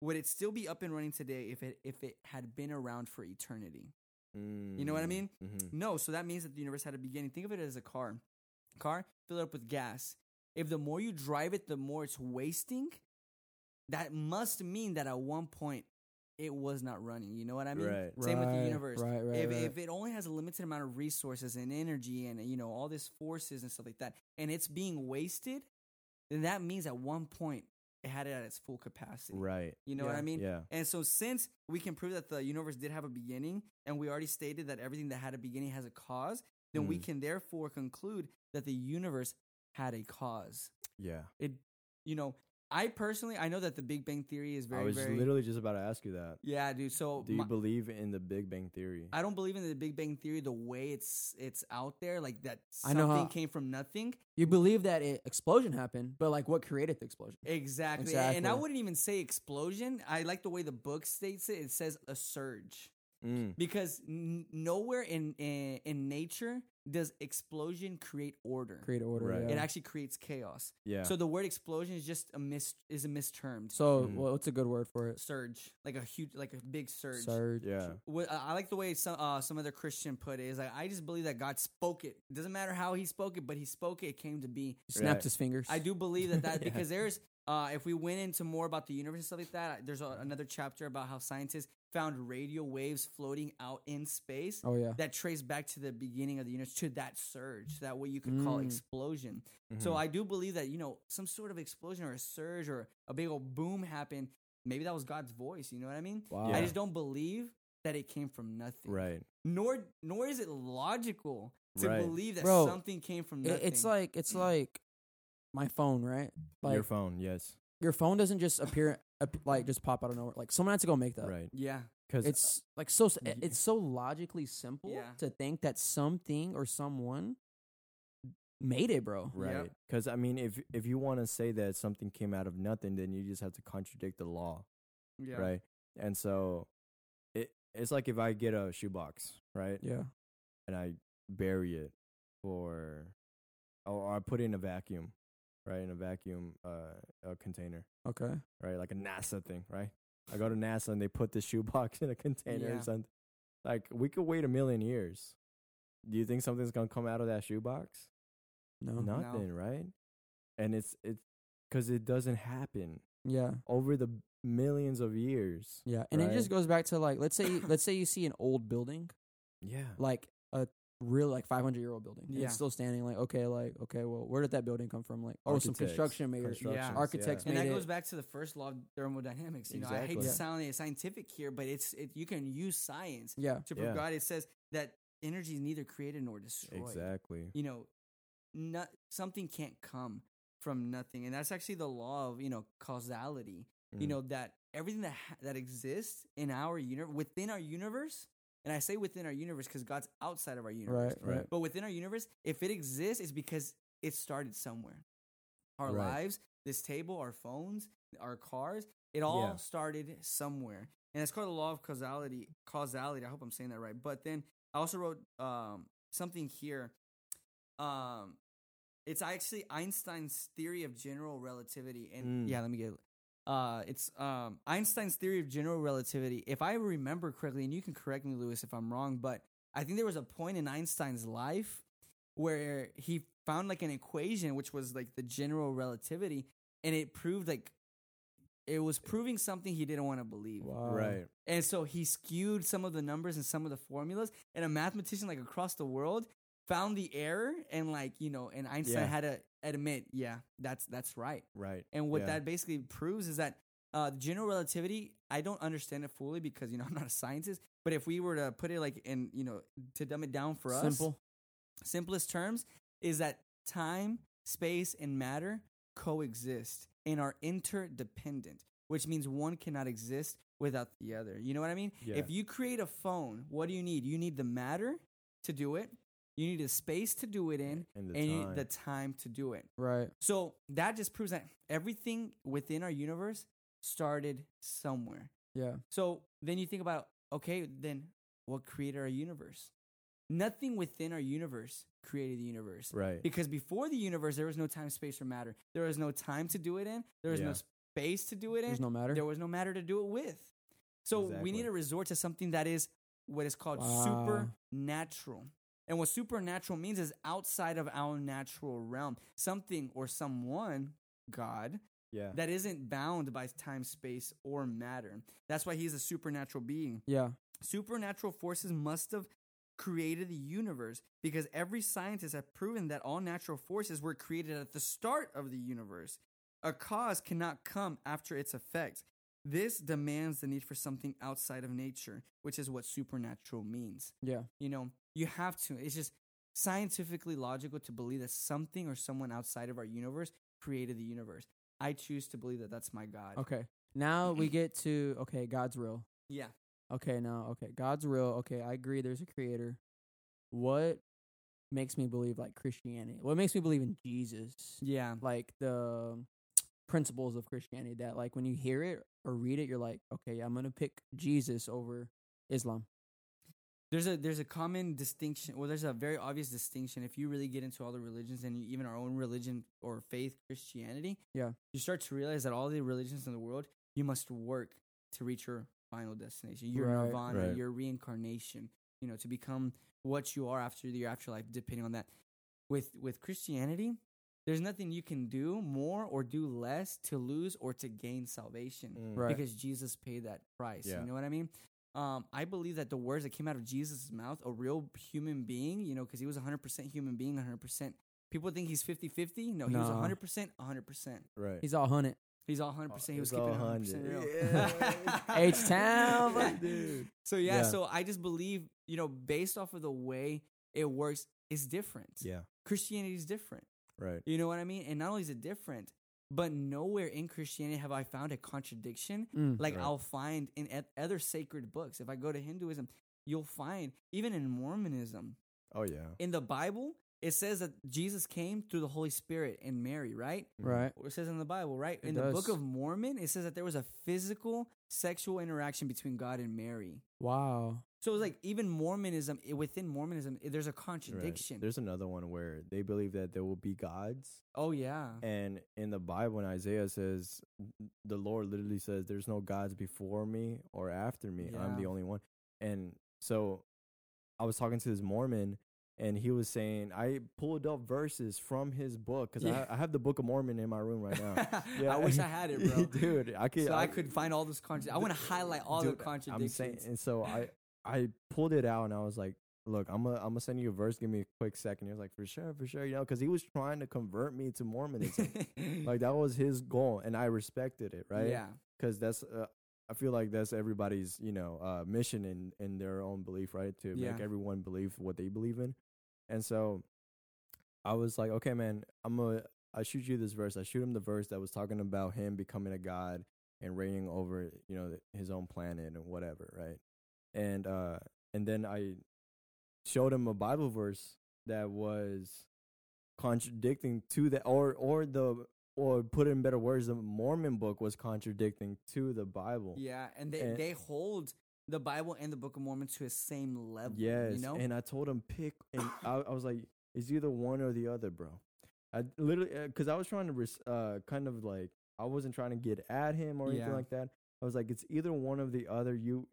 Speaker 3: would it still be up and running today if it if it had been around for eternity? You know what I mean?
Speaker 1: Mm-hmm.
Speaker 3: No, so that means that the universe had a beginning. Think of it as a car. Car, fill it up with gas. If the more you drive it, the more it's wasting, that must mean that at one point it was not running. You know what I mean?
Speaker 1: Right.
Speaker 3: Same with the universe.
Speaker 2: Right, right,
Speaker 3: if,
Speaker 2: right.
Speaker 3: if it only has a limited amount of resources and energy and you know all these forces and stuff like that, and it's being wasted, then that means at one point it had it at its full capacity.
Speaker 1: Right.
Speaker 3: You know what I mean?
Speaker 1: Yeah.
Speaker 3: And so since we can prove that the universe did have a beginning, and we already stated that everything that had a beginning has a cause, then we
Speaker 1: Mm.
Speaker 3: can therefore conclude that the universe had a cause.
Speaker 1: Yeah.
Speaker 3: It, you know, I personally I know that the Big Bang Theory is very
Speaker 1: I was
Speaker 3: very
Speaker 1: literally just about to ask you that.
Speaker 3: yeah, dude. So
Speaker 1: Do you
Speaker 3: my-
Speaker 1: believe in the Big Bang Theory?
Speaker 3: I don't believe in the Big Bang Theory the way it's it's out there, like that
Speaker 2: I
Speaker 3: something
Speaker 2: know how-
Speaker 3: came from nothing.
Speaker 2: you believe that it explosion happened, but like what created the explosion?
Speaker 3: Exactly. And I wouldn't even say explosion. I like the way the book states it. It says a surge.
Speaker 1: Mm.
Speaker 3: Because n- nowhere in, in in nature does explosion create order.
Speaker 2: Create order.
Speaker 1: Right.
Speaker 2: Yeah.
Speaker 3: It actually creates chaos.
Speaker 1: Yeah.
Speaker 3: So the word explosion is just a mis is a mistermed
Speaker 2: so
Speaker 1: Mm.
Speaker 2: well, what's a good word for it?
Speaker 3: surge, like a huge, like a big surge.
Speaker 2: Surge.
Speaker 1: yeah.
Speaker 3: What, I I like the way some uh, some other Christian put it. Is like I just believe that God spoke it. It doesn't matter how He spoke it, but He spoke it. It came to be.
Speaker 2: He snapped
Speaker 1: Right.
Speaker 2: his fingers.
Speaker 3: I do believe that that
Speaker 1: Yeah.
Speaker 3: because there's uh, if we went into more about the universe and stuff like that, there's a, another chapter about how scientists found radio waves floating out in space
Speaker 2: Oh yeah.
Speaker 3: that trace back to the beginning of the universe to that surge, that what you could call
Speaker 2: Mm.
Speaker 3: explosion. So
Speaker 1: Mhm.
Speaker 3: I do believe that you know some sort of explosion or a surge or a big old boom happened. Maybe that was God's voice. You know what I mean?
Speaker 2: Wow.
Speaker 3: I just don't believe that it came from nothing.
Speaker 1: right.
Speaker 3: Nor nor is it logical to
Speaker 1: Right.
Speaker 3: believe that
Speaker 2: Bro,
Speaker 3: something came from nothing.
Speaker 2: it's like it's like my phone, right? Like
Speaker 1: Your phone, yes.
Speaker 2: your phone doesn't just appear ap- like just pop out of nowhere. Like someone had to go make that.
Speaker 1: Right.
Speaker 3: yeah,
Speaker 1: Because
Speaker 2: It's uh, like so s- eh,
Speaker 1: y-
Speaker 2: it's so logically simple
Speaker 3: Yeah.
Speaker 2: to think that something or someone made it, bro.
Speaker 1: right. Because I mean, if if you want to say that something came out of nothing, then you just have to contradict the law,
Speaker 3: yeah,
Speaker 1: right? And so, it it's like if I get a shoebox, right,
Speaker 2: Yeah.
Speaker 1: and I bury it for, or I put it in a vacuum, right, in a vacuum uh a container,
Speaker 2: Okay.
Speaker 1: right, like a NASA thing, right? I go to NASA and they put the shoebox in a container
Speaker 3: Yeah.
Speaker 1: or something. Like we could wait a million years. Do you think something's gonna come out of that shoebox?
Speaker 2: No.
Speaker 1: Nothing, right? And it's it's because it doesn't happen
Speaker 2: Yeah.
Speaker 1: over the millions of years.
Speaker 2: Yeah. And it just
Speaker 1: Right.
Speaker 2: goes back to like let's say let's say you see an old building,
Speaker 1: Yeah.
Speaker 2: like a real like 500 year old building.
Speaker 3: Yeah.
Speaker 2: It's still standing like okay, like okay, well, where did that building come from? Like oh, some construction made it.
Speaker 1: constructions,
Speaker 2: Architects
Speaker 3: and
Speaker 2: made
Speaker 3: that
Speaker 2: it.
Speaker 3: goes back to the first law of thermodynamics. You know, I hate
Speaker 1: Exactly.
Speaker 3: to
Speaker 2: Yeah.
Speaker 3: sound scientific here, but it's it, you can use science
Speaker 2: Yeah.
Speaker 3: to prove
Speaker 1: Yeah.
Speaker 3: God. It says that energy is neither created nor destroyed.
Speaker 1: Exactly.
Speaker 3: You know, not, something can't come from nothing, and that's actually the law of you know causality. You
Speaker 1: Mm.
Speaker 3: know that everything that ha- that exists in our universe, within our universe, and I say within our universe because God's outside of our universe.
Speaker 2: Right.
Speaker 1: Right.
Speaker 3: But within our universe, if it exists, it's because it started somewhere. Our
Speaker 1: Right.
Speaker 3: lives, this table, our phones, our cars, it all
Speaker 1: Yeah.
Speaker 3: started somewhere. And it's called the law of causality. Causality. I hope I'm saying that right. But then I also wrote um, something here. Um, it's actually Einstein's theory of general relativity. And
Speaker 1: Mm.
Speaker 3: yeah, let me get it. Uh, it's um, Einstein's theory of general relativity. If I remember correctly, and you can correct me, Lewis, if I'm wrong, but I think there was a point in Einstein's life where he found like an equation which was like the general relativity, and it proved like it was proving something he didn't want to believe.
Speaker 2: Wow.
Speaker 1: Right.
Speaker 3: And so he skewed some of the numbers and some of the formulas, and a mathematician like across the world found the error, and like you know, and Einstein
Speaker 1: Yeah.
Speaker 3: had to admit, yeah, that's that's right.
Speaker 1: Right.
Speaker 3: And what
Speaker 1: Yeah.
Speaker 3: that basically proves is that uh, general relativity, I don't understand it fully because you know I'm not a scientist. But if we were to put it like in you know to dumb it down for us,
Speaker 2: Simple.
Speaker 3: simplest terms is that time, space, and matter coexist and are interdependent, which means one cannot exist without the other. You know what I mean?
Speaker 1: Yeah.
Speaker 3: If you create a phone, what do you need? You need the matter to do it. You need a space to do it in,
Speaker 1: And the
Speaker 3: and you
Speaker 1: time.
Speaker 3: need the time to do it.
Speaker 2: Right.
Speaker 3: So that just proves that everything within our universe started somewhere.
Speaker 2: Yeah.
Speaker 3: So then you think about, okay, then what created our universe? Nothing within our universe created the universe.
Speaker 1: Right.
Speaker 3: Because before the universe, there was no time, space, or matter. There was no time to do it in. There was no space to do it in.
Speaker 2: There was no matter.
Speaker 3: There was no matter to do it with. So we need to resort to something that is what is called
Speaker 2: Wow.
Speaker 3: supernatural. And what supernatural means is outside of our natural realm. Something or someone, God,
Speaker 1: yeah.
Speaker 3: that isn't bound by time, space, or matter. That's why he's a supernatural being.
Speaker 2: yeah.
Speaker 3: Supernatural forces must have created the universe because every scientist has proven that all natural forces were created at the start of the universe. A cause cannot come after its effect. This demands the need for something outside of nature, which is what supernatural means.
Speaker 2: Yeah.
Speaker 3: You know, you have to. It's just scientifically logical to believe that something or someone outside of our universe created the universe. I choose to believe that that's my God.
Speaker 2: Okay. Now we get to okay, God's real.
Speaker 3: Yeah.
Speaker 2: Okay, now okay, God's real. Okay, I agree there's a creator. What makes me believe like Christianity? What makes me believe in Jesus?
Speaker 3: Yeah.
Speaker 2: Like the principles of Christianity that like when you hear it or read it you're like, okay, I'm going to pick Jesus over Islam.
Speaker 3: There's a there's a common distinction. Well, there's a very obvious distinction. If you really get into all the religions and even our own religion or faith, Christianity,
Speaker 2: Yeah.
Speaker 3: you start to realize that all the religions in the world, you must work to reach your final destination, your
Speaker 2: Right.
Speaker 3: nirvana,
Speaker 1: Right.
Speaker 3: your reincarnation. You know, to become what you are after your afterlife, depending on that. With with Christianity, there's nothing you can do more or do less to lose or to gain salvation
Speaker 1: Mm.
Speaker 2: Right.
Speaker 3: because Jesus paid that price.
Speaker 1: Yeah.
Speaker 3: You know what I mean? Um, I believe that the words that came out of Jesus' mouth, a real human being, you know, because he was 100% human being, 100%. People think he's 50 50. No, he was
Speaker 2: No.
Speaker 3: 100%, 100%.
Speaker 1: Right.
Speaker 2: He's all hunted.
Speaker 3: He's all 100%. He was keeping
Speaker 1: all
Speaker 3: it 100% real.
Speaker 1: 100. Yeah.
Speaker 2: H-Town,
Speaker 1: dude.
Speaker 3: So, yeah,
Speaker 1: Yeah.
Speaker 3: so I just believe, you know, based off of the way it works, it's different.
Speaker 1: Yeah.
Speaker 3: Christianity is different.
Speaker 1: Right.
Speaker 3: You know what I mean? And not only is it different, but nowhere in Christianity have I found a contradiction
Speaker 2: Mm.
Speaker 3: like
Speaker 1: Right.
Speaker 3: I'll find in other sacred books. If I go to Hinduism, you'll find even in Mormonism,
Speaker 1: Oh yeah.
Speaker 3: in the Bible, it says that Jesus came through the Holy Spirit and Mary, right?
Speaker 2: Right.
Speaker 3: It says in the Bible, right?
Speaker 2: It
Speaker 3: in the Book of Mormon, it says that there was a physical sexual interaction between God and Mary.
Speaker 2: Wow.
Speaker 3: So it's like even Mormonism, within Mormonism, there's a
Speaker 1: Right.
Speaker 3: contradiction.
Speaker 1: There's another one where they believe that there will be gods,
Speaker 3: oh yeah,
Speaker 1: and in the Bible, when Isaiah says, the Lord literally says, "There's no gods before me or after me. I'm the only one." And so, I was talking to this Mormon, and he was saying I pulled up verses from his book because
Speaker 3: Yeah.
Speaker 1: I, I have the Book of Mormon in my room right now. Yeah.
Speaker 3: I wish I had it, bro.
Speaker 1: dude. I could.
Speaker 3: so I could find all those contradictions. I want to highlight all
Speaker 1: dude,
Speaker 3: the
Speaker 1: I'm
Speaker 3: contradictions.
Speaker 1: saying, and so I I pulled it out and I was like, look, I'm gonna I'm gonna send you a verse. Give me a quick second. He was like, for sure, for sure, you know, because he was trying to convert me to Mormonism. like that was his goal, and I respected it, right?
Speaker 3: Yeah.
Speaker 1: because that's uh, I feel like that's everybody's you know uh, mission in in their own belief, right? To
Speaker 3: Yeah.
Speaker 1: make everyone believe what they believe in, and so I was like, okay, man, I'm gonna I shoot you this verse. I shoot him the verse that was talking about him becoming a god and reigning over you know his own planet and whatever, right? And uh and then I showed him a Bible verse that was contradicting to the or or the or put it in better words, the Mormon book was contradicting to the Bible.
Speaker 3: Yeah, and they
Speaker 1: And-
Speaker 3: they hold the Bible and the Book of Mormon to a same level.
Speaker 1: Yes,
Speaker 3: you know.
Speaker 1: and I told him pick, and I, I was like, it's either one or the other, bro. I literally, because I was trying to, res- uh, kind of like, I wasn't trying to get at him or anything
Speaker 3: Yeah.
Speaker 1: like that. I was like, it's either one or the other. You,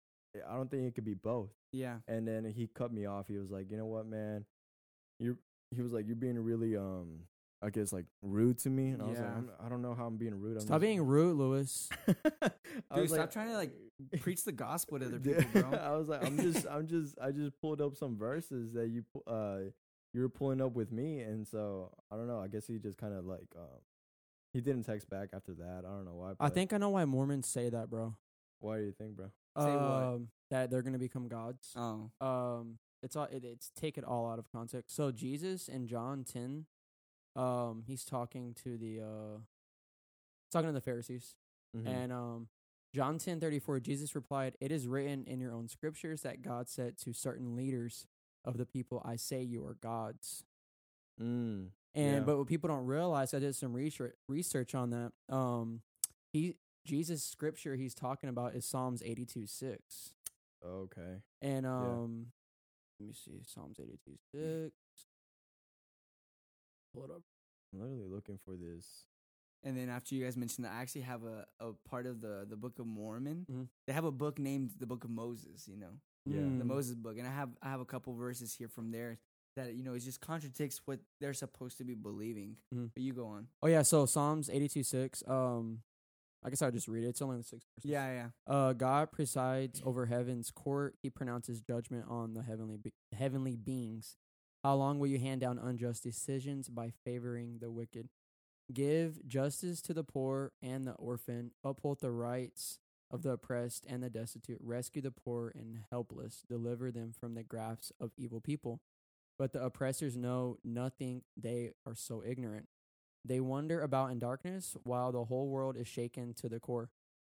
Speaker 1: I don't think it could be both.
Speaker 3: yeah,
Speaker 1: And then he cut me off. He was like, you know what, man, you're. He was like, you're being really, um, I guess like rude to me, and I was like,
Speaker 3: Yeah.
Speaker 1: I'm, I don't know how I'm being rude. I'm
Speaker 2: Stop
Speaker 1: just-
Speaker 2: being rude, Lewis.
Speaker 1: I
Speaker 3: Dude,
Speaker 1: was
Speaker 3: stop trying to, like, preach the gospel to other people,
Speaker 1: Dude,
Speaker 3: bro.
Speaker 1: I was like, I'm just, I'm just, I just pulled up some verses that you, pu- uh, you were pulling up with me, and so I don't know. I guess he just kind of like, uh, he didn't text back after that. I don't know why.
Speaker 2: I
Speaker 1: but
Speaker 2: think I know why Mormons say that, bro.
Speaker 1: Why do you think, bro?
Speaker 3: Say what?
Speaker 2: Um, that they're gonna become gods.
Speaker 3: Oh,
Speaker 2: um it's all it, it's take it all out of context so jesus in john 10 um he's talking to the uh talking to the pharisees
Speaker 1: Mhm.
Speaker 2: and um john ten thirty four, jesus replied it is written in your own scriptures that god said to certain leaders of the people i say you are gods
Speaker 1: mm,
Speaker 2: and
Speaker 1: Yeah.
Speaker 2: but what people don't realize i did some research research on that um he jesus scripture he's talking about is psalms 82 6
Speaker 1: okay.
Speaker 2: and um, let me see, Psalms eighty-two six. Pull it up.
Speaker 1: I'm literally looking for this.
Speaker 3: and then after you guys mentioned that, I actually have a, a part of the the Book of Mormon.
Speaker 2: Mhm.
Speaker 3: They have a book named the Book of Moses. You know,
Speaker 1: Yeah.
Speaker 3: the
Speaker 2: Mm.
Speaker 3: Moses book, and I have I have a couple verses here from there that you know it just contradicts what they're supposed to be believing.
Speaker 2: Mhm.
Speaker 3: But you go on.
Speaker 2: Oh yeah, so Psalms eighty-two six. Um, I guess I'll just read it. It's only the six verses.
Speaker 3: Yeah, yeah.
Speaker 2: Uh, God presides over heaven's court. He pronounces judgment on the heavenly be- heavenly beings. How long will you hand down unjust decisions by favoring the wicked? Give justice to the poor and the orphan. Uphold the rights of the oppressed and the destitute. Rescue the poor and helpless. Deliver them from the grasp of evil people. But the oppressors know nothing. They are so ignorant. They wander about in darkness while the whole world is shaken to the core.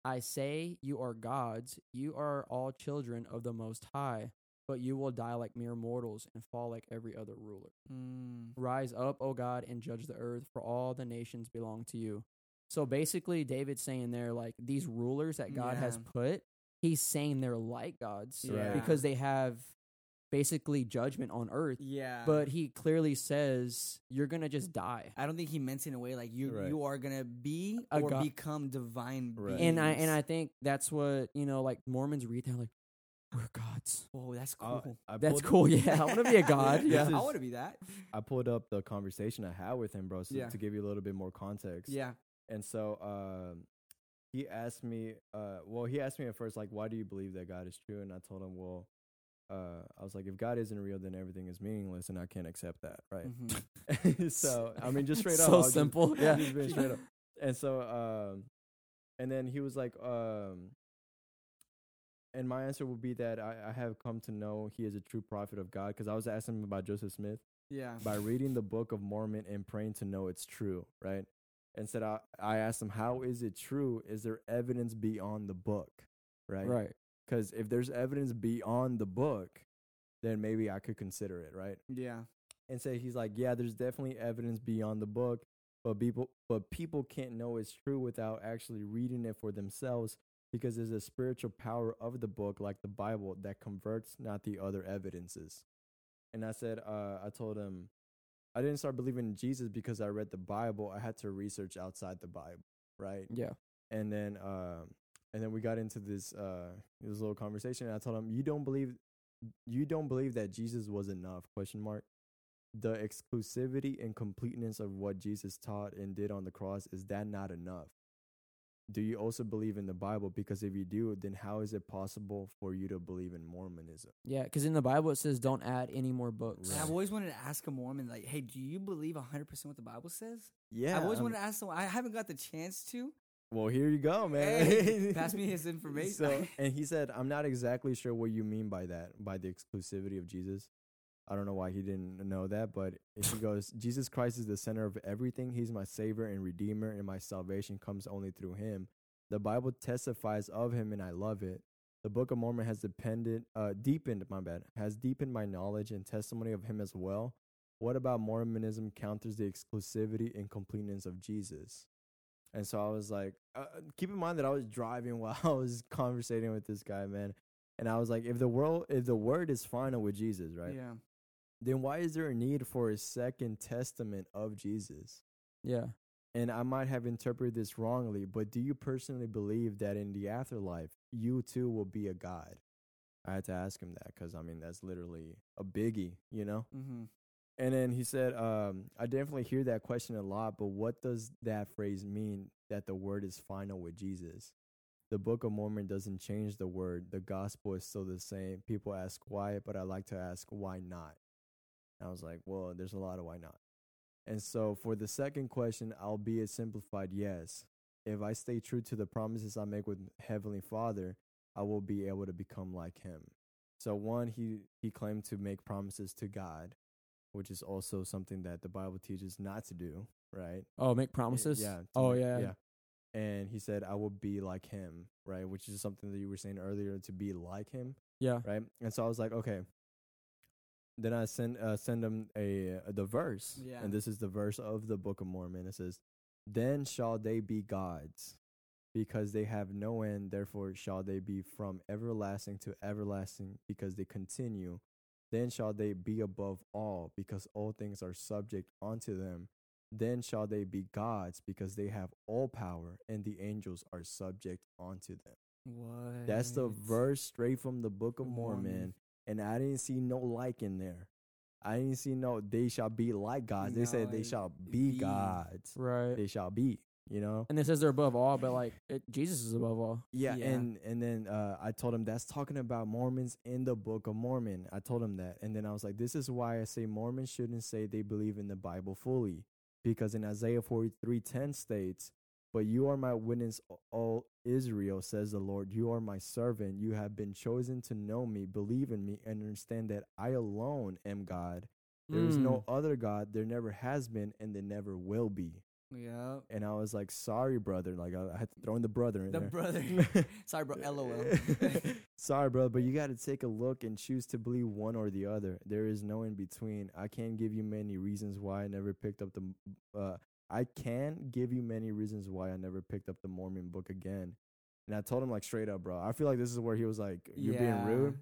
Speaker 2: I say you are gods, you are all children of the Most High, but you will die like mere mortals and fall like every other ruler.
Speaker 3: Mm.
Speaker 2: Rise up, O God, and judge the earth, for all the nations belong to you. So basically, David's saying there, like, these rulers that God has put, he's saying they're like gods
Speaker 1: Yeah.
Speaker 2: because they have basically judgment on earth.
Speaker 3: Yeah.
Speaker 2: But he clearly says, you're going to just die.
Speaker 3: I don't think he meant it in a way like you
Speaker 1: Right.
Speaker 3: you are gonna be
Speaker 2: A
Speaker 3: or
Speaker 2: god-
Speaker 3: become divine
Speaker 1: Right.
Speaker 2: And I and I think that's what you know, like Mormons read. They're like, "We're gods."
Speaker 3: oh, that's
Speaker 1: Uh,
Speaker 3: cool.
Speaker 1: I
Speaker 2: That's
Speaker 1: pulled-
Speaker 2: cool. Yeah, I want to be a god. Yeah.
Speaker 1: is-
Speaker 3: I want to be that.
Speaker 1: I pulled up the conversation I had with him, bro, so
Speaker 3: Yeah.
Speaker 1: to give you a little bit more context.
Speaker 3: Yeah.
Speaker 1: And so um, he asked me, uh, well, he asked me at first, like, why do you believe that God is true? And I told him, well, uh, I was like, if God isn't real, then everything is meaningless, and I can't accept that, right?
Speaker 3: Mhm.
Speaker 1: so I mean, just straight up,
Speaker 2: So
Speaker 1: I was just-
Speaker 2: simple, yeah.
Speaker 1: just straight up. And so, um, and then he was like, um, and my answer would be that I, I have come to know he is a true prophet of God because I was asking him about Joseph Smith
Speaker 3: Yeah.
Speaker 1: by reading the book of Mormon and praying to know it's true, right? And said I, I asked him, how is it true? Is there evidence beyond the book, right?
Speaker 2: Right.
Speaker 1: Because if there's evidence beyond the book, then maybe I could consider it, right?
Speaker 3: Yeah.
Speaker 1: And say he's like, yeah, there's definitely evidence beyond the book, but people, but people can't know it's true without actually reading it for themselves because there's a spiritual power of the book, like the Bible, that converts not the other evidences. And I said, uh, I told him, I didn't start believing in Jesus because I read the Bible. I had to research outside the Bible, right?
Speaker 2: Yeah.
Speaker 1: And then, um, and then we got into this uh, this little conversation. And I told him, you don't believe, you don't believe that Jesus was enough? Question mark. the exclusivity and completeness of what Jesus taught and did on the cross is that not enough? Do you also believe in the Bible? Because if you do, then how is it possible for you to believe in Mormonism?
Speaker 2: Yeah, because in the Bible it says don't add any more books.
Speaker 3: And I've always wanted to ask a Mormon, like, hey, do you believe 100% what the Bible says?
Speaker 1: Yeah,
Speaker 3: I've always
Speaker 1: I'm-
Speaker 3: wanted to ask someone. I haven't got the chance to.
Speaker 1: Well, here you go, man.
Speaker 3: Hey, pass me his information.
Speaker 1: So, and he said, "I'm not exactly sure what you mean by that, by the exclusivity of Jesus. I don't know why he didn't know that, but he goes, Jesus Christ is the center of everything. He's my savior and redeemer, and my salvation comes only through him. The Bible testifies of him, and I love it. The Book of Mormon has depended, uh, deepened, my bad, has deepened my knowledge and testimony of him as well. What about Mormonism counters the exclusivity and completeness of Jesus? And so I was like, uh, keep in mind that I was driving while I was conversating with this guy, man. And I was like, if the world, if the word is final with Jesus, right?
Speaker 3: Yeah.
Speaker 1: Then why is there a need for a second testament of Jesus?
Speaker 2: Yeah.
Speaker 1: And I might have interpreted this wrongly, but do you personally believe that in the afterlife, you too will be a God? I had to ask him that because I mean that's literally a biggie, you know.
Speaker 3: Mm-hmm.
Speaker 1: And then he said, um, I definitely hear that question a lot, but what does that phrase mean that the word is final with Jesus? The Book of Mormon doesn't change the word. The gospel is still the same. People ask why, but I like to ask why not. And I was like, well, there's a lot of why not. And so for the second question, albeit simplified, yes. If I stay true to the promises I make with Heavenly Father, I will be able to become like him. So one, he he claimed to make promises to God, which is also something that the Bible teaches not to do, right?
Speaker 2: Oh, make promises.
Speaker 1: Yeah.
Speaker 2: Oh
Speaker 1: make-
Speaker 2: yeah.
Speaker 1: Yeah. And he said, I will be like him, right? Which is something that you were saying earlier to be like him,
Speaker 2: Yeah.
Speaker 1: right? And so I was like, okay. Then I send uh, send him a, uh the verse,
Speaker 3: Yeah.
Speaker 1: and this is the verse of the Book of Mormon. It says, "Then shall they be gods, because they have no end. Therefore shall they be from everlasting to everlasting, because they continue. Then shall they be above all, because all things are subject unto them. Then shall they be gods, because they have all power, and the angels are subject unto them."
Speaker 3: What?
Speaker 1: That's the verse straight from the Book of Mormon.
Speaker 3: Mormon.
Speaker 1: And I didn't see no like in there. I didn't see no they shall be like gods. They said they shall be,
Speaker 3: be.
Speaker 1: gods.
Speaker 2: Right.
Speaker 1: They shall be, you know?
Speaker 2: And it says they're above all, but like it, Jesus is above all.
Speaker 1: Yeah,
Speaker 3: Yeah.
Speaker 1: and and then uh, I told him that's talking about Mormons in the Book of Mormon. I told him that, and then I was like, "This is why I say Mormons shouldn't say they believe in the Bible fully, because in Isaiah forty three ten states, "But you are my witness, all Israel," says the Lord. "You are my servant. You have been chosen to know me, believe in me, and understand that I alone am God. There is no
Speaker 2: Mm.
Speaker 1: other God. There never has been, and there never will be."
Speaker 3: Yeah.
Speaker 1: And I was like, "Sorry, brother." Like I, I had to throw in the brother in
Speaker 3: The
Speaker 1: there.
Speaker 3: brother. Sorry, bro. LOL.
Speaker 1: Sorry, bro, but you got to take a look and choose to believe one or the other. There is no in between. I can't give you many reasons why I never picked up the. m- Uh, I can give you many reasons why I never picked up the Mormon book again. And I told him like straight up, bro. I feel like this is where he was like, "You're being rude,"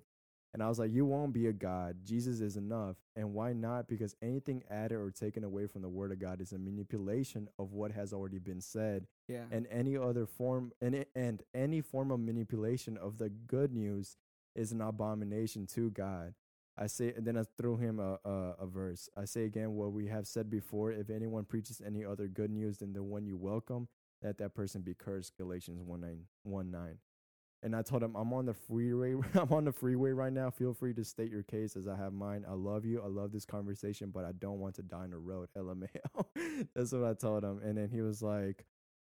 Speaker 1: and I was like, "You won't be a god. Jesus is enough." And why not? Because anything added or taken away from the Word of God is a manipulation of what has already been said
Speaker 3: Yeah.
Speaker 1: and any other form and and any form of manipulation of the good news is an abomination to God. I say, and then I threw him a, a a verse. I say again what we have said before: if anyone preaches any other good news than the one you welcome, let that person be cursed. Galatians one nine one nine. And I told him I'm on the freeway. I'm on the freeway right now. Feel free to state your case as I have mine. I love you. I love this conversation, but I don't want to die on the road. LMAO. That's what I told him. And then he was like,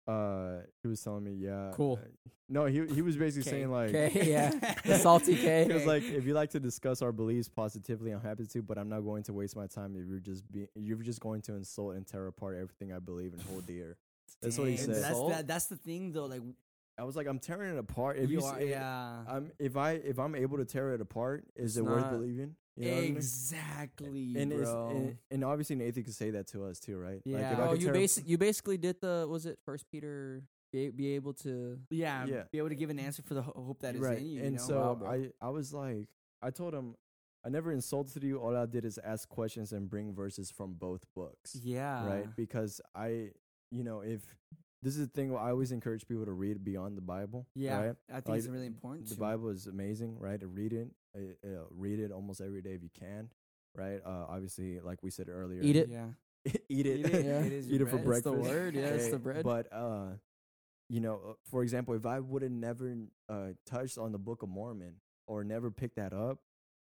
Speaker 1: uh, he was telling me, yeah,
Speaker 2: Cool.
Speaker 1: uh, No, he he was basically
Speaker 3: K.
Speaker 1: saying like,
Speaker 2: Okay, yeah. The salty K.
Speaker 1: he was like, if you like to discuss our beliefs positively, I'm happy to, but I'm not going to waste my time if you're just be you're just going to insult and tear apart everything I believe and hold dear. That's what he said.
Speaker 3: That's, that, that's the thing, though. Like,
Speaker 1: I was like, I'm tearing it apart. If you,
Speaker 3: you are,
Speaker 1: if-
Speaker 3: yeah.
Speaker 1: I'm if I if I'm able to tear it apart, is
Speaker 2: It's
Speaker 1: it worth believing? You know what I mean?
Speaker 3: exactly,
Speaker 1: And,
Speaker 3: bro.
Speaker 1: and and obviously Nathan atheist could say that to us too, right? Like
Speaker 3: Yeah.
Speaker 1: if I
Speaker 2: oh,
Speaker 1: could
Speaker 2: you
Speaker 1: tear-
Speaker 2: basic you basically did the was it First Peter be, be able to
Speaker 3: yeah,
Speaker 1: yeah.
Speaker 3: be able to give an answer for the hope that is
Speaker 1: right.
Speaker 3: in you. you
Speaker 1: and
Speaker 3: know?
Speaker 1: so
Speaker 2: Wow.
Speaker 1: I I was like, I told him, I never insulted you. All I did is ask questions and bring verses from both books.
Speaker 3: yeah,
Speaker 1: right? Because I, you know, if this is the thing, I always encourage people to read beyond the Bible.
Speaker 3: Yeah,
Speaker 1: right?
Speaker 3: I think
Speaker 1: Like,
Speaker 3: it's really important.
Speaker 1: The
Speaker 3: to.
Speaker 1: Bible is amazing, right? To read it, uh, uh, read it almost every day if you can. right? Uh, obviously, like we said earlier,
Speaker 2: Eat it.
Speaker 3: Yeah.
Speaker 1: eat it,
Speaker 3: Eat it.
Speaker 2: Yeah.
Speaker 3: It is
Speaker 1: eat it for
Speaker 3: bread.
Speaker 2: It's the
Speaker 1: breakfast.
Speaker 2: word, yeah, it's the bread.
Speaker 1: But uh, you know, uh, for example, if I would have never uh touched on the Book of Mormon or never picked that up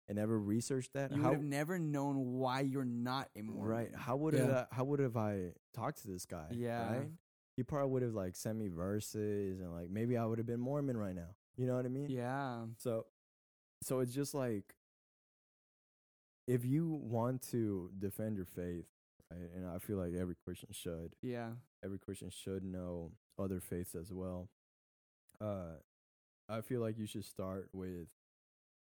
Speaker 1: and never researched that,
Speaker 3: you would have never known why you're not a Mormon.
Speaker 1: right? How would
Speaker 2: Yeah.
Speaker 1: it? Uh, how would have I talked to this guy?
Speaker 3: Yeah.
Speaker 1: right? He probably would have like sent me verses and like maybe I would have been Mormon right now. You know what I mean?
Speaker 3: Yeah.
Speaker 1: So, so it's just like if you want to defend your faith, right? And I feel like every Christian should.
Speaker 3: Yeah.
Speaker 1: Every Christian should know other faiths as well. Uh, I feel like you should start with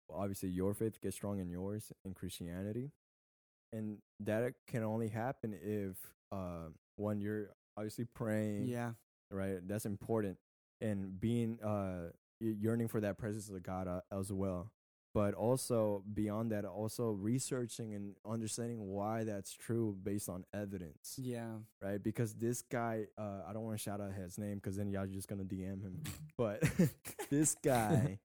Speaker 1: well, obviously your faith get strong in yours in Christianity, and that can only happen if uh, when you're obviously praying,
Speaker 3: Yeah.
Speaker 1: right? That's important, and being uh yearning for that presence of God uh, as well. But also beyond that, also researching and understanding why that's true based on evidence,
Speaker 3: Yeah.
Speaker 1: right? Because this guy, uh, I don't want to shout out his name because then y'all just gonna DM him. But this guy,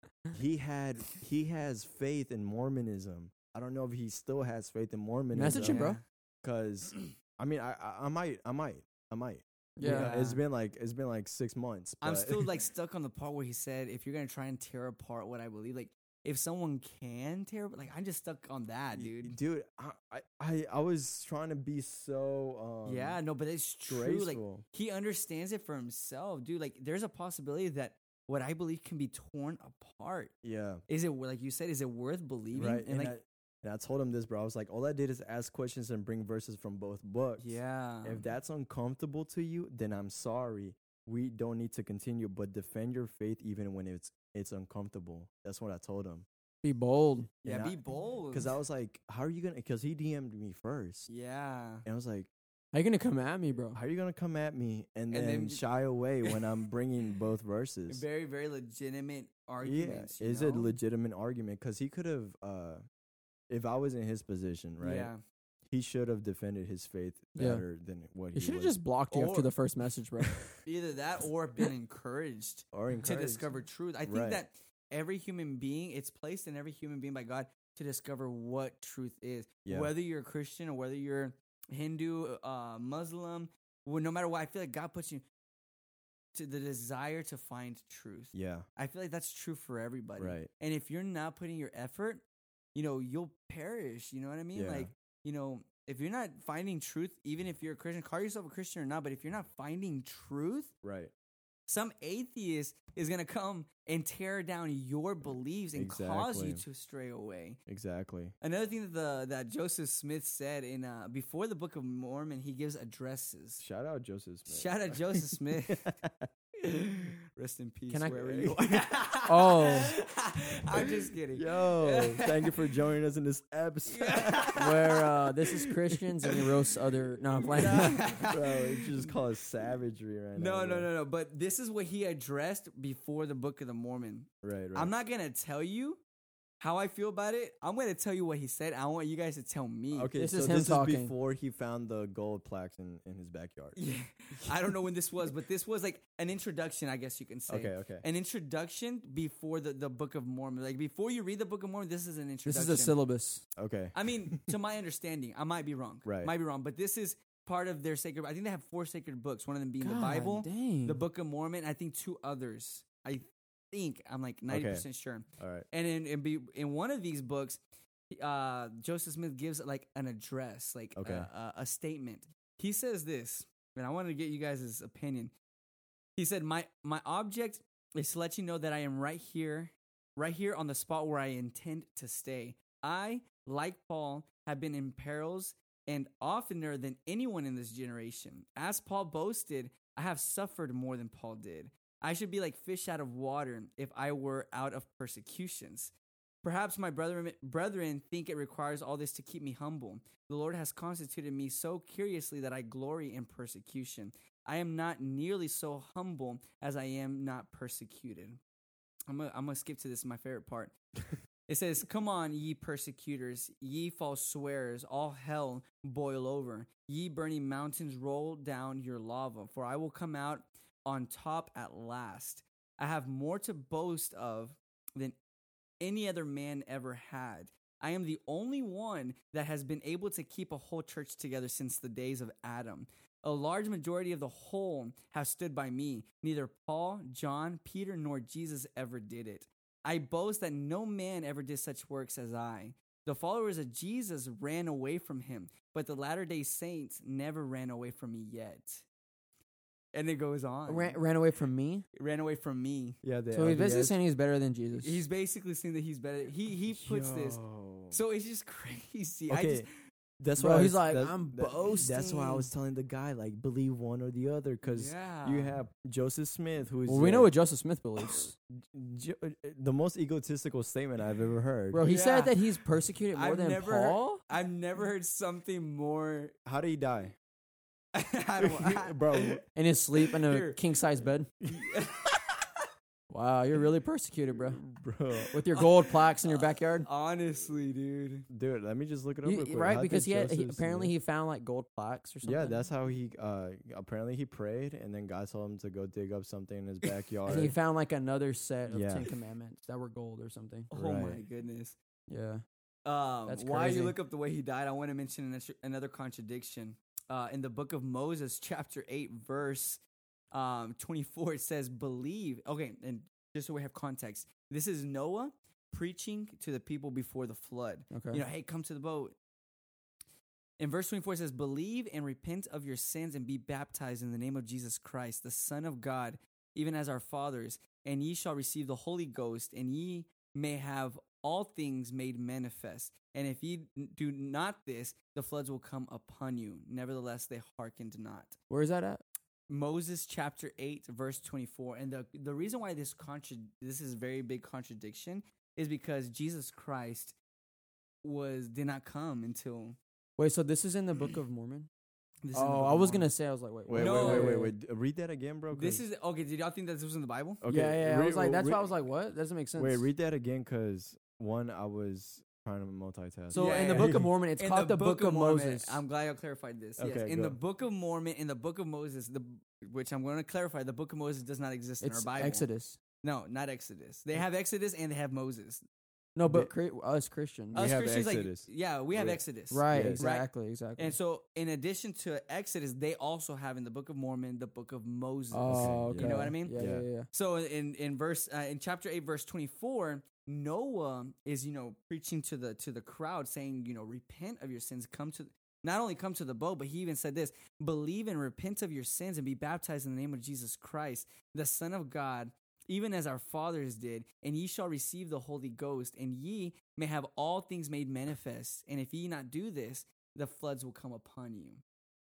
Speaker 1: he had he has faith in Mormonism. I don't know if he still has faith in Mormonism.
Speaker 2: Message him, bro.
Speaker 1: Because I mean, I, I I might I might I might.
Speaker 2: Yeah.
Speaker 1: it's been like it's been like six months.
Speaker 3: I'm still like stuck on the part where he said, if you're gonna try and tear apart what I believe, like if someone can tear, like I'm just stuck on that, dude.
Speaker 1: Dude, I, I I was trying to be so um
Speaker 3: yeah, no, but it's true. Like he understands it for himself, dude. Like there's a possibility that what I believe can be torn apart.
Speaker 1: yeah.
Speaker 3: Is it like you said? Is it worth believing?
Speaker 1: Right.
Speaker 3: And,
Speaker 1: And,
Speaker 3: like,
Speaker 1: I, and I told him this, bro. I was like, all I did is ask questions and bring verses from both books.
Speaker 3: yeah,
Speaker 1: If that's uncomfortable to you, then I'm sorry. We don't need to continue, but defend your faith even when it's it's uncomfortable. That's what I told him.
Speaker 2: Be bold.
Speaker 3: yeah,
Speaker 1: and
Speaker 3: be
Speaker 1: I-
Speaker 3: bold.
Speaker 1: Because I was like, how are you gonna? Because he DM'd me first,
Speaker 3: yeah,
Speaker 1: and I was like,
Speaker 2: How are you gonna come at me, bro?
Speaker 1: how are you gonna come at me and,
Speaker 3: And
Speaker 1: then,
Speaker 3: then-
Speaker 1: shy away when I'm bringing both verses?
Speaker 3: very very legitimate arguments.
Speaker 1: Yeah,
Speaker 3: you
Speaker 1: is a legitimate argument because he could have, uh, if I was in his position, right?
Speaker 3: Yeah,
Speaker 1: He should have defended his faith
Speaker 2: Yeah.
Speaker 1: better than what
Speaker 2: He
Speaker 1: he
Speaker 2: should have
Speaker 1: was.
Speaker 2: just blocked you after
Speaker 3: Or-
Speaker 2: the first message, bro.
Speaker 3: either that or been encouraged
Speaker 1: or
Speaker 3: to
Speaker 1: encouraged.
Speaker 3: discover truth. I think
Speaker 1: Right.
Speaker 3: that every human being, it's placed in every human being by God to discover what truth is.
Speaker 1: Yeah.
Speaker 3: Whether you're a Christian or whether you're Hindu, uh, Muslim, well, no matter what, I feel like God puts you to the desire to find truth.
Speaker 1: Yeah,
Speaker 3: I feel like that's true for everybody.
Speaker 1: right.
Speaker 3: And if you're not putting your effort, you know, you'll perish. You know what I mean?
Speaker 1: Yeah.
Speaker 3: Like, you know, if you're not finding truth, even if you're a Christian, call yourself a Christian or not, but if you're not finding truth,
Speaker 1: Right.
Speaker 3: some atheist is going to come and tear down your beliefs and cause you to stray away.
Speaker 1: Exactly.
Speaker 3: Another thing that the that Joseph Smith said in uh, before the Book of Mormon, he gives addresses.
Speaker 1: Shout out Joseph Smith.
Speaker 3: Shout out Joseph Smith. Rest in peace,
Speaker 2: Can I-
Speaker 3: wherever you are.
Speaker 2: Oh.
Speaker 3: I'm just kidding.
Speaker 1: Yo, thank you for joining us in this episode.
Speaker 2: Where uh, this is Christians and he roasts other. No, I'm playing.
Speaker 1: Bro, you should just call it savagery right
Speaker 3: No,
Speaker 1: now.
Speaker 3: no,
Speaker 1: bro.
Speaker 3: no, no. But this is what he addressed before the Book of the Mormon.
Speaker 1: Right, right.
Speaker 3: I'm not gonna tell you how I feel about it. I'm gonna tell you what he said. I want you guys to tell me.
Speaker 1: Okay,
Speaker 2: This
Speaker 1: so
Speaker 2: is him
Speaker 1: this
Speaker 2: talking.
Speaker 1: is before he found the gold plaques in, in his backyard.
Speaker 3: Yeah. I don't know when this was, but this was like an introduction, I guess you can say.
Speaker 1: Okay, okay.
Speaker 3: An introduction before the, the Book of Mormon. Like before you read the Book of Mormon, this is an introduction.
Speaker 2: this
Speaker 3: introduction.
Speaker 2: is a syllabus.
Speaker 1: Okay.
Speaker 3: I mean, to my understanding, I might be wrong.
Speaker 1: Right.
Speaker 3: Might be wrong, but this is part of their sacred. I think they have four sacred books. One of them being the
Speaker 2: God
Speaker 3: Bible,
Speaker 2: Dang.
Speaker 3: the Book of Mormon. I think two others. I think I'm like ninety percent sure.
Speaker 1: All right.
Speaker 3: And in in, be, in one of these books, uh, Joseph Smith gives like an address, like
Speaker 1: Okay.
Speaker 3: a, a, a statement. He says this, and I wanted to get you guys' opinion. He said, "My my object is to let you know that I am right here, right here on the spot where I intend to stay. I, like Paul, have been in perils and oftener than anyone in this generation. As Paul boasted, I have suffered more than Paul did. I should be like fish out of water if I were out of persecutions. Perhaps my brethren, brethren think it requires all this to keep me humble. The Lord has constituted me so curiously that I glory in persecution. I am not nearly so humble as I am not persecuted. I'm gonna, I'm gonna skip to this, my favorite part. It says, Come on, ye persecutors, ye false swearers, all hell boil over. Ye burning mountains, roll down your lava, for I will come out on top at last. I have more to boast of than any other man ever had. I am the only one that has been able to keep a whole church together since the days of Adam. A large majority of the whole have stood by me. Neither Paul, John, Peter, nor Jesus ever did it. I boast that no man ever did such works as I. The followers of Jesus ran away from him, but the latter day saints never ran away from me yet. And it goes on.
Speaker 2: Ran, ran away from me.
Speaker 3: ran away from me.
Speaker 1: Yeah, the
Speaker 2: So he's basically saying he's better than Jesus.
Speaker 3: He's basically saying that he's better. He he puts this. So it's just crazy. I
Speaker 1: okay,
Speaker 3: just
Speaker 1: that's why I
Speaker 2: he's
Speaker 1: was-
Speaker 2: like,
Speaker 1: that-
Speaker 2: "I'm
Speaker 1: that- That's why I was telling the guy like believe one or the other because
Speaker 3: yeah.
Speaker 1: you have Joseph Smith who is
Speaker 2: well, we know
Speaker 1: uh,
Speaker 2: what Joseph Smith believes.
Speaker 1: Jo- uh, the most egotistical statement I've ever heard.
Speaker 2: Bro, he
Speaker 3: Yeah.
Speaker 2: said that he's persecuted more
Speaker 3: I've
Speaker 2: than
Speaker 3: never-
Speaker 2: Paul.
Speaker 3: I've never heard something more.
Speaker 1: How did he die,
Speaker 3: I don't, I,
Speaker 1: bro?
Speaker 2: In his sleep in a king size bed. Wow, you're really persecuted, bro.
Speaker 1: bro,
Speaker 2: With your gold plaques in your backyard.
Speaker 3: Honestly, dude.
Speaker 1: dude, let me just look it up.
Speaker 2: You-
Speaker 1: real quick.
Speaker 2: right?
Speaker 1: How
Speaker 2: Because he had he,
Speaker 1: Joseph
Speaker 2: apparently
Speaker 1: Smith-
Speaker 2: he found like gold plaques or something.
Speaker 1: Yeah, that's how he. Uh, apparently he prayed, and then God told him to go dig up something in his backyard.
Speaker 2: And he found like another set of
Speaker 1: Yeah.
Speaker 2: Ten Commandments that were gold or something.
Speaker 3: Oh my
Speaker 1: Right.
Speaker 3: goodness.
Speaker 2: Yeah.
Speaker 3: Um,
Speaker 2: That's
Speaker 3: while
Speaker 2: crazy.
Speaker 3: you look up the way he died, I want to mention an- another contradiction. Uh, in the book of Moses, chapter 8, verse um, 24, it says, Believe. Okay, and just so we have context, this is Noah preaching to the people before the flood.
Speaker 2: Okay.
Speaker 3: You know, hey, come to the boat. In verse 24, it says, Believe and repent of your sins and be baptized in the name of Jesus Christ, the Son of God, even as our fathers, and ye shall receive the Holy Ghost, and ye may have all things made manifest. And if ye do not this, the floods will come upon you. Nevertheless, they hearkened not.
Speaker 2: Where is that at?
Speaker 3: Moses chapter 8 verse 24 and the the reason why this contra- this is a very big contradiction is because Jesus Christ was did not come until
Speaker 2: Wait, so this is in the Book of Mormon?
Speaker 3: this is
Speaker 2: oh, I was gonna say I was like, wait,
Speaker 1: wait,
Speaker 3: No.
Speaker 1: wait, wait, wait, wait. D- Read that again, bro.
Speaker 3: This is okay did y'all think that this was in the Bible
Speaker 1: okay.
Speaker 2: yeah, yeah. I
Speaker 1: re-
Speaker 2: was like, that's
Speaker 1: re-
Speaker 2: why I was like, what? That doesn't make sense.
Speaker 1: Wait, read that again, cause one, I was trying to multitask.
Speaker 2: So
Speaker 3: Yeah,
Speaker 2: in the
Speaker 3: yeah.
Speaker 2: Book of Mormon, it's
Speaker 3: in
Speaker 2: called the, Book, of,
Speaker 3: Mormon,
Speaker 2: Moses.
Speaker 3: I'm glad I clarified this. yes.
Speaker 1: Okay,
Speaker 3: In the
Speaker 1: go.
Speaker 3: Book of Mormon, in the Book of Moses, the which I'm going to clarify, the Book of Moses does not exist in
Speaker 2: it's
Speaker 3: our Bible.
Speaker 2: Exodus.
Speaker 3: No, not Exodus. They have Exodus and they have Moses.
Speaker 2: No, but
Speaker 1: They-
Speaker 2: us Christians.
Speaker 1: We
Speaker 3: Us
Speaker 1: have
Speaker 3: Christians,
Speaker 1: Exodus.
Speaker 3: like yeah, we have
Speaker 1: Yeah.
Speaker 3: Exodus.
Speaker 2: right,
Speaker 1: Yes.
Speaker 2: exactly, exactly.
Speaker 3: And so, in addition to Exodus, they also have in the Book of Mormon the Book of Moses.
Speaker 2: oh,
Speaker 1: Okay,
Speaker 2: okay.
Speaker 1: you know
Speaker 3: what I mean?
Speaker 2: Yeah, yeah,
Speaker 1: Yeah.
Speaker 2: yeah. yeah.
Speaker 3: So in in verse uh, in chapter eight, verse twenty four, Noah is you know preaching to the to the crowd, saying you know repent of your sins, come to not only come to the boat, but he even said this: believe and repent of your sins and be baptized in the name of Jesus Christ, the Son of God. Even as our fathers did, and ye shall receive the Holy Ghost, and ye may have all things made manifest. And if ye not do this, the floods will come upon you.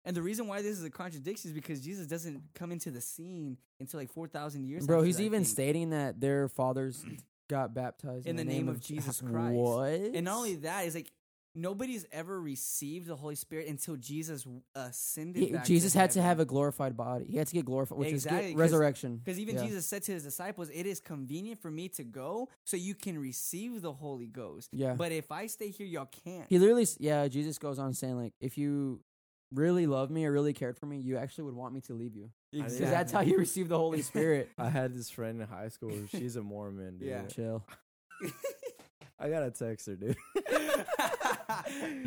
Speaker 3: And the reason why this is a contradiction is because Jesus doesn't come into the scene until like 4,000 years
Speaker 2: Bro, he's
Speaker 3: that,
Speaker 2: even stating that their fathers got baptized
Speaker 3: In the name of Jesus Christ.
Speaker 2: What?
Speaker 3: And not only that, is like nobody's ever received the Holy Spirit until Jesus ascended.
Speaker 2: He-
Speaker 3: back
Speaker 2: Jesus had to have a glorified body. He had to get glorified, which
Speaker 3: Exactly,
Speaker 2: is
Speaker 3: 'cause-
Speaker 2: get resurrection.
Speaker 3: Because even
Speaker 2: Yeah.
Speaker 3: Jesus said to his disciples, It is convenient for me to go so you can receive the Holy Ghost.
Speaker 2: Yeah.
Speaker 3: But if I stay here, y'all can't.
Speaker 2: He literally, yeah, Jesus goes on saying like, if you really love me or really cared for me, you actually would want me to leave you. Because
Speaker 1: Exactly.
Speaker 2: that's how you receive the Holy Spirit.
Speaker 1: I had this friend in high school. She's a Mormon. Dude.
Speaker 3: Yeah.
Speaker 2: Chill,
Speaker 1: I gotta text her, dude.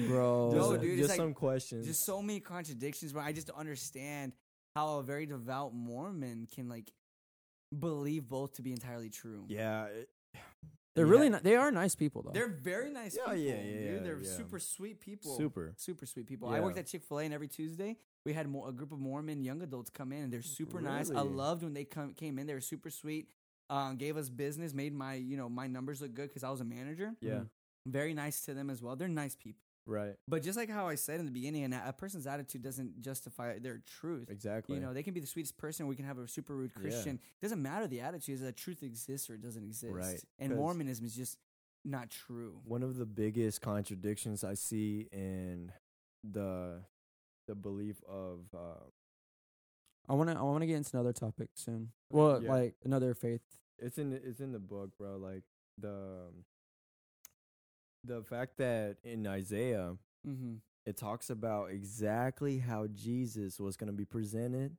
Speaker 2: bro.
Speaker 3: No,
Speaker 1: just
Speaker 3: dude,
Speaker 1: just
Speaker 3: like-
Speaker 1: some questions.
Speaker 3: just so many contradictions but i just don't understand how a very devout mormon can like believe both to be entirely true
Speaker 1: yeah. it-
Speaker 2: They're
Speaker 1: yeah,
Speaker 2: really, ni- they are nice people though.
Speaker 3: they're very nice
Speaker 1: Yeah,
Speaker 3: people
Speaker 1: yeah,
Speaker 3: dude.
Speaker 1: yeah,
Speaker 3: they're
Speaker 1: yeah.
Speaker 3: super sweet people
Speaker 1: super.
Speaker 3: super sweet people i worked at chick-fil-a and every tuesday we had mo- a group of mormon young adults come in and they're super nice i loved when they come came in they were super sweet um, gave us business made my you know my numbers look good because i was a manager
Speaker 1: Yeah.
Speaker 3: Very nice to them as well they're nice people
Speaker 1: Right.
Speaker 3: but just like how i said in the beginning a person's attitude doesn't justify their truth
Speaker 1: Exactly.
Speaker 3: You know, they can be the sweetest person. We can have a super rude
Speaker 1: Yeah.
Speaker 3: Christian. Doesn't matter the attitude. Is that truth exists or it doesn't exist.
Speaker 1: Right,
Speaker 3: And Mormonism is just not true.
Speaker 1: one of the biggest contradictions I see in the the belief of uh,
Speaker 2: I want to, I want to get into another topic soon. Well,
Speaker 1: Yeah.
Speaker 2: like another faith.
Speaker 1: it's in the, it's in the book, bro. Like the the fact that in Isaiah
Speaker 3: Mm-hmm.
Speaker 1: it talks about exactly how Jesus was going to be presented,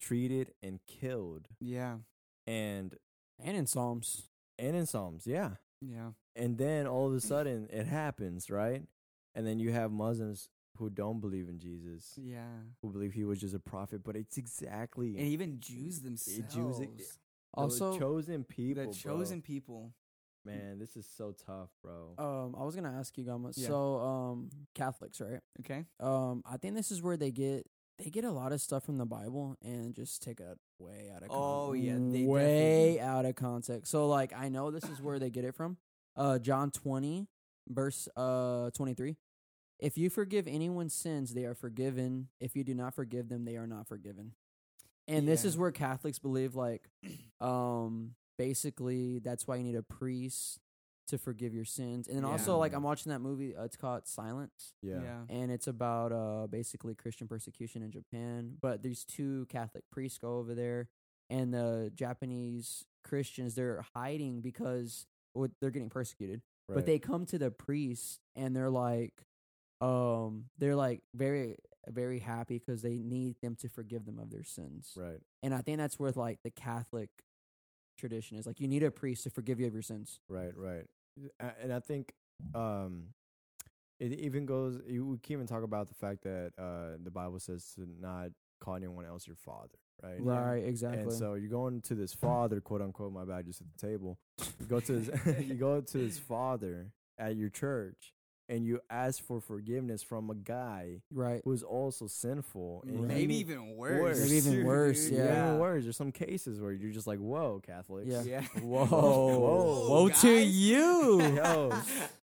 Speaker 1: treated, and killed,
Speaker 3: Yeah.
Speaker 1: and
Speaker 2: And in Psalms.
Speaker 1: and in Psalms, yeah,
Speaker 3: Yeah.
Speaker 1: and then all of a sudden it happens, right? And then you have Muslims who don't believe in Jesus,
Speaker 3: Yeah.
Speaker 1: who believe he was just a prophet, but it's exactly
Speaker 3: And even Jews themselves.
Speaker 1: Jews,
Speaker 2: Also,
Speaker 1: chosen people,
Speaker 3: the
Speaker 1: bro.
Speaker 3: chosen people.
Speaker 1: Man, this is so tough, bro.
Speaker 2: um, I was gonna ask you, Gama.
Speaker 3: Yeah.
Speaker 2: So, um, Catholics, right?
Speaker 3: Okay.
Speaker 2: Um, I think this is where they get they get a lot of stuff from the Bible and just take it way out of
Speaker 3: Oh,
Speaker 2: context.
Speaker 3: yeah, they
Speaker 2: way
Speaker 3: definitely
Speaker 2: out of context. So like I know this is where they get it from. Uh, John twenty verse uh twenty three. If you forgive anyone's sins, they are forgiven. If you do not forgive them, they are not forgiven. And this is where Catholics believe like um basically that's why you need a priest to forgive your sins. And then also like I'm watching that movie uh, it's called Silence
Speaker 1: yeah.
Speaker 2: and it's about uh basically Christian persecution in Japan. But these two Catholic priests go over there, and the Japanese Christians they're hiding because well, they're getting persecuted. But they come to the priest and they're like, um, they're like very very happy because they need them to forgive them of their sins.
Speaker 1: right.
Speaker 2: And I think that's where like the Catholic tradition is like you need a priest to forgive you of your sins.
Speaker 1: Right, right. And I think um it even goes you we can even talk about the fact that uh the Bible says to not call anyone else your father, right?
Speaker 2: Right, exactly.
Speaker 1: And so you're going to this father, quote unquote, my bad, just at the table. You go to this you go to this father at your church and you ask for forgiveness from a guy
Speaker 2: right.
Speaker 1: who's also sinful. And he
Speaker 3: Maybe even worse.
Speaker 1: worse.
Speaker 2: Maybe even worse,
Speaker 3: dude.
Speaker 2: yeah.
Speaker 1: Even worse. There's some cases where you're just like, whoa, Catholics.
Speaker 2: Yeah.
Speaker 3: Yeah.
Speaker 2: Whoa,
Speaker 1: Whoa,
Speaker 2: whoa, to you.
Speaker 1: Yo,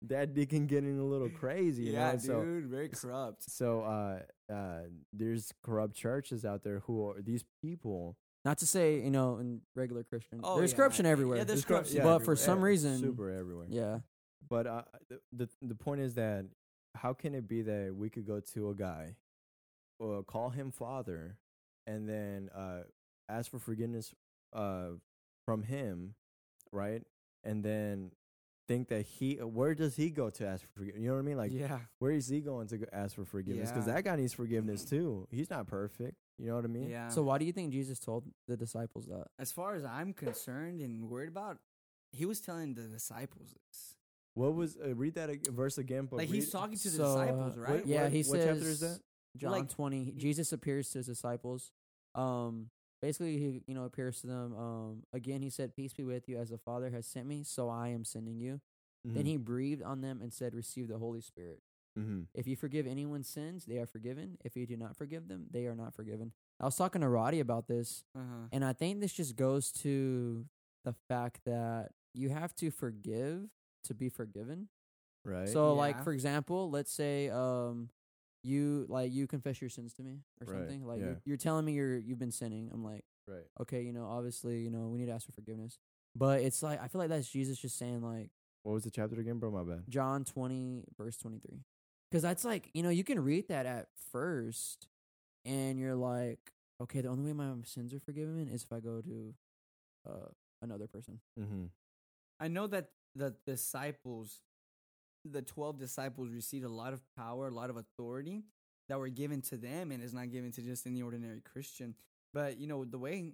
Speaker 1: that deacon getting a little crazy. You
Speaker 3: yeah,
Speaker 1: know? So,
Speaker 3: dude. Very corrupt.
Speaker 1: so uh, uh, there's corrupt churches out there who are these people.
Speaker 2: Not to say, you know, in regular Christian,
Speaker 3: Oh,
Speaker 2: there's
Speaker 3: yeah.
Speaker 2: corruption
Speaker 3: Yeah,
Speaker 2: everywhere.
Speaker 3: there's
Speaker 1: cor-
Speaker 3: corruption
Speaker 2: but for
Speaker 3: everywhere.
Speaker 2: some reason,
Speaker 1: super everywhere.
Speaker 2: yeah,
Speaker 1: But uh, the, the the point is that how can it be that we could go to a guy, or call him father, and then uh, ask for forgiveness uh, from him, right? And then think that he where does he go to ask for forgiveness? You know what I mean? Like
Speaker 3: yeah.
Speaker 1: where is he going to ask for forgiveness? Because
Speaker 3: Yeah.
Speaker 1: that guy needs forgiveness too. He's not perfect. You know what I mean?
Speaker 3: Yeah.
Speaker 2: So why do you think Jesus told the disciples that?
Speaker 3: as far as I'm concerned and worried about, he was telling the disciples this.
Speaker 1: What was uh, read that ag- verse again? But
Speaker 3: Like he's
Speaker 1: read-
Speaker 3: talking to the
Speaker 2: So, uh,
Speaker 3: disciples, right?
Speaker 1: what-
Speaker 2: Yeah,
Speaker 1: what-
Speaker 2: he
Speaker 1: what
Speaker 2: says.
Speaker 1: chapter is that?
Speaker 2: John
Speaker 3: Like-
Speaker 2: twenty. Jesus appears to his disciples. Um, basically, he you know appears to them. Um, again, he said, "Peace be with you, as the Father has sent me, so I am sending you." Then
Speaker 1: Mhm.
Speaker 2: he breathed on them and said, "Receive the Holy Spirit."
Speaker 1: Mhm.
Speaker 2: If you forgive anyone's sins, they are forgiven. If you do not forgive them, they are not forgiven. I was talking to Roddy about this,
Speaker 3: Uh-huh.
Speaker 2: and I think this just goes to the fact that you have to forgive to be forgiven.
Speaker 1: right.
Speaker 2: So, like for example, let's say um you like you confess your sins to me or
Speaker 1: Right,
Speaker 2: something. Like
Speaker 1: yeah.
Speaker 2: you're, you're telling me you're you've been sinning. I'm like,
Speaker 1: right.
Speaker 2: okay, you know, obviously, you know, we need to ask for forgiveness. But it's like I feel like that's Jesus just saying like
Speaker 1: What was the chapter again, bro? My bad.
Speaker 2: John 20 verse 23. Cuz that's like, you know, you can read that at first and you're like, okay, the only way my sins are forgiven is if I go to uh another person.
Speaker 1: Mm-hmm.
Speaker 3: I know that the disciples, the 12 disciples, received a lot of power, a lot of authority that were given to them and is not given to just any ordinary Christian. But, you know, the way,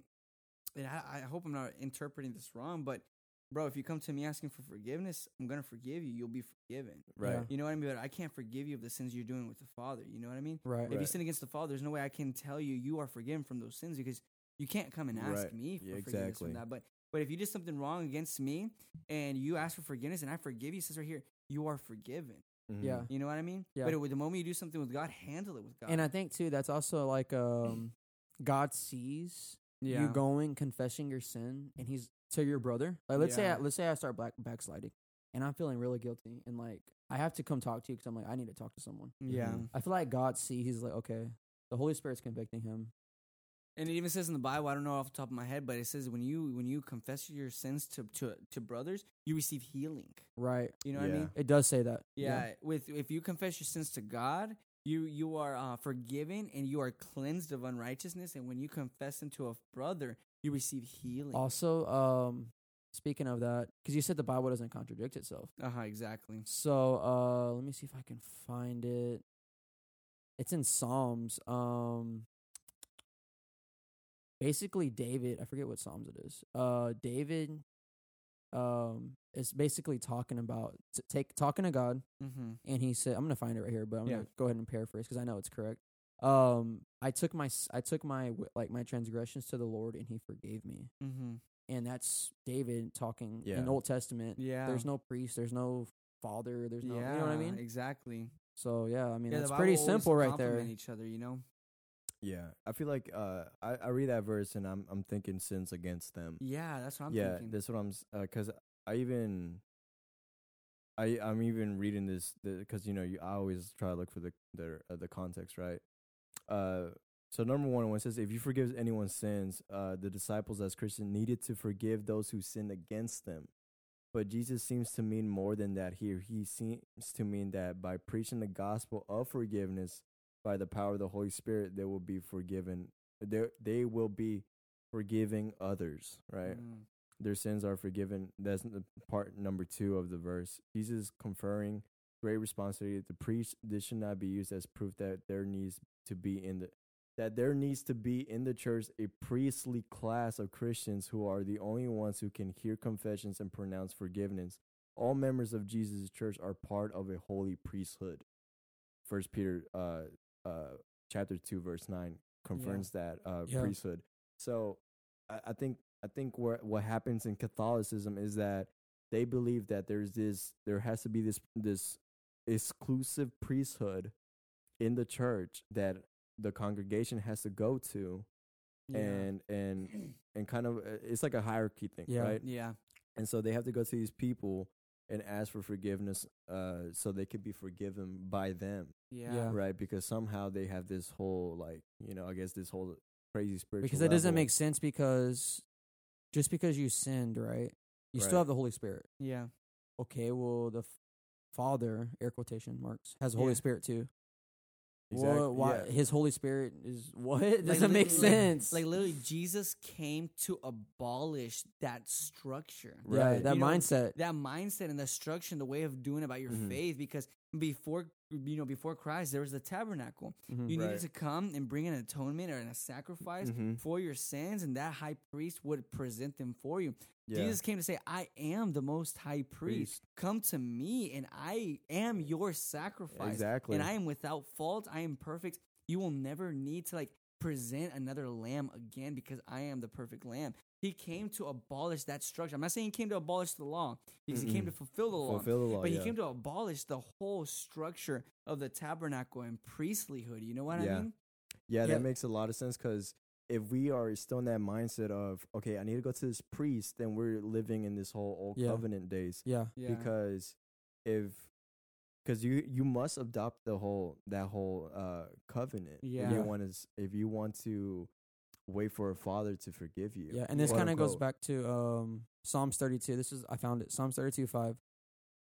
Speaker 3: and I, I hope I'm not interpreting this wrong, but bro, if you come to me asking for forgiveness, I'm going to forgive you. You'll be forgiven.
Speaker 1: Right.
Speaker 3: You know what I mean? But I can't forgive you of the sins you're doing with the Father. You know what I mean?
Speaker 2: Right.
Speaker 3: If you sin against the Father, there's no way I can tell you you are forgiven from those sins because you can't come and ask
Speaker 1: Right.
Speaker 3: me for
Speaker 1: Yeah,
Speaker 3: forgiveness
Speaker 1: exactly.
Speaker 3: from that. But but if you did something wrong against me and you ask for forgiveness and I forgive you, it says right here, you are forgiven.
Speaker 1: Mm-hmm.
Speaker 2: Yeah.
Speaker 3: You know what I mean?
Speaker 2: Yeah.
Speaker 3: But with the moment you do something with God, handle it with God.
Speaker 2: And I think too that's also like um God sees
Speaker 3: yeah.
Speaker 2: you going confessing your sin and he's to your brother like let's say I, let's say i start back backsliding and i'm feeling really guilty and like i have to come talk to you because i'm like i need to talk to someone
Speaker 3: Yeah.
Speaker 1: Mhm.
Speaker 2: i feel like god sees he's like okay the holy spirit's convicting him
Speaker 3: And it even says in the Bible, I don't know off the top of my head, but it says when you when you confess your sins to to, to brothers, you receive healing.
Speaker 2: right
Speaker 3: You know what I mean?
Speaker 2: it does say that
Speaker 3: Yeah, with if you confess your sins to God, you you are uh, forgiven and you are cleansed of unrighteousness. And when you confess them to a brother, you receive healing.
Speaker 2: also um speaking of that because you said the bible doesn't contradict itself
Speaker 3: Uh huh. Exactly.
Speaker 2: so uh let me see if i can find it it's in psalms um basically david i forget what psalms it is uh david um, it's basically talking about t- take talking to God,
Speaker 3: Mm-hmm.
Speaker 2: and he said, "I'm gonna find it right here, but I'm
Speaker 3: Yeah.
Speaker 2: gonna go ahead and paraphrase because I know it's correct." Um, I took my I took my like my transgressions to the Lord, and He forgave me,
Speaker 3: Mm-hmm.
Speaker 2: and that's David talking in
Speaker 1: Yeah.
Speaker 2: the Old Testament.
Speaker 3: Yeah.
Speaker 2: There's no priest, there's no father, there's no,
Speaker 3: yeah.
Speaker 2: you know what I mean?
Speaker 3: Exactly.
Speaker 2: So yeah, I mean
Speaker 3: yeah,
Speaker 2: that's pretty simple right there.
Speaker 3: Each other, you know.
Speaker 1: Yeah, I feel like uh, I I read that verse and I'm I'm thinking sins against them.
Speaker 3: Yeah, that's what I'm
Speaker 1: yeah,
Speaker 3: thinking.
Speaker 1: that's what I'm because I even I I'm even reading this because you know you I always try to look for the the uh, the context right. Uh, so number one, when it says if you forgive anyone's sins, uh, the disciples as Christians needed to forgive those who sinned against them. But Jesus seems to mean more than that here. He seems to mean that by preaching the gospel of forgiveness by the power of the Holy Spirit, they will be forgiven. They they will be forgiving others, right?
Speaker 3: Mm.
Speaker 1: their sins are forgiven. That's the part number two of the verse. Jesus conferring great responsibility. The priest this should not be used as proof that there needs to be in the that there needs to be in the church a priestly class of Christians who are the only ones who can hear confessions and pronounce forgiveness. All members of Jesus' church are part of a holy priesthood. First Peter uh uh chapter two verse nine confirms that uh
Speaker 2: Yeah.
Speaker 1: priesthood. So I, I think I think what what happens in Catholicism is that they believe that there's this there has to be this this exclusive priesthood in the church that the congregation has to go to
Speaker 3: Yeah.
Speaker 1: and and and kind of uh, it's like a hierarchy thing,
Speaker 2: Yeah.
Speaker 1: right?
Speaker 3: yeah.
Speaker 1: And so they have to go to these people and ask for forgiveness uh so they could be forgiven by them,
Speaker 3: Yeah.
Speaker 2: Yeah.
Speaker 1: right? Because somehow they have this whole like, you know, I guess this whole crazy spiritual
Speaker 2: because it doesn't make sense because just because you sinned, right? You still have the Holy Spirit.
Speaker 3: Yeah.
Speaker 2: Okay, well the f- Father, air quotation marks, has the Holy Spirit too.
Speaker 1: Exactly.
Speaker 2: Well, why
Speaker 1: yeah.
Speaker 2: his Holy Spirit is what?
Speaker 3: Like,
Speaker 2: doesn't make sense.
Speaker 3: Like literally, Jesus came to abolish that structure,
Speaker 2: yeah,
Speaker 1: Right.
Speaker 2: that
Speaker 3: You know,
Speaker 2: mindset.
Speaker 3: that mindset, and the structure, and the way of doing about your
Speaker 1: Mhm.
Speaker 3: faith. Because before you know, before Christ, there was the tabernacle.
Speaker 2: Mhm.
Speaker 3: You
Speaker 1: Right.
Speaker 3: needed to come and bring an atonement or a sacrifice
Speaker 1: Mhm.
Speaker 3: for your sins, and that high priest would present them for you.
Speaker 1: Yeah.
Speaker 3: Jesus came to say, I am the most high priest.
Speaker 1: Priest.
Speaker 3: Come to me, and I am your sacrifice.
Speaker 1: Exactly.
Speaker 3: And I am without fault. I am perfect. You will never need to like present another lamb again because I am the perfect lamb. He came to abolish that structure. I'm not saying he came to abolish the law because he came to fulfill the law.
Speaker 1: fulfill the law.
Speaker 3: but he came to abolish the whole structure of the tabernacle and priestlyhood. You know what
Speaker 1: Yeah.
Speaker 3: I mean?
Speaker 1: Yeah,
Speaker 2: Yeah.
Speaker 1: that makes a lot of sense because if we are still in that mindset of okay, I need to go to this priest, then we're living in this whole old
Speaker 2: Yeah.
Speaker 1: covenant days.
Speaker 2: Yeah,
Speaker 1: Because if because you you must adopt the whole that whole uh covenant. If
Speaker 3: Yeah.
Speaker 1: you want to if you want to wait for a father to forgive you.
Speaker 2: yeah, and this kind of goes back to um Psalms 32. This is I found it Psalms 32 5.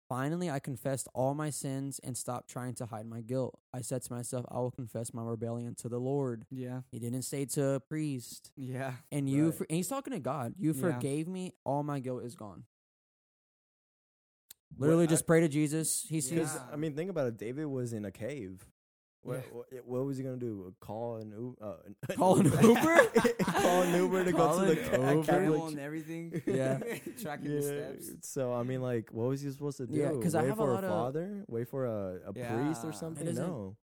Speaker 2: Finally, I confessed all my sins and stopped trying to hide my guilt. I said to myself, I will confess my rebellion to the Lord.
Speaker 3: Yeah.
Speaker 2: He didn't say to a priest.
Speaker 3: Yeah.
Speaker 2: And you,
Speaker 1: Right.
Speaker 2: for, and he's talking to God. You
Speaker 3: Yeah.
Speaker 2: forgave me. All my guilt is gone. Literally,
Speaker 1: I-
Speaker 2: just pray to Jesus. He sees.
Speaker 3: Yeah.
Speaker 1: I mean, think about it. David was in a cave. What,
Speaker 3: Yeah.
Speaker 1: what, what was he gonna do? Call an Uber? Uh,
Speaker 2: Call an Uber?
Speaker 1: call an Uber to
Speaker 2: Call
Speaker 1: go to the ca-
Speaker 2: Uber?
Speaker 1: Catholic
Speaker 3: and everything.
Speaker 2: Yeah.
Speaker 3: Tracking the steps.
Speaker 1: So I mean, like, what was he supposed to do?
Speaker 2: Yeah, 'cause I
Speaker 1: Wait
Speaker 2: have a lot of-
Speaker 1: father. Wait for a, a priest or something. No,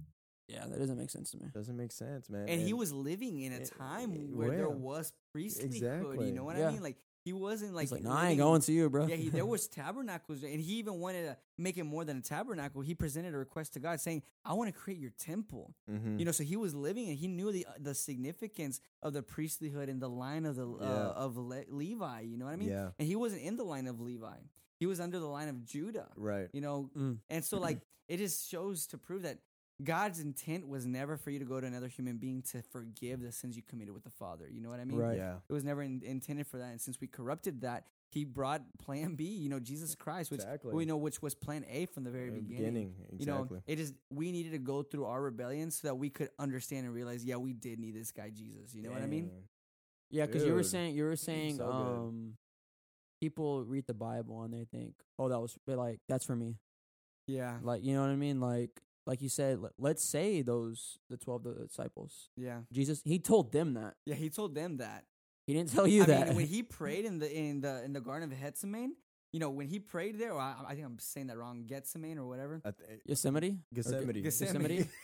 Speaker 2: Yeah, that doesn't make sense to me.
Speaker 1: doesn't make sense, man.
Speaker 3: And he was living in a
Speaker 1: eh,
Speaker 3: time
Speaker 1: eh,
Speaker 3: where there was priestlyhood.
Speaker 1: Exactly.
Speaker 3: You know what
Speaker 2: Yeah.
Speaker 3: I mean? Like he wasn't like
Speaker 2: He's like, nah, I ain't going to you, bro.
Speaker 3: Yeah, he, there was tabernacles, and he even wanted to make it more than a tabernacle. He presented a request to God, saying, "I want to create your temple."
Speaker 1: hmm
Speaker 3: You know, so he was living, and he knew the the significance of the priesthood and the line of the uh,
Speaker 1: Yeah.
Speaker 3: of Le- Levi. You know what I mean?
Speaker 1: yeah,
Speaker 3: And he wasn't in the line of Levi; he was under the line of Judah.
Speaker 1: right.
Speaker 3: You know,
Speaker 2: Mm.
Speaker 3: and so like it just shows to prove that God's intent was never for you to go to another human being to forgive the sins you committed with the Father. You know what I mean?
Speaker 2: Right.
Speaker 1: Yeah,
Speaker 3: It was never in, intended for that, and since we corrupted that, He brought Plan B. You know, Jesus Christ, which
Speaker 1: exactly.
Speaker 3: we know which was Plan A from the very
Speaker 1: Uh,
Speaker 3: beginning.
Speaker 1: exactly.
Speaker 3: You know, it is we needed to go through our rebellion so that we could understand and realize, yeah, we did need this guy Jesus. You know what I mean?
Speaker 2: Yeah, because you were saying you were saying
Speaker 1: So
Speaker 2: um, people read the Bible and they think, oh, that was like that's for me.
Speaker 3: Yeah,
Speaker 2: Like you know what I mean? Like like you said, let, let's say those the twelve disciples.
Speaker 3: yeah,
Speaker 2: Jesus, he told them that.
Speaker 3: yeah. He told them that.
Speaker 2: He didn't tell you
Speaker 3: I
Speaker 2: that.
Speaker 3: mean, when he prayed in the in the in the Garden of Gethsemane, you know, when he prayed there, or I, I think I'm saying that wrong, Gethsemane or whatever.
Speaker 1: I th-
Speaker 2: Yosemite. Or
Speaker 1: Gethsemane.
Speaker 2: Gethsemane.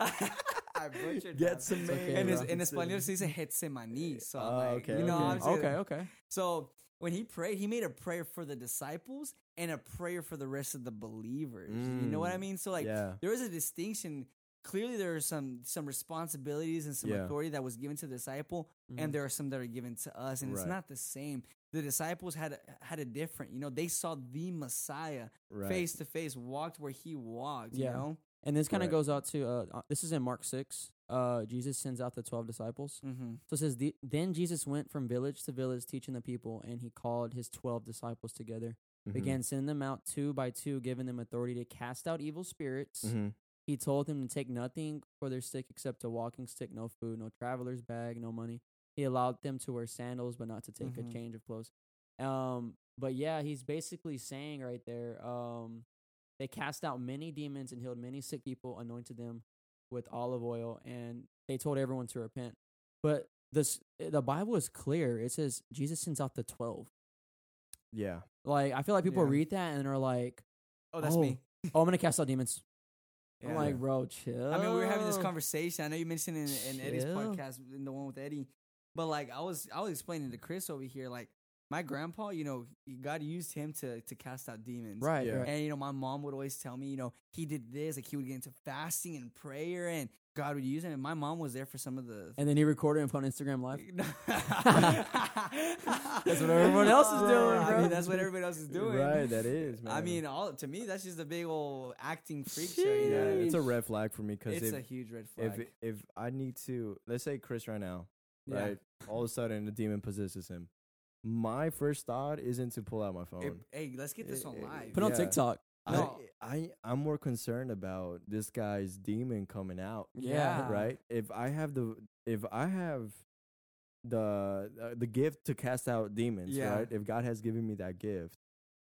Speaker 3: I butchered that.
Speaker 1: Gethsemane.
Speaker 2: okay,
Speaker 3: And
Speaker 2: bro.
Speaker 3: in Espanol se dice Getsemani. So ah, I'm
Speaker 1: Oh,
Speaker 3: like,
Speaker 1: okay,
Speaker 3: you know,
Speaker 1: okay.
Speaker 2: Okay, okay.
Speaker 3: So when he prayed, he made a prayer for the disciples and a prayer for the rest of the believers. You know what I
Speaker 1: Mm.
Speaker 3: mean? So like
Speaker 1: yeah.
Speaker 3: there is a distinction. Clearly, there are some some responsibilities and some
Speaker 1: Yeah.
Speaker 3: authority that was given to the disciple,
Speaker 2: Mhm.
Speaker 3: and there are some that are given to us, and it's not the same. The disciples had had a different. You know, they saw the Messiah face to face, walked where he walked. You
Speaker 2: Yeah.
Speaker 3: know.
Speaker 2: And this kind of
Speaker 1: Correct.
Speaker 2: goes out to uh, uh, this is in Mark six. Uh, Jesus sends out the twelve disciples.
Speaker 3: Mm-hmm.
Speaker 2: So it says, the, then Jesus went from village to village teaching the people, and he called his twelve disciples together,
Speaker 1: Mhm.
Speaker 2: began sending them out two by two, giving them authority to cast out evil spirits.
Speaker 1: Mhm.
Speaker 2: He told them to take nothing for their stick except a walking stick, no food, no traveler's bag, no money. He allowed them to wear sandals, but not to take a change of clothes. Um, but yeah, he's basically saying right there, um, they cast out many demons and healed many sick people, anointed them with olive oil, and they told everyone to repent. But this, the Bible is clear. It says Jesus sends out the twelve.
Speaker 1: Yeah.
Speaker 2: Like I feel like people
Speaker 3: Yeah.
Speaker 2: read that and are like,
Speaker 3: Oh, that's
Speaker 2: Oh,
Speaker 3: me.
Speaker 2: "Oh, I'm gonna cast out demons." I'm like, bro, chill.
Speaker 3: I mean, we were having this conversation. I know you mentioned in, in Eddie's podcast, in the one with Eddie, but like I was, I was explaining to Chris over here, like my grandpa, you know, God used him to to cast out demons,
Speaker 2: Right,
Speaker 1: Yeah.
Speaker 3: And you know, my mom would always tell me, you know, he did this, like he would get into fasting and prayer, and God would use him. And my mom was there for some of the.
Speaker 2: And then he recorded and put on Instagram live.
Speaker 3: that's
Speaker 2: what everyone else is doing,
Speaker 3: I
Speaker 2: bro.
Speaker 3: mean, that's what everybody else is doing.
Speaker 1: Right. That is. Man.
Speaker 3: I mean, all to me, that's just a big old acting freak show. You know
Speaker 1: yeah,
Speaker 3: I mean?
Speaker 1: it's a red flag for me because
Speaker 3: It's
Speaker 1: if
Speaker 3: a huge red flag.
Speaker 1: if if I need to, let's say Chris right now,
Speaker 3: Yeah.
Speaker 1: right? All of a sudden, the demon possesses him. My first thought isn't to pull out my phone.
Speaker 3: Hey, hey, let's get this on
Speaker 1: Eh, eh,
Speaker 3: live.
Speaker 2: Put on
Speaker 1: Yeah.
Speaker 2: TikTok.
Speaker 3: No.
Speaker 1: I, I I'm more concerned about this guy's demon coming out.
Speaker 2: Yeah.
Speaker 1: Right? If I have the if I have the uh, the gift to cast out demons,
Speaker 3: Yeah.
Speaker 1: right? If God has given me that gift,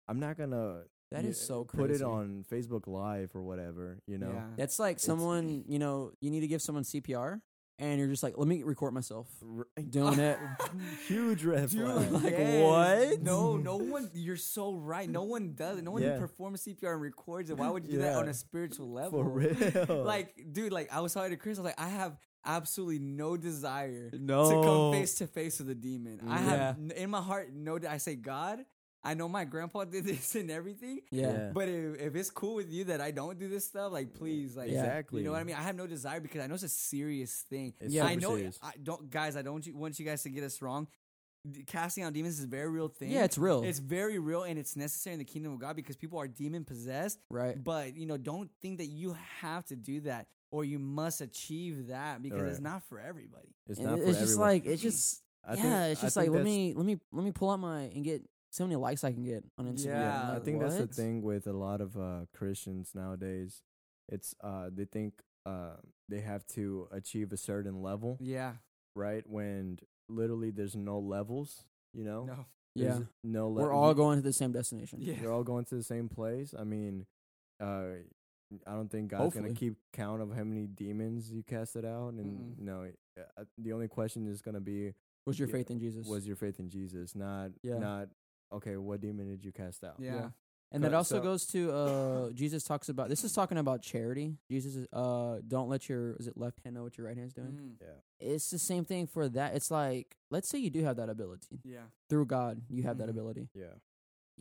Speaker 1: I'm not gonna
Speaker 2: that is
Speaker 1: y-
Speaker 2: is so
Speaker 1: put it on Facebook Live or whatever. You know,
Speaker 3: Yeah.
Speaker 2: That's like someone, you know, you need to give someone CPR and you're just like, let me record myself doing it.
Speaker 1: huge red
Speaker 3: Dude,
Speaker 1: flag.
Speaker 2: Like,
Speaker 3: yes.
Speaker 2: what?
Speaker 3: No, no one. You're so right. No one does it. No one
Speaker 1: Yeah.
Speaker 3: performs CPR and records it. Why would you do that on a spiritual level?
Speaker 1: For real.
Speaker 3: Like, dude, like I was talking to Chris. I was like, I have absolutely no desire
Speaker 2: No.
Speaker 3: to come face to face with a demon. I have
Speaker 2: Yeah.
Speaker 3: n- in my heart no. I say, God, I know my grandpa did this and everything.
Speaker 2: Yeah.
Speaker 1: Yeah.
Speaker 3: But if, if it's cool with you that I don't do this stuff, like please, like
Speaker 1: exactly.
Speaker 3: You know what I mean? I have no desire because I know it's a serious thing.
Speaker 1: It's
Speaker 2: Yeah.
Speaker 3: I know.
Speaker 1: serious.
Speaker 3: I don't, guys. I don't want you guys to get us wrong. Casting out demons is a very real thing.
Speaker 2: Yeah, it's real.
Speaker 3: It's very real and it's necessary in the kingdom of God because people are demon possessed.
Speaker 2: right.
Speaker 3: But you know, don't think that you have to do that or you must achieve that because it's not for everybody.
Speaker 1: It's
Speaker 2: And
Speaker 1: not
Speaker 2: it's
Speaker 1: for
Speaker 2: just
Speaker 1: everyone.
Speaker 2: like, it's just,
Speaker 1: I
Speaker 2: yeah,
Speaker 1: think-
Speaker 2: it's just
Speaker 1: think
Speaker 2: like, let me, let me, let me pull out my, and get so many likes I can get on Instagram.
Speaker 3: Yeah,
Speaker 1: I
Speaker 2: Like,
Speaker 1: think that's the thing with a lot of uh, Christians nowadays. It's uh, they think uh, they have to achieve a certain level,
Speaker 3: Yeah.
Speaker 1: right? When literally there's no levels. You know,
Speaker 3: No.
Speaker 2: Yeah.
Speaker 1: No. Le-
Speaker 2: We're all going to the same destination.
Speaker 3: Yeah.
Speaker 1: You're all going to the same place. I mean, uh, I don't think God's
Speaker 2: Hopefully.
Speaker 1: gonna keep count of how many demons you casted out, and
Speaker 3: Mm-mm.
Speaker 1: no, uh, the only question is gonna be
Speaker 2: Was your
Speaker 1: Yeah.
Speaker 2: faith in Jesus?
Speaker 1: was your faith in Jesus, not
Speaker 2: Yeah.
Speaker 1: not okay. What demon did you cast out?
Speaker 3: Yeah.
Speaker 2: And that also
Speaker 1: so-
Speaker 2: goes to uh Jesus talks about this is talking about charity. Jesus is uh don't let your is it left hand know what your right hand's doing.
Speaker 3: Mm.
Speaker 1: yeah,
Speaker 2: It's the same thing for that. It's like let's say you do have that ability.
Speaker 3: Yeah.
Speaker 2: Through God, you have that
Speaker 3: Mhm.
Speaker 2: ability.
Speaker 1: yeah.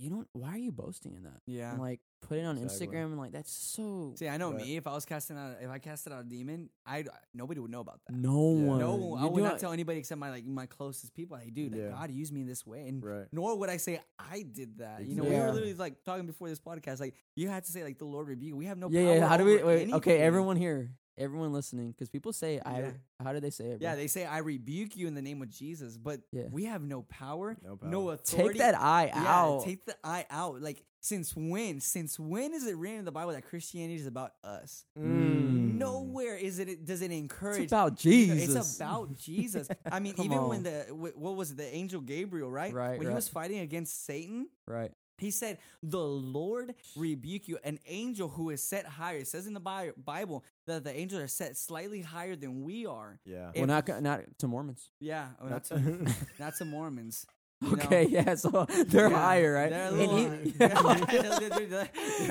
Speaker 2: You don't why are you boasting in that?
Speaker 3: Yeah.
Speaker 2: And like put it on
Speaker 1: Exactly.
Speaker 2: Instagram and like that's so
Speaker 3: See, I know
Speaker 1: But-
Speaker 3: me. If I was casting out, if I casted out a demon, I nobody would know about that.
Speaker 2: no
Speaker 1: Yeah.
Speaker 2: one.
Speaker 3: No, I would
Speaker 2: do
Speaker 3: not tell anybody except my like my closest people. Hey, dude, like,
Speaker 1: Yeah.
Speaker 3: God used me in this way, and
Speaker 1: Right.
Speaker 3: nor would I say I did that. You know, we were literally like talking before this podcast. Like you had to say like the Lord rebuke. We have no.
Speaker 2: Yeah,
Speaker 3: power
Speaker 2: yeah. How do we wait, okay, everyone here, everyone listening, because people say I how do they say it? bro?
Speaker 3: Yeah, they say I rebuke you in the name of Jesus, but
Speaker 2: Yeah.
Speaker 3: we have no power,
Speaker 1: No
Speaker 3: no authority.
Speaker 2: take that eye
Speaker 3: Yeah,
Speaker 2: out.
Speaker 3: take the eye out. Like since when? Since when is it written in the Bible that Christianity is about us?
Speaker 2: Mm.
Speaker 3: Nowhere is it. Does it encourage?
Speaker 2: it's about Jesus.
Speaker 3: It's about Jesus. I mean,
Speaker 2: Come
Speaker 3: even when the what was it, the angel Gabriel, right?
Speaker 2: Right,
Speaker 3: When
Speaker 2: right.
Speaker 3: he was fighting against Satan,
Speaker 2: right.
Speaker 3: He said, "The Lord rebuke you." An angel who is set higher. It says in the Bible that the angels are set slightly higher than we are.
Speaker 1: Yeah.
Speaker 2: Well, not not to Mormons.
Speaker 3: Yeah, oh, not
Speaker 1: Not-
Speaker 3: to not to Mormons. you know?
Speaker 2: Okay, yeah, so they're
Speaker 3: Yeah,
Speaker 2: higher, right?
Speaker 3: They're a little
Speaker 2: he-
Speaker 3: higher.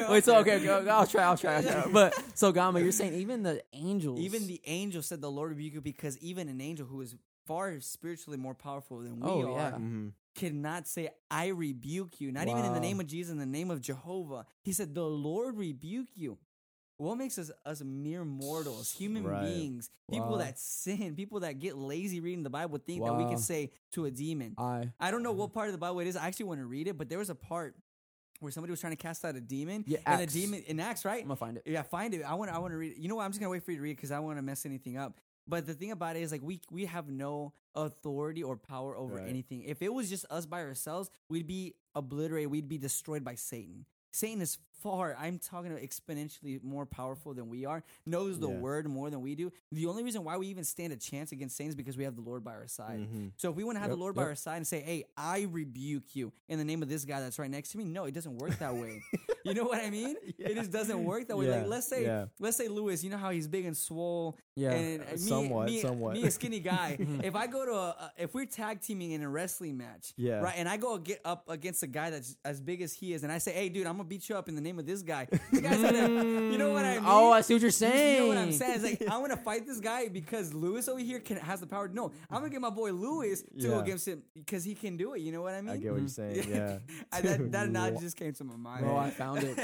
Speaker 2: Wait, so okay, go, go, I'll try, I'll try, I'll try. But so Gama, you're saying even the angels,
Speaker 3: Even the angel said the Lord rebuke you because even an angel who is far spiritually more powerful than we
Speaker 2: Oh,
Speaker 3: are
Speaker 2: yeah.
Speaker 1: Mhm.
Speaker 3: Cannot say, I rebuke you. Not even in the name of Jesus, in the name of Jehovah. He said, The Lord rebuke you. What makes us us mere mortals, human
Speaker 1: Right.
Speaker 3: beings, people
Speaker 2: Wow.
Speaker 3: that sin, people that get lazy reading the Bible, think that we can say to a demon.
Speaker 2: I
Speaker 3: I don't know what part of the Bible it is. I actually want to read it, but there was a part where somebody was trying to cast out a demon.
Speaker 2: Yeah,
Speaker 3: and the
Speaker 2: Acts.
Speaker 3: demon in Acts, right?
Speaker 2: I'm gonna find it.
Speaker 3: Yeah, find it. I want. I want to read. It. You know what? I'm just gonna wait for you to read because I don't want to mess anything up. But the thing about it is, like, we we have no authority or power over
Speaker 1: Right.
Speaker 3: anything. If it was just us by ourselves, we'd be obliterated. We'd be destroyed by Satan. Satan is far. I'm talking about exponentially more powerful than we are. Knows the
Speaker 1: Yeah.
Speaker 3: word more than we do. The only reason why we even stand a chance against Satan is because we have the Lord by our side.
Speaker 1: Mhm.
Speaker 3: So if we want to have
Speaker 2: Yep,
Speaker 3: the Lord by our side and say, "Hey, I rebuke you in the name of this guy that's right next to me," no, it doesn't work that way. you know what I mean? It just doesn't work that way.
Speaker 1: Yeah,
Speaker 3: Like let's say,
Speaker 1: yeah.
Speaker 3: let's say Lewis, you know how he's big and swole,
Speaker 2: Yeah.
Speaker 3: and uh, me,
Speaker 1: Somewhat,
Speaker 3: me,
Speaker 1: somewhat.
Speaker 3: me, a skinny guy. if I go to a, a- if we're tag teaming in a wrestling match,
Speaker 1: Yeah.
Speaker 3: right, and I go get up against a guy that's as big as he is, and I say, "Hey, dude, I'm gonna beat you up in the name of this guy," guy's gonna, you know what I mm. mean?
Speaker 2: Oh, I see what you're saying.
Speaker 3: You know what I'm saying? It's like I'm gonna fight this guy because Lewis over here can has the power. No, I'm gonna get my boy Lewis to go
Speaker 1: Yeah.
Speaker 3: against him because he can do it. You know what I mean?
Speaker 1: I get what you're saying. Yeah.
Speaker 3: I, that that analogy just came to my mind.
Speaker 2: Bro, I found it.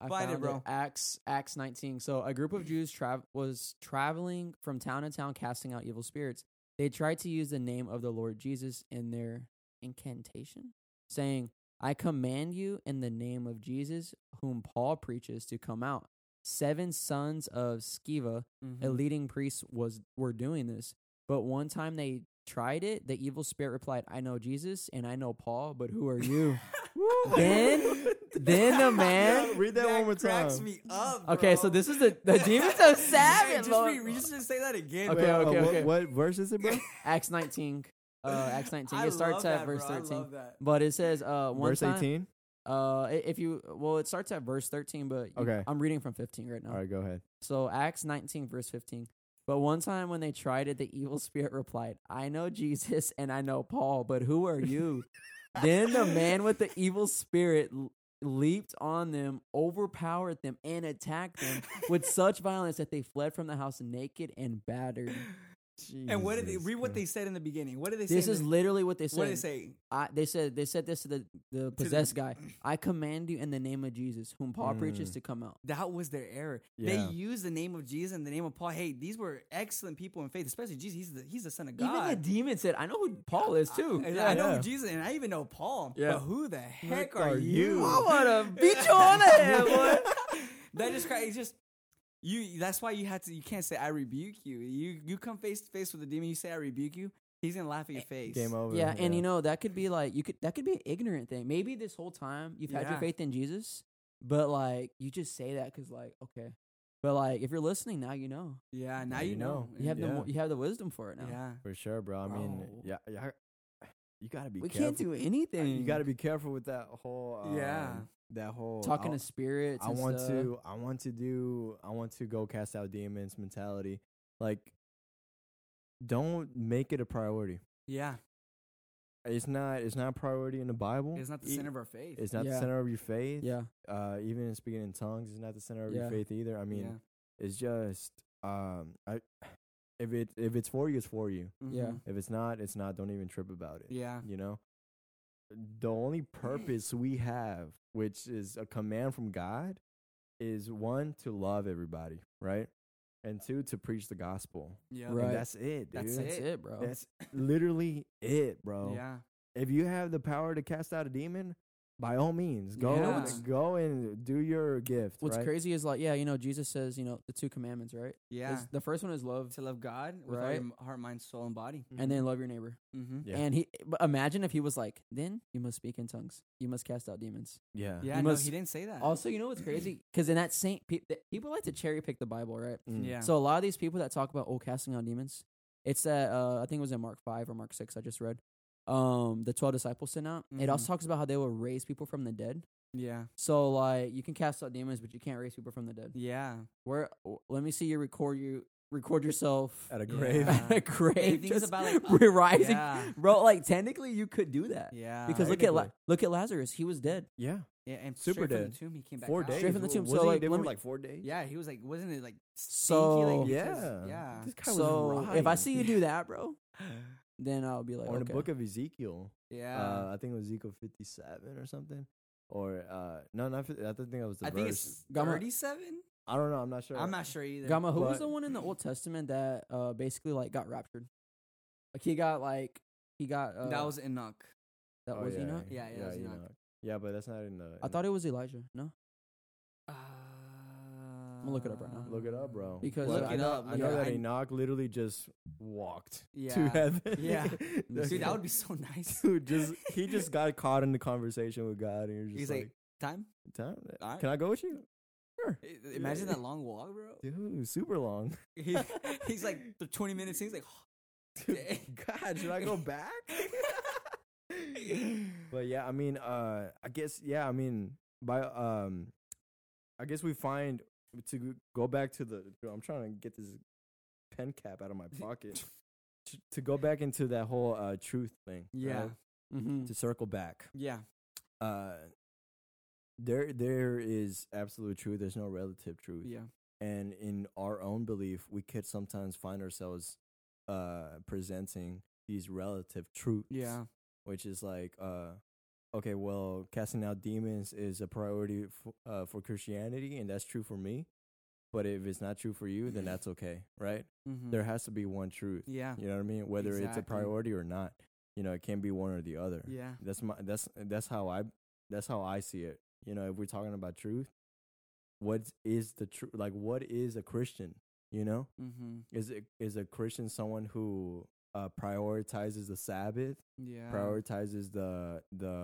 Speaker 2: I
Speaker 3: Find it,
Speaker 2: found
Speaker 3: bro.
Speaker 2: Acts Acts 19. So a group of Jews tra- was traveling from town to town, casting out evil spirits. They tried to use the name of the Lord Jesus in their incantation, saying, "I command you in the name of Jesus, whom Paul preaches, to come out." Seven sons of Sceva,
Speaker 3: Mhm.
Speaker 2: a leading priest, was were doing this. But one time they tried it, the evil spirit replied, "I know Jesus and I know Paul, but who are you?" then, then the man.
Speaker 1: Yeah, read that, one more
Speaker 3: cracks
Speaker 1: time.
Speaker 3: me up.
Speaker 2: Okay, so this is the the demons so
Speaker 3: Hey,
Speaker 2: savage.
Speaker 3: just,
Speaker 2: Lord.
Speaker 3: re- just just say that again.
Speaker 2: Okay,
Speaker 1: Wait, uh,
Speaker 2: okay,
Speaker 1: what,
Speaker 2: okay.
Speaker 1: What verse is it, bro?
Speaker 2: Acts 19. Uh, Acts 19.
Speaker 3: I
Speaker 2: It starts
Speaker 3: love
Speaker 2: at
Speaker 3: that,
Speaker 2: verse
Speaker 3: bro. I
Speaker 2: 13.
Speaker 3: love that.
Speaker 2: But it says uh one
Speaker 1: verse 18.
Speaker 2: Uh, if you well, it starts at verse 13, but you-
Speaker 1: Okay.
Speaker 2: I'm reading from 15 right now.
Speaker 1: All right, go ahead.
Speaker 2: So Acts 19 verse 15. But one time when they tried it, the evil spirit replied, "I know Jesus and I know Paul, but who are you?" then the man with the evil spirit l- leaped on them, overpowered them, and attacked them with such violence that they fled from the house naked and battered.
Speaker 3: And what did they read? What they said in the beginning? What did they say?
Speaker 2: This is
Speaker 3: the-
Speaker 2: literally what they said.
Speaker 3: what did they say?
Speaker 2: I, they said they said this to the, the possessed guy. I command you in the name of Jesus, whom Paul preaches,
Speaker 1: Mm.
Speaker 2: to come out.
Speaker 3: That was their error.
Speaker 1: Yeah.
Speaker 3: They used the name of Jesus and the name of Paul. Hey, these were excellent people in faith, especially Jesus. He's the he's the son of God.
Speaker 2: Even the demon said, "I know who Paul is too."
Speaker 3: And
Speaker 1: Yeah,
Speaker 3: I know
Speaker 1: yeah.
Speaker 3: Jesus, and I even know Paul.
Speaker 2: Yeah.
Speaker 3: But who the heck
Speaker 1: Heck
Speaker 3: are,
Speaker 1: are
Speaker 3: you?
Speaker 1: you?
Speaker 2: I wanna beat you on the head, boy.
Speaker 3: that just cra- it's just you. That's why you had to. You can't say I rebuke you. You you come face to face with the demon. You say I rebuke you. He's gonna laugh at your face.
Speaker 1: Game over.
Speaker 2: Yeah, and you know that could be like you could that could be an ignorant thing. Maybe this whole time you've had
Speaker 3: Yeah.
Speaker 2: your faith in Jesus, but like you just say that because like okay, but like if you're listening now, you know
Speaker 3: Yeah. Now
Speaker 1: Now
Speaker 3: you
Speaker 1: you
Speaker 3: know.
Speaker 1: know.
Speaker 2: you have the
Speaker 1: Yeah.
Speaker 2: mo- you have the wisdom for it now.
Speaker 3: Yeah.
Speaker 1: for sure, bro. I mean,
Speaker 2: Bro.
Speaker 1: yeah, yeah. You gotta be
Speaker 2: we
Speaker 1: careful.
Speaker 2: can't do anything.
Speaker 1: You gotta be careful with that whole. Um,
Speaker 3: Yeah.
Speaker 1: That whole
Speaker 2: talking
Speaker 1: I,
Speaker 2: to spirits.
Speaker 1: I
Speaker 2: and
Speaker 1: want
Speaker 2: stuff.
Speaker 1: to. I want to do. I want to go cast out demons mentality. Like, don't make it a priority.
Speaker 3: Yeah.
Speaker 1: It's not. It's not a priority in the Bible.
Speaker 3: It's not the
Speaker 1: E-
Speaker 3: center of our faith.
Speaker 1: It's not the center of your faith.
Speaker 2: Yeah,
Speaker 1: Uh, even in speaking in tongues is not the center of
Speaker 2: Yeah.
Speaker 1: your faith either. I mean,
Speaker 3: yeah.
Speaker 1: it's just. Um, I. If it if it's for you, it's for you.
Speaker 2: yeah.
Speaker 3: Mhm.
Speaker 1: If it's not, it's not. Don't even trip about it.
Speaker 3: Yeah.
Speaker 1: You know, the only mm. purpose we have, which is a command from God, is one to love everybody, right? And two to preach the gospel.
Speaker 3: Yeah.
Speaker 2: Right.
Speaker 1: And that's it, dude.
Speaker 3: That's
Speaker 2: That's
Speaker 3: it.
Speaker 2: it, bro.
Speaker 1: That's literally it, bro.
Speaker 3: Yeah.
Speaker 1: If you have the power to cast out a demon, by all means, go
Speaker 3: You know
Speaker 1: and- go and do your gift.
Speaker 2: What's
Speaker 1: right?
Speaker 2: crazy is like, yeah, you know, Jesus says, you know, the two commandments, right?
Speaker 3: Yeah.
Speaker 2: Is- the first one is love,
Speaker 3: to love God with all
Speaker 2: Right.
Speaker 3: your m- heart, mind, soul, and body.
Speaker 2: and then love your neighbor.
Speaker 3: Mm-hmm.
Speaker 1: Yeah.
Speaker 2: And he, but imagine if he was like, then you must speak in tongues, you must cast out demons.
Speaker 1: Yeah.
Speaker 3: Yeah,
Speaker 2: You
Speaker 3: no,
Speaker 2: must
Speaker 3: he didn't say that.
Speaker 2: Also, you know what's crazy? Because in that same, pe- th- people like to cherry pick the Bible, right?
Speaker 1: Mm.
Speaker 3: yeah.
Speaker 2: So a lot of these people that talk about oh casting out demons, it's that uh, I think it was in Mark five or Mark six I just read. Um, the twelve disciples sent out. It also
Speaker 3: Mhm.
Speaker 2: talks about how they will raise people from the dead.
Speaker 3: yeah.
Speaker 2: So like you can cast out demons, but you can't raise people from the dead.
Speaker 3: Yeah.
Speaker 2: Where w- let me see you record you record yourself
Speaker 1: At a
Speaker 3: Yeah.
Speaker 1: grave.
Speaker 2: at a grave,
Speaker 3: Anything is
Speaker 2: just
Speaker 3: about, like,
Speaker 2: re- rising,
Speaker 3: Yeah.
Speaker 2: bro. Like technically, you could do that
Speaker 3: Yeah.
Speaker 2: because look at La- look at Lazarus. He was dead.
Speaker 1: yeah.
Speaker 3: yeah, and
Speaker 1: Super
Speaker 3: straight from
Speaker 1: dead.
Speaker 3: the tomb, he came back
Speaker 1: Four
Speaker 3: out.
Speaker 1: days.
Speaker 2: Straight from the tomb.
Speaker 1: Was
Speaker 2: So, like,
Speaker 1: dead
Speaker 2: let me-
Speaker 1: like four days?
Speaker 3: Yeah, he was like, wasn't it like
Speaker 2: So-
Speaker 3: Like,
Speaker 1: Yeah.
Speaker 3: yeah.
Speaker 1: This guy was
Speaker 2: So if I see you do that, bro, then I'll be like,
Speaker 1: or in
Speaker 2: okay.
Speaker 1: the book of Ezekiel,
Speaker 3: Yeah.
Speaker 1: uh, I think it was Ezekiel fifty-seven or something, or uh, no, not. 50, I don't think that was the
Speaker 3: I
Speaker 1: verse.
Speaker 3: think it's 37.
Speaker 1: I don't know. I'm not sure.
Speaker 3: I'm not sure either.
Speaker 2: Gamma, who was the one in the Old Testament that uh basically like got raptured? Like he got like he got uh,
Speaker 3: that was Enoch.
Speaker 2: that
Speaker 1: Oh,
Speaker 2: was
Speaker 1: yeah,
Speaker 2: Enoch.
Speaker 3: Yeah, yeah, that was Enoch.
Speaker 1: Enoch. Yeah, but that's not in the.
Speaker 2: I thought it was Elijah. No,
Speaker 3: Uh,
Speaker 2: gonna look it up right now.
Speaker 1: Look it up, bro.
Speaker 2: Because-
Speaker 3: Look
Speaker 1: I
Speaker 3: it
Speaker 1: know,
Speaker 3: up,
Speaker 1: I know
Speaker 3: up.
Speaker 1: that
Speaker 3: I-
Speaker 1: Enoch literally just walked to
Speaker 3: Yeah.
Speaker 1: heaven.
Speaker 3: Yeah. Dude, that would be so nice.
Speaker 1: Dude, just he just got caught in the conversation with God, and you're just
Speaker 3: He's
Speaker 1: like,
Speaker 3: like, time?
Speaker 1: "Time?
Speaker 3: Alright.
Speaker 1: Can I go with you?" Sure.
Speaker 3: I- Imagine that long walk, bro.
Speaker 1: Dude, super long.
Speaker 3: He, he's like the 20 minutes. He's like,
Speaker 1: Dude, God, should I go back? but yeah, I mean, uh, I guess yeah, I mean, by um, I guess we find to go back to the. I'm trying to get this pen cap out of my pocket to, to go back into that whole uh truth thing.
Speaker 3: yeah,
Speaker 1: right?
Speaker 2: mm-hmm.
Speaker 1: To circle back,
Speaker 3: yeah,
Speaker 1: uh, there there is absolute truth. There's no relative truth.
Speaker 3: yeah,
Speaker 1: and in our own belief we could sometimes find ourselves uh presenting these relative truths
Speaker 3: yeah,
Speaker 1: which is like uh okay well casting out demons is a priority f- uh, for christianity and that's true for me. But if it's not true for you then that's okay right?
Speaker 3: Mm-hmm.
Speaker 1: there has to be one truth
Speaker 3: yeah,
Speaker 1: you know what i mean? Whether it's a priority or not you know it can be one or the other.
Speaker 3: Yeah,
Speaker 1: that's my that's that's how i that's how i see it. You know if we're talking about truth what is the truth like what is a christian you know?
Speaker 3: Mm-hmm.
Speaker 1: is it is a christian someone who uh prioritizes the sabbath
Speaker 3: yeah,
Speaker 1: prioritizes the the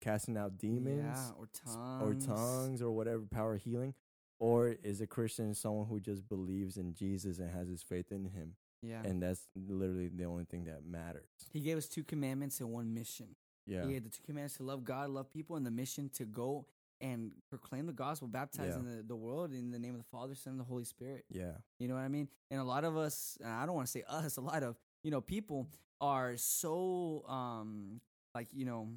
Speaker 1: casting out demons
Speaker 3: yeah, or tongues,
Speaker 1: or tongues. or whatever power healing or is a christian someone who just believes in jesus and has his faith in him
Speaker 3: Yeah,
Speaker 1: and that's literally the only thing that matters.
Speaker 3: He gave us two commandments and one mission.
Speaker 1: yeah.
Speaker 3: He had the two commandments to love God, love people, and the mission to go and proclaim the gospel, baptizing the, the world in the name of the Father, Son, and the Holy Spirit.
Speaker 1: yeah.
Speaker 3: You know what I mean? And a lot of us, and I don't want to say us, a lot of, you know, people are so, um, like, you know,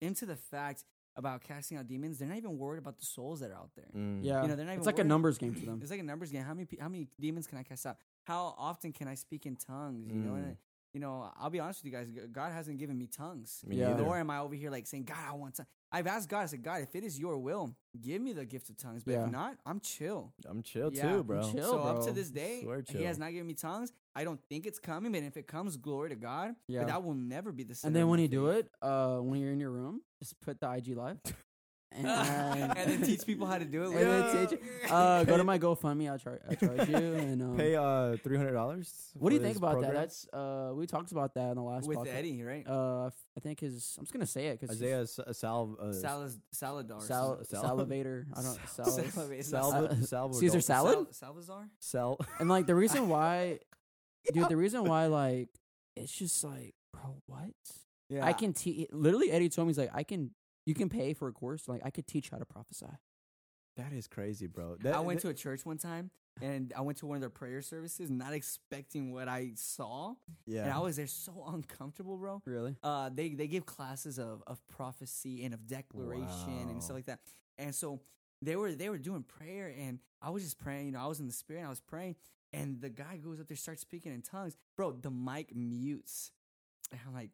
Speaker 3: into the fact about casting out demons. They're not even worried about the souls that are out there.
Speaker 1: Mm.
Speaker 2: Yeah,
Speaker 3: You know, they're not even
Speaker 2: it's like a numbers game to them.
Speaker 3: It's like a numbers game. How many how many demons can I cast out? How often can I speak in tongues? You know,
Speaker 1: Mm.
Speaker 3: and, you know. I'll be honest with you guys. God hasn't given me tongues.
Speaker 1: Me
Speaker 2: Yeah.
Speaker 3: Nor am I over here like saying, God, I want tongues. I've asked God. I said, God, if it is Your will, give me the gift of tongues. But
Speaker 2: Yeah.
Speaker 3: if not, I'm chill.
Speaker 1: i'm chill
Speaker 3: Yeah,
Speaker 1: too
Speaker 3: I'm
Speaker 1: bro
Speaker 2: chill.
Speaker 3: so up to this day, He has not given me tongues. I don't think it's coming, but if it comes, glory to God.
Speaker 2: Yeah.
Speaker 3: But that will never be the same.
Speaker 2: And then when you do it, uh, when you're in your room, just put the IG live, and,
Speaker 3: and then teach people how to do it.
Speaker 2: And
Speaker 3: with
Speaker 2: then teach- Uh, go to my GoFundMe. I'll charge. I charge you. And um,
Speaker 1: pay uh three hundred dollars
Speaker 2: what do you think about that? That's uh, we talked about that in the last
Speaker 3: with
Speaker 2: podcast.
Speaker 3: Eddie, right?
Speaker 2: Uh, I think his. I'm just gonna say it because
Speaker 1: isaiah S- Sal uh,
Speaker 3: Salad, Saladar.
Speaker 2: Sal-
Speaker 1: Sal-
Speaker 2: salivator. I don't. Sal-
Speaker 3: Salivate.
Speaker 1: Salva-
Speaker 2: Uh,
Speaker 1: Salvador.
Speaker 2: Caesar salad.
Speaker 3: Sal- Salvazar.
Speaker 1: Sal
Speaker 2: And like the reason why, dude, the reason why, like, it's just like, bro, what?
Speaker 3: Yeah.
Speaker 2: I can teach. Literally, Eddie told me he's like, I can. You can pay for a course. Like, I could teach how to prophesy.
Speaker 1: that is crazy bro that,
Speaker 3: I went
Speaker 1: that-
Speaker 3: to a church one time and I went to one of their prayer services, not expecting what I saw,
Speaker 1: yeah
Speaker 3: and I was there so uncomfortable, bro.
Speaker 2: Really?
Speaker 3: Uh, they they give classes of of prophecy and of declaration and stuff like that, and so they were they were doing prayer, and I was just praying. You know, I was in the spirit, and I was praying, and the guy goes up there, starts speaking in tongues, bro. The mic mutes, and I'm like,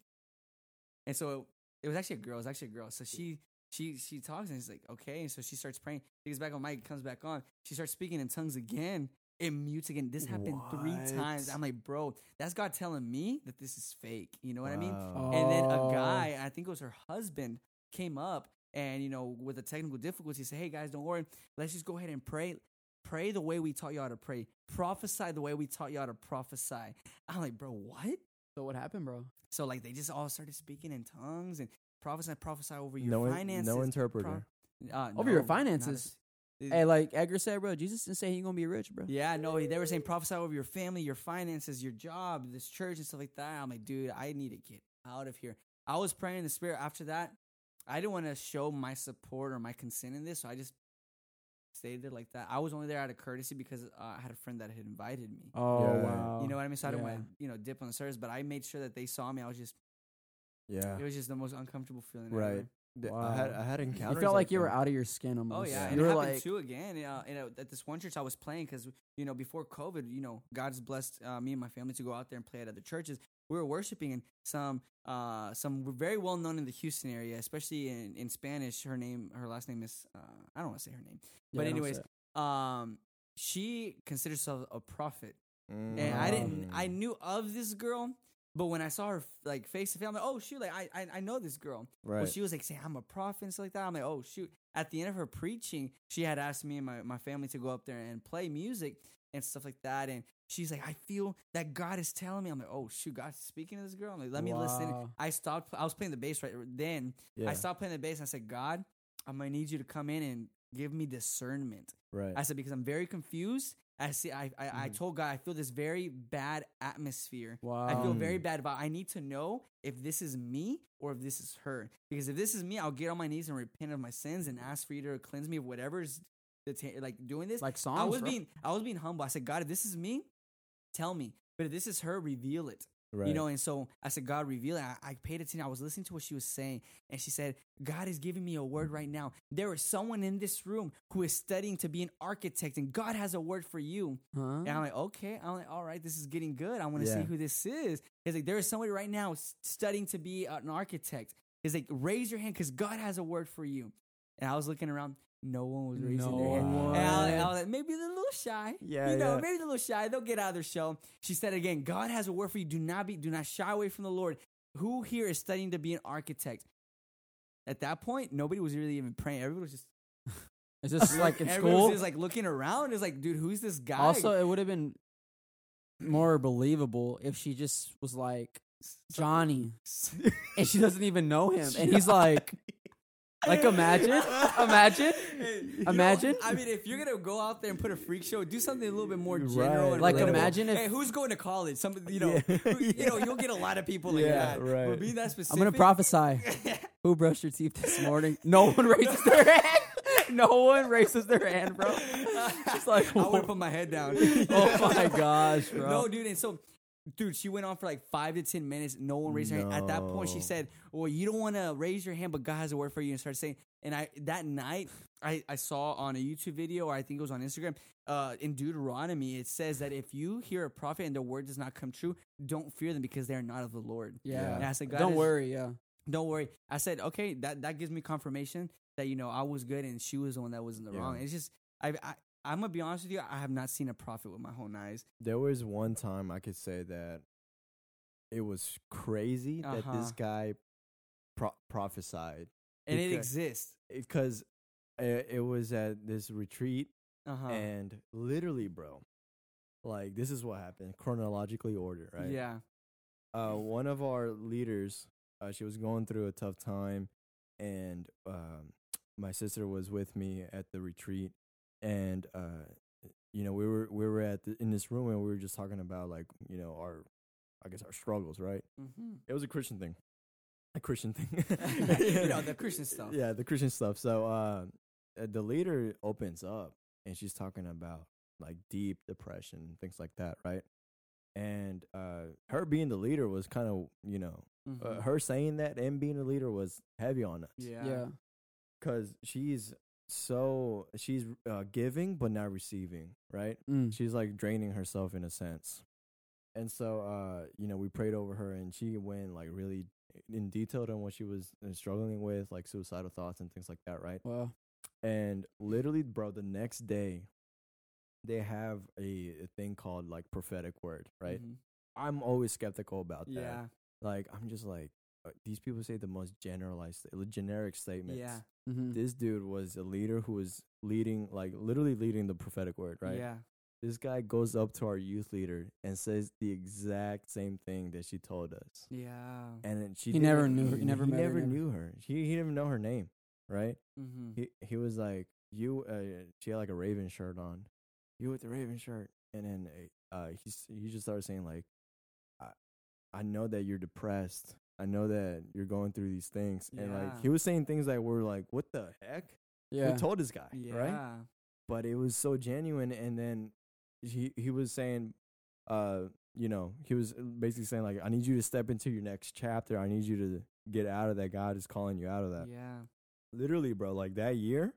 Speaker 3: and so it was actually a girl. It was actually a girl. So she she she talks and she's like, okay. And so she starts praying. She gets back on mic, comes back on. She starts speaking in tongues again. It mutes again. This happened three times. I'm like, bro, that's God telling me that this is fake. You know what I mean?
Speaker 1: Wow.
Speaker 3: And then
Speaker 2: Oh.
Speaker 3: a guy, oh. I think it was her husband, came up and you know with a technical difficulty said, "Hey guys, don't worry. Let's just go ahead and pray. Pray the way we taught y'all to pray. Prophesy the way we taught y'all to prophesy." I'm like, bro, what?
Speaker 2: So what happened, bro?
Speaker 3: So like they just all started speaking in tongues and prophesy, prophesy over your
Speaker 1: no,
Speaker 3: finances.
Speaker 1: no interpreter.
Speaker 3: uh,
Speaker 2: Over your
Speaker 3: no, not
Speaker 2: finances?
Speaker 3: a-
Speaker 2: Hey, like Edgar said, bro. Jesus didn't say he gonna be rich, bro.
Speaker 3: Yeah, no, they were saying prophesy over your family, your finances, your job, this church, and stuff like that. I'm like, dude, I need to get out of here. I was praying in the spirit after that. I didn't want to show my support or my consent in this, so I just stayed there like that. I was only there out of courtesy because uh, I had a friend that had invited me.
Speaker 2: Oh
Speaker 1: Yeah.
Speaker 2: wow.
Speaker 3: you know what I mean? So I didn't want
Speaker 2: yeah.
Speaker 3: to, you know, dip on the service, but I made sure that they saw me. I was just,
Speaker 1: Yeah.
Speaker 3: it was just the most uncomfortable feeling.
Speaker 1: Right.
Speaker 3: ever.
Speaker 1: Th- I had I had encounters.
Speaker 2: You felt like you were out of your skin almost.
Speaker 3: Oh yeah,
Speaker 1: Yeah.
Speaker 3: and
Speaker 2: you
Speaker 3: it
Speaker 2: were
Speaker 3: happened
Speaker 2: like,
Speaker 3: too again. Uh, you know, at this one church I was playing because you know before COVID, you know, God's blessed uh, me and my family to go out there and play at other churches. We were worshiping and some uh some were very well known in the Houston area, especially in in Spanish. Her name, her last name is uh, I don't want to say her name,
Speaker 2: Yeah,
Speaker 3: but
Speaker 2: don't
Speaker 3: anyways, um, she considers herself a prophet, and I didn't, I
Speaker 1: Mm.
Speaker 3: knew of this girl. But when I saw her like face to face, I'm like, oh shoot, like I, I I know this girl.
Speaker 1: Right.
Speaker 3: Well, she was like saying, I'm a prophet and stuff like that. I'm like, oh, shoot. At the end of her preaching, she had asked me and my, my family to go up there and play music and stuff like that. And she's like, I feel that God is telling me. I'm like, oh, shoot, God's speaking to this girl. I'm like, let me listen. I stopped. I was playing the bass right then.
Speaker 1: yeah.
Speaker 3: I stopped playing the bass and I said, God, I'm to need you to come in and give me discernment.
Speaker 1: Right.
Speaker 3: I said, because I'm very confused. I see. I, I, I
Speaker 1: Mhm.
Speaker 3: told God, I feel this very bad atmosphere.
Speaker 2: wow.
Speaker 3: I feel very bad about. I need to know if this is me or if this is her. Because if this is me, I'll get on my knees and repent of my sins and ask for you to cleanse me of whatever's deta- like doing this.
Speaker 2: like songs.
Speaker 3: I was
Speaker 2: bro.
Speaker 3: being I was being humble. I said, God, if this is me, tell me. But if this is her, reveal it.
Speaker 1: right.
Speaker 3: You know, and so I said, God, reveal it. I, I paid attention. I was listening to what she was saying, and she said, God is giving me a word right now. There is someone in this room who is studying to be an architect, and God has a word for you.
Speaker 2: Huh?
Speaker 3: And I'm like, okay. I'm like, all right, this is getting good. I want to
Speaker 1: Yeah.
Speaker 3: see who this is. He's like, there is somebody right now studying to be an architect. He's like, raise your hand because God has a word for you. And I was looking around. No one was raising
Speaker 2: No
Speaker 3: their hand.
Speaker 2: one.
Speaker 3: And I, I was like, maybe they're a little shy.
Speaker 1: Yeah,
Speaker 3: You know,
Speaker 1: yeah.
Speaker 3: maybe they're a little shy. They'll get out of their shell. She said again, God has a word for you. Do not be, do not shy away from the Lord. Who here is studying to be an architect? At that point, nobody was really even praying. Everybody was just
Speaker 2: Is this like in
Speaker 3: everybody
Speaker 2: school?
Speaker 3: was just like looking around. It's like, dude, who's this guy?
Speaker 2: Also, it would have been more believable if she just was like Johnny, and she doesn't even know him, and he's like, like imagine, imagine,
Speaker 3: You know,
Speaker 2: Imagine.
Speaker 3: I mean, if you're gonna go out there and put a freak show, do something a little bit more
Speaker 1: Right.
Speaker 3: general. And
Speaker 2: Like,
Speaker 3: relatable.
Speaker 2: imagine if-
Speaker 3: hey, who's going to college? Somebody, you know,
Speaker 1: Yeah.
Speaker 3: who- you know, you'll get a lot of people like
Speaker 1: Yeah,
Speaker 3: that.
Speaker 1: right.
Speaker 3: But be that specific.
Speaker 2: I'm gonna prophesy. Who brushed your teeth this morning? No one raises their hand. No one raises their hand, bro. Just like,
Speaker 3: I would put my head down.
Speaker 2: oh my gosh, bro.
Speaker 3: No, dude, and so. Dude, she went on for like five to ten minutes. No one raised her hand. At that point, she said, "Well, you don't want to raise your hand, but God has a word for you." And started saying, and I that night, I I saw on a YouTube video, or I think it was on Instagram, uh, in Deuteronomy, it says that if you hear a prophet and their word does not come true, don't fear them because they are not of the Lord.
Speaker 2: yeah.
Speaker 3: And I said, God
Speaker 2: Don't
Speaker 3: is-
Speaker 2: worry. Yeah.
Speaker 3: don't worry. I said, okay, that that gives me confirmation that you know I was good and she was the one that was in the
Speaker 1: Yeah.
Speaker 3: wrong. It's just I, I I'm gonna be honest with you. I have not seen a prophet with my own eyes.
Speaker 1: There was one time I could say that it was crazy that
Speaker 3: Uh-huh.
Speaker 1: this guy pro- prophesied
Speaker 3: And it exists.
Speaker 1: because it, it was at this retreat
Speaker 3: Uh huh.
Speaker 1: and literally, bro, like this is what happened chronologically order, right?
Speaker 3: Yeah.
Speaker 1: uh, one of our leaders, uh, she was going through a tough time, and um, my sister was with me at the retreat, and uh, you know we were we were at the, in this room and we were just talking about like you know our, I guess our struggles, right?
Speaker 3: Mm-hmm.
Speaker 1: It was a Christian thing, a Christian thing,
Speaker 3: you know the Christian stuff.
Speaker 1: yeah, the Christian stuff. So uh, uh, the leader opens up and she's talking about like deep depression things like that, right? And uh, her being the leader was kind of, you know,
Speaker 3: Mhm.
Speaker 1: uh, her saying that and being a leader was heavy on us.
Speaker 3: yeah.
Speaker 2: Yeah.
Speaker 1: Because she's so, she's uh, giving but not receiving, right?
Speaker 2: Mm.
Speaker 1: She's like draining herself in a sense. And so, uh, you know, we prayed over her and she went like really in detail on what she was uh, struggling with, like suicidal thoughts and things like that, right?
Speaker 2: Wow.
Speaker 1: And literally, bro, the next day, they have a, a thing called like prophetic word, right?
Speaker 3: Mhm.
Speaker 1: I'm always skeptical about that.
Speaker 3: Yeah.
Speaker 1: Like, I'm just like, these people say the most generalized, generic statements.
Speaker 3: Yeah.
Speaker 2: Mm-hmm.
Speaker 1: This dude was a leader who was leading, like, literally leading the prophetic word, right?
Speaker 3: Yeah.
Speaker 1: This guy goes up to our youth leader and says the exact same thing that she told us.
Speaker 3: Yeah.
Speaker 1: And then she
Speaker 2: He never knew her- he never
Speaker 1: he never
Speaker 2: never-
Speaker 1: knew her. He, he didn't even know her name, right?
Speaker 3: Mm-hmm.
Speaker 1: he he was like you uh she had like a raven shirt on you with the raven shirt and then uh he's he just started saying like i i know that you're depressed i know that you're going through these things and like he was saying things that were like what the heck
Speaker 2: Yeah.
Speaker 1: who told this guy
Speaker 3: Yeah.
Speaker 1: right but it was so genuine. And then he he was saying, uh, you know, he was basically saying like, I need you to step into your next chapter. I need you to get out of that. God is calling you out of that.
Speaker 3: Yeah.
Speaker 1: Literally, bro. Like that year,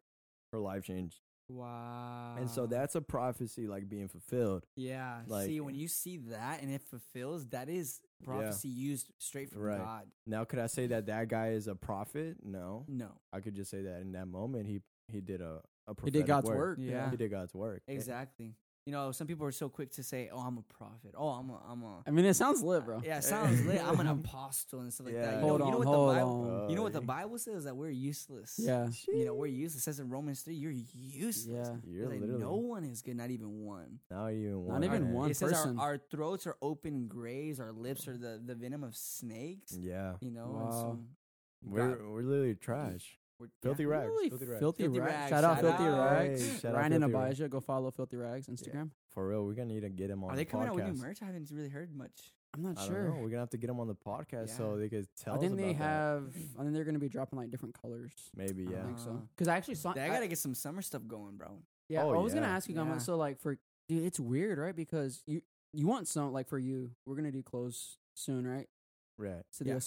Speaker 1: her life changed.
Speaker 3: Wow.
Speaker 1: And so that's a prophecy like being fulfilled.
Speaker 3: yeah.
Speaker 1: like-
Speaker 3: see, when you see that and it fulfills, that is prophecy used straight from
Speaker 1: Right.
Speaker 3: God.
Speaker 1: Now, could I say that that guy is a prophet? No,
Speaker 3: No.
Speaker 1: I could just say that in that moment he he did a a
Speaker 2: He did God's work.
Speaker 3: Yeah.
Speaker 1: He did God's work.
Speaker 3: Exactly. You know, some people are so quick to say, "Oh, I'm a prophet. Oh, I'm a, I'm a."
Speaker 2: I mean, it sounds lit, bro.
Speaker 3: Yeah, it sounds lit. I'm an apostle and stuff like
Speaker 1: Yeah.
Speaker 3: that. You
Speaker 2: Hold
Speaker 3: know, you know what
Speaker 2: hold
Speaker 3: the Bible,
Speaker 2: on.
Speaker 3: you know what the Bible says that we're useless.
Speaker 2: Yeah.
Speaker 3: You know, we're useless. It says in Romans three, you're useless.
Speaker 2: Yeah.
Speaker 1: You're
Speaker 3: like,
Speaker 1: literally
Speaker 3: no one is good, not even one.
Speaker 1: not even
Speaker 2: Not
Speaker 1: one.
Speaker 2: even
Speaker 1: man.
Speaker 2: one.
Speaker 3: it says our,
Speaker 2: person.
Speaker 3: our throats are open graves, our lips are the, the venom of snakes.
Speaker 1: Yeah,
Speaker 3: You know, and
Speaker 2: Wow.
Speaker 3: so
Speaker 1: we're
Speaker 3: God-
Speaker 1: we're literally trash.
Speaker 3: We're
Speaker 1: Filthy
Speaker 3: yeah.
Speaker 1: rags.
Speaker 2: Really
Speaker 1: Filthy rags.
Speaker 2: filthy,
Speaker 3: Filthy
Speaker 2: rags.
Speaker 3: rags,
Speaker 2: Shout out filthy
Speaker 3: out.
Speaker 2: rags.
Speaker 1: Hey, shout out
Speaker 2: Ryan and
Speaker 1: Filthy Rags.
Speaker 2: Abijah, go follow filthy rags Instagram.
Speaker 1: For real, we're gonna need to get him on.
Speaker 3: Are
Speaker 1: the
Speaker 3: they coming out with new
Speaker 1: podcast.
Speaker 3: merch? I haven't really heard much.
Speaker 2: I'm not
Speaker 1: I
Speaker 2: sure.
Speaker 1: don't know. We're gonna have to get him on the podcast so they could tell
Speaker 2: I
Speaker 1: us
Speaker 2: think they
Speaker 1: about that.
Speaker 2: have. I think they're gonna be dropping like different colors.
Speaker 1: Maybe yeah.
Speaker 2: I think so.
Speaker 3: Oh.
Speaker 2: Because I actually saw.
Speaker 3: I gotta get some summer stuff going, bro.
Speaker 2: Yeah,
Speaker 1: Oh,
Speaker 2: I was gonna ask you, Gama.
Speaker 3: Yeah.
Speaker 2: So like for dude, it's weird, right? Because you you want some like for you, we're gonna do clothes soon, right?
Speaker 1: Right.
Speaker 2: So
Speaker 3: Yeah.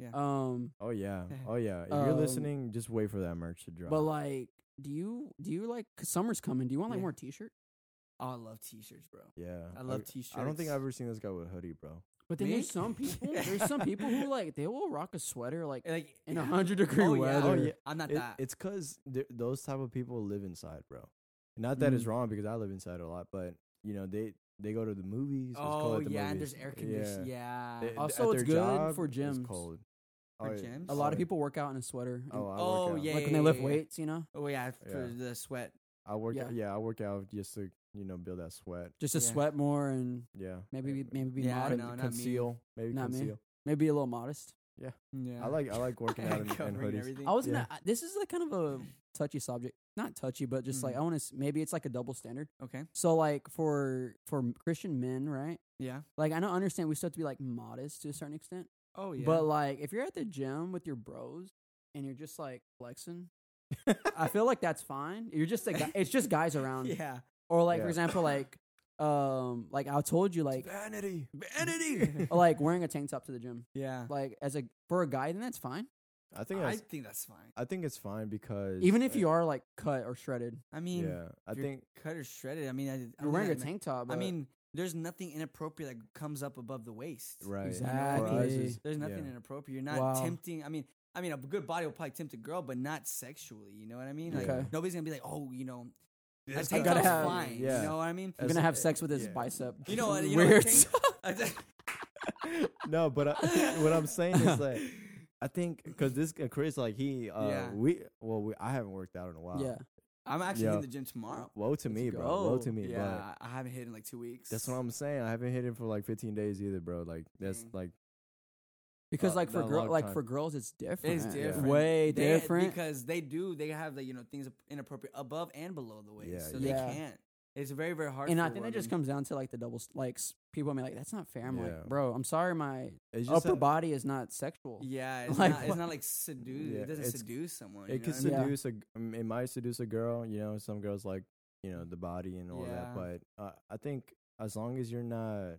Speaker 2: Dios
Speaker 1: Yeah.
Speaker 2: Um,
Speaker 1: Oh yeah. Oh yeah. If you're
Speaker 2: Um,
Speaker 1: listening, just wait for that merch to drop.
Speaker 2: but like, do you do you like? Cause summer's coming. Do you want like
Speaker 3: Yeah.
Speaker 2: more t-shirt?
Speaker 3: Oh, I love t-shirts, bro.
Speaker 1: yeah,
Speaker 3: I love t-shirts.
Speaker 1: I don't think I've ever seen this guy with a hoodie, bro.
Speaker 2: But then
Speaker 3: Me?
Speaker 2: there's some people. There's some people who like they will rock a sweater like
Speaker 3: Like
Speaker 2: in a hundred degree
Speaker 3: Oh,
Speaker 2: weather.
Speaker 3: yeah.
Speaker 1: Oh, yeah.
Speaker 3: I'm not
Speaker 1: It-
Speaker 3: that.
Speaker 1: it's because those type of people live inside, bro. Not that it's
Speaker 2: Mm.
Speaker 1: wrong because I live inside a lot, but you know they they go to the movies. it's
Speaker 3: oh
Speaker 1: cold at the
Speaker 3: yeah, and there's air conditioning. Yeah.
Speaker 1: They-
Speaker 2: Also, it's good
Speaker 1: job,
Speaker 2: for
Speaker 1: it's
Speaker 2: gyms.
Speaker 1: cold.
Speaker 3: For
Speaker 1: Oh, yeah.
Speaker 3: gyms?
Speaker 2: A lot
Speaker 1: Oh,
Speaker 2: of people work out in a sweater. and-
Speaker 1: Oh, I
Speaker 3: Oh,
Speaker 1: work out.
Speaker 3: yeah.
Speaker 2: like when they lift
Speaker 3: yeah.
Speaker 2: weights, you know,
Speaker 3: Oh yeah, for
Speaker 1: Yeah.
Speaker 3: the sweat.
Speaker 1: I work.
Speaker 2: Yeah.
Speaker 1: Yeah. yeah, I work out just to you know build that sweat.
Speaker 2: just to
Speaker 3: Yeah.
Speaker 2: sweat more and
Speaker 1: Yeah,
Speaker 2: maybe be, maybe be
Speaker 3: Yeah, I
Speaker 2: modest.
Speaker 3: know.
Speaker 1: Con-
Speaker 3: not me.
Speaker 1: conceal, maybe
Speaker 2: Not me.
Speaker 1: conceal.
Speaker 2: maybe be a little modest.
Speaker 3: Yeah.
Speaker 1: I like I like working out in, in
Speaker 3: Covering
Speaker 1: hoodies.
Speaker 3: everything.
Speaker 2: I was gonna. I- This is like kind of a touchy subject, not touchy, but just like
Speaker 3: Mhm.
Speaker 2: I want to. Maybe it's like a double standard.
Speaker 3: Okay.
Speaker 2: So like for for Christian men, right?
Speaker 3: Yeah.
Speaker 2: Like I don't understand. We still have to be like modest to a certain extent.
Speaker 3: Oh yeah.
Speaker 2: But like if you're at the gym with your bros and you're just like flexing, I feel like that's fine. You're just a guy. It's just guys around.
Speaker 3: yeah.
Speaker 2: Or like for example, like um, like I told you, like
Speaker 1: vanity,
Speaker 3: Vanity.
Speaker 2: or, like wearing a tank top to the gym.
Speaker 3: yeah.
Speaker 2: Like as a for a guy, then that's fine.
Speaker 1: I think
Speaker 3: I
Speaker 1: that's,
Speaker 3: think that's fine.
Speaker 1: I think it's fine because
Speaker 2: Even if
Speaker 1: uh,
Speaker 2: you are like cut or shredded,
Speaker 3: I mean,
Speaker 1: yeah, I
Speaker 3: if you're
Speaker 1: think
Speaker 3: cut or shredded. I mean, I, I
Speaker 2: you're
Speaker 3: don't
Speaker 2: wearing a tank top.
Speaker 3: I
Speaker 2: but-
Speaker 3: mean, there's nothing inappropriate that comes up above the waist.
Speaker 1: right.
Speaker 2: Exactly.
Speaker 1: For
Speaker 3: There's nothing
Speaker 1: yeah.
Speaker 3: inappropriate. You're not
Speaker 2: Wow.
Speaker 3: tempting. I mean, I mean, a good body will probably tempt a girl, but not sexually. You know what I mean? Like,
Speaker 2: Okay.
Speaker 3: Nobody's gonna be like, oh, you know, a
Speaker 1: This
Speaker 3: tank top's
Speaker 2: have-
Speaker 3: fine.
Speaker 1: yeah.
Speaker 3: You know what I mean?
Speaker 2: you're
Speaker 1: As-
Speaker 2: gonna have sex with his
Speaker 1: yeah.
Speaker 2: bicep.
Speaker 3: You know what? You know, a
Speaker 2: Weird.
Speaker 3: tank-
Speaker 1: no, but I, what I'm saying is that I think because this uh, Chris, like he, uh,
Speaker 3: Yeah.
Speaker 1: we, well, we, I haven't worked out in a while.
Speaker 2: yeah.
Speaker 3: I'm actually
Speaker 1: Yeah.
Speaker 3: in the gym tomorrow.
Speaker 1: Woe to me,
Speaker 2: Let's
Speaker 1: bro. Woe to me.
Speaker 3: Yeah, I haven't hit in like two weeks.
Speaker 1: But that's what I'm saying. I haven't hit it for like 15 days either, bro. Like that's
Speaker 3: Dang.
Speaker 1: like
Speaker 2: Because
Speaker 1: Uh,
Speaker 2: like for
Speaker 1: not a
Speaker 2: girl,
Speaker 1: long
Speaker 2: like
Speaker 1: time.
Speaker 2: for girls, it's different.
Speaker 3: It's
Speaker 1: Yeah.
Speaker 3: different.
Speaker 2: Way
Speaker 3: They-
Speaker 2: different.
Speaker 3: because they do. They have the you know things inappropriate above and below the waist,
Speaker 1: Yeah,
Speaker 3: so
Speaker 2: yeah.
Speaker 3: they can't. It's very very hard.
Speaker 2: and
Speaker 3: for
Speaker 2: I think that just comes down to like the double. s- Like s- people be like, "That's not fair." I'm
Speaker 1: Yeah.
Speaker 2: like, "Bro, I'm sorry, my
Speaker 1: just
Speaker 2: upper
Speaker 1: that-
Speaker 2: body is not sexual."
Speaker 3: Yeah, it's
Speaker 2: Like,
Speaker 3: not. It's not like seduce.
Speaker 1: Yeah,
Speaker 3: it doesn't seduce someone.
Speaker 1: It
Speaker 3: you
Speaker 1: could
Speaker 3: know what I mean?
Speaker 2: Yeah.
Speaker 1: seduce a. g- It might seduce a girl. You know, some girls like you know the body and all
Speaker 3: Yeah.
Speaker 1: that. But uh, I think as long as you're not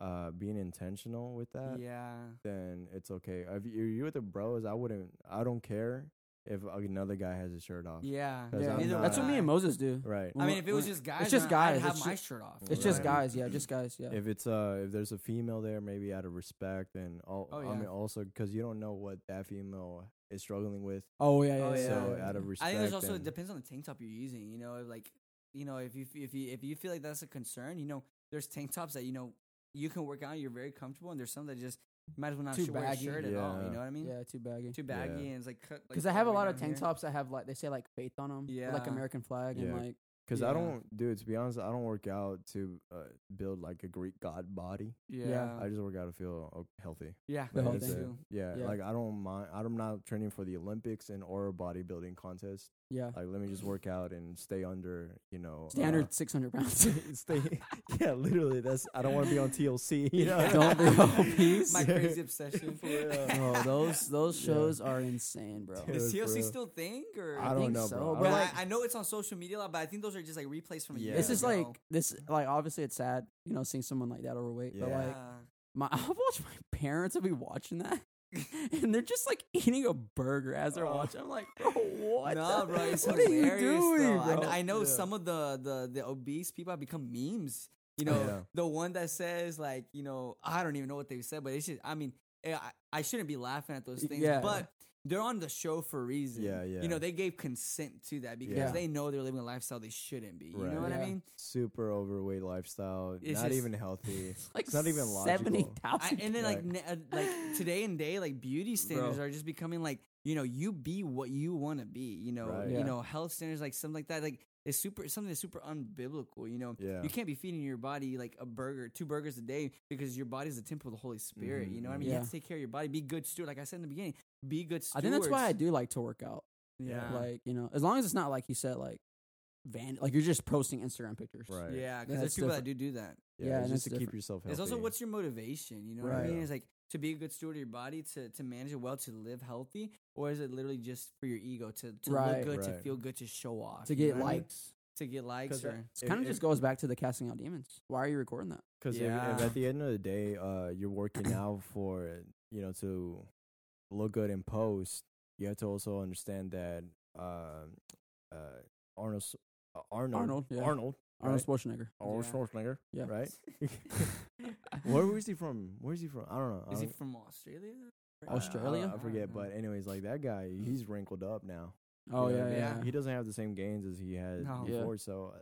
Speaker 1: uh being intentional with that,
Speaker 3: Yeah.
Speaker 1: then it's okay. If you- you're with the bros, I wouldn't. I don't care if another guy has his shirt off.
Speaker 3: Yeah.
Speaker 1: 'Cause
Speaker 2: Yeah.
Speaker 1: I'm
Speaker 3: Either
Speaker 1: not-
Speaker 2: That's what me and Moses do.
Speaker 1: Right.
Speaker 3: I mean, if it was just guys,
Speaker 2: just
Speaker 3: then I'd
Speaker 2: guys,
Speaker 3: have
Speaker 2: it's
Speaker 3: my
Speaker 2: ju-
Speaker 3: shirt off.
Speaker 2: It's
Speaker 1: Right.
Speaker 2: just guys, yeah, just guys, yeah.
Speaker 1: if it's uh if there's a female there, maybe out of respect and all.
Speaker 3: Oh,
Speaker 1: I
Speaker 3: yeah.
Speaker 1: mean, also because you don't know what that female is struggling with.
Speaker 2: oh yeah, yeah,
Speaker 3: Oh,
Speaker 2: yeah.
Speaker 3: yeah.
Speaker 1: So
Speaker 2: yeah.
Speaker 1: out of respect,
Speaker 3: I think there's also it
Speaker 1: and-
Speaker 3: depends on the tank top you're using. You know, like you know, if you if you if you feel like that's a concern, you know, there's tank tops that you know you can work out, you're very comfortable, and there's some that just you might as well not
Speaker 2: Too
Speaker 3: should wear a
Speaker 2: baggy.
Speaker 3: shirt at all. You know what I mean?
Speaker 2: yeah, too baggy.
Speaker 3: Too baggy
Speaker 1: Yeah.
Speaker 3: and it's like cut.
Speaker 2: Because
Speaker 3: like,
Speaker 2: I have a lot of tank
Speaker 3: here.
Speaker 2: tops that have like they say like faith on them, like
Speaker 3: Yeah.
Speaker 2: American flag and
Speaker 1: Yeah.
Speaker 2: like
Speaker 1: Because I
Speaker 3: Yeah.
Speaker 1: don't, dude. To be honest, I don't work out to uh, build like a Greek god body.
Speaker 3: Yeah.
Speaker 1: I just work out to feel uh, healthy.
Speaker 3: Yeah.
Speaker 2: Feel
Speaker 3: me
Speaker 2: healthy.
Speaker 1: That's it. Yeah,
Speaker 2: Yeah.
Speaker 1: like I don't mind. I'm not training for the Olympics and or a bodybuilding contest.
Speaker 2: Yeah.
Speaker 1: Like, let me just work out and stay under, you know, uh,
Speaker 2: Standard 600 pounds.
Speaker 1: stay. Yeah, literally. That's. I don't want to be on TLC. You know.
Speaker 2: Don't be obese.
Speaker 3: My crazy obsession.
Speaker 1: For real.
Speaker 2: Bro, those those
Speaker 1: Yeah.
Speaker 2: shows are insane, bro.
Speaker 1: Dude.
Speaker 3: Is TLC
Speaker 1: real.
Speaker 3: still a thing or?
Speaker 1: I don't
Speaker 2: think
Speaker 1: know,
Speaker 2: so,
Speaker 1: bro.
Speaker 2: but
Speaker 3: But
Speaker 1: I-
Speaker 2: like-
Speaker 3: I, I know it's on social media a lot, but I think those are just like replays from a
Speaker 1: Yeah.
Speaker 2: This is like this like obviously it's sad, you know, seeing someone like that overweight. But
Speaker 1: Yeah.
Speaker 2: like my I'll watch my parents will be watching that. And they're just like eating a burger as they're
Speaker 1: Oh.
Speaker 2: watching. I'm like, bro, what?
Speaker 3: no,
Speaker 2: the-
Speaker 3: bro, it's
Speaker 2: what are you doing,
Speaker 3: though. I,
Speaker 2: bro?
Speaker 3: kn- I know
Speaker 1: Yeah.
Speaker 3: some of the, the the obese people have become memes. You know,
Speaker 1: Yeah.
Speaker 3: the one that says like, you know, I don't even know what they said, but it's just, I mean, eh, I, I shouldn't be laughing at those things,
Speaker 2: yeah.
Speaker 3: but they're on the show for a reason.
Speaker 1: Yeah, yeah.
Speaker 3: You know, they gave consent to that because
Speaker 1: Yeah.
Speaker 3: they know they're living a lifestyle they shouldn't be. You
Speaker 1: Right.
Speaker 3: know what I
Speaker 2: Yeah.
Speaker 3: mean?
Speaker 1: Super overweight lifestyle.
Speaker 3: It's
Speaker 1: not
Speaker 3: just-
Speaker 1: even healthy.
Speaker 2: like
Speaker 1: it's not even logical.
Speaker 2: seventy
Speaker 3: I,
Speaker 2: thousand.
Speaker 3: and then like
Speaker 1: Right.
Speaker 3: ne- uh, like today and day like beauty standards
Speaker 2: Bro.
Speaker 3: are just becoming like you know you be what you want to be you know
Speaker 1: Right.
Speaker 3: you
Speaker 2: Yeah.
Speaker 3: know health standards like something like that like it's super something that's super unbiblical you know
Speaker 1: Yeah.
Speaker 3: you can't be feeding your body like a burger two burgers a day because your body is the temple of the Holy Spirit
Speaker 1: Mhm,
Speaker 3: you know what I mean
Speaker 2: mhm.
Speaker 3: you have to take care of your body be good steward like I said in the beginning be good
Speaker 2: I think that's why I do like to work out.
Speaker 3: yeah
Speaker 2: Like, you know, as long as it's not like you said, like van like you're just posting Instagram pictures.
Speaker 1: Right.
Speaker 3: yeah because there's
Speaker 2: That's
Speaker 3: people
Speaker 2: different.
Speaker 3: that do do that
Speaker 1: Yeah,
Speaker 2: Yeah,
Speaker 1: it's just to
Speaker 2: it's
Speaker 1: keep yourself healthy.
Speaker 3: It's also what's your motivation, you know what I mean? It's like to be a good steward of your body, to to manage it well, to live healthy, or is it literally just for your ego to, to
Speaker 2: Right.
Speaker 3: look good, to feel good, to show off,
Speaker 2: To get
Speaker 3: know what I mean?
Speaker 2: likes.
Speaker 3: to get likes,
Speaker 1: 'Cause, uh,
Speaker 3: or
Speaker 2: It
Speaker 1: If-
Speaker 2: kind of just goes back to the casting out demons. Why are you recording that?
Speaker 1: Because
Speaker 3: Yeah.
Speaker 1: if, at the end of the day, uh, you're working out for you know to look good in post. You have to also understand that um, uh, Arnold, uh, Arnold,
Speaker 2: Arnold, yeah.
Speaker 1: Arnold,
Speaker 2: Arnold
Speaker 1: right?
Speaker 2: Schwarzenegger.
Speaker 1: Arnold
Speaker 3: Yeah.
Speaker 1: Schwarzenegger,
Speaker 2: Yeah.
Speaker 1: right? Where where's he from? Where's he from? I don't know.
Speaker 3: Is he
Speaker 1: don't-
Speaker 3: from Australia?
Speaker 1: I- I-
Speaker 2: Australia?
Speaker 1: I, forget, but anyways, like that guy, he's wrinkled up now.
Speaker 2: Oh
Speaker 1: You know
Speaker 2: yeah,
Speaker 1: what I mean?
Speaker 2: yeah.
Speaker 3: Yeah.
Speaker 1: He doesn't have the same gains as he had
Speaker 3: No.
Speaker 2: Yeah.
Speaker 1: before. So, uh,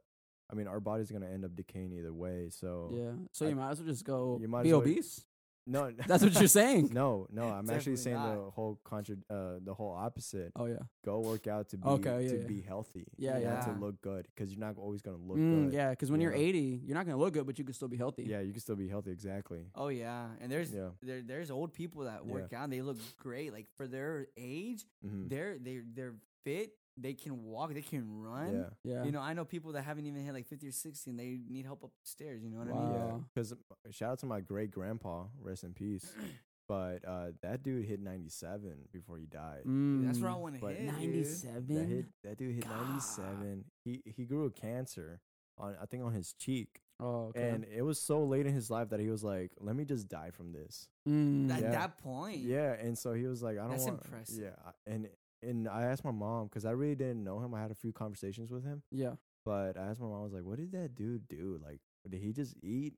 Speaker 1: I mean, our body's gonna end up decaying either way. So,
Speaker 2: Yeah. So
Speaker 1: I-
Speaker 2: you might as well just go
Speaker 1: You might
Speaker 2: be
Speaker 1: as well-
Speaker 2: obese.
Speaker 1: No,
Speaker 2: That's what you're saying.
Speaker 1: No, no, I'm actually
Speaker 3: Definitely
Speaker 1: saying the whole contra, uh, the whole opposite.
Speaker 2: Oh yeah.
Speaker 1: Go work out to be
Speaker 2: Okay, yeah,
Speaker 1: to
Speaker 2: yeah.
Speaker 1: be healthy.
Speaker 2: Yeah,
Speaker 1: not
Speaker 3: yeah.
Speaker 1: to look good because you're not always gonna look
Speaker 2: Mm,
Speaker 1: good.
Speaker 2: yeah, because when you're
Speaker 1: Yeah.
Speaker 2: 80, you're not gonna look good, but you can still be healthy.
Speaker 1: yeah, you can still be healthy. Exactly.
Speaker 3: Oh yeah, and there's
Speaker 1: Yeah.
Speaker 3: there there's old people that
Speaker 1: Yeah.
Speaker 3: work out. and They look great, like for their age.
Speaker 1: hmm
Speaker 3: They're they they're fit. They can walk. They can run.
Speaker 1: Yeah.
Speaker 2: Yeah.
Speaker 3: You know, I know people that haven't even hit like 50 or 60 and they need help upstairs. You know what I mean?
Speaker 2: Wow.
Speaker 1: Yeah. Because shout out to my great grandpa, rest in peace. But uh, that dude hit 97 before he died.
Speaker 2: Mm,
Speaker 3: That's where I want to hit.
Speaker 2: 97.
Speaker 1: That hit that dude hit
Speaker 3: God.
Speaker 1: 97. He he grew a cancer on I think on his cheek,
Speaker 2: Oh, okay.
Speaker 1: and it was so late in his life that he was like, "Let me just die from this."
Speaker 2: Mm,
Speaker 3: At
Speaker 1: Yeah.
Speaker 3: that point.
Speaker 1: Yeah, and so he was like, "I don't
Speaker 3: That's
Speaker 1: want."
Speaker 3: impressive.
Speaker 1: Yeah, and and I asked my mom because I really didn't know him. I had a few conversations with him,
Speaker 2: yeah.
Speaker 1: but I asked my mom, I was like, "What did that dude do? Like, did he just eat?"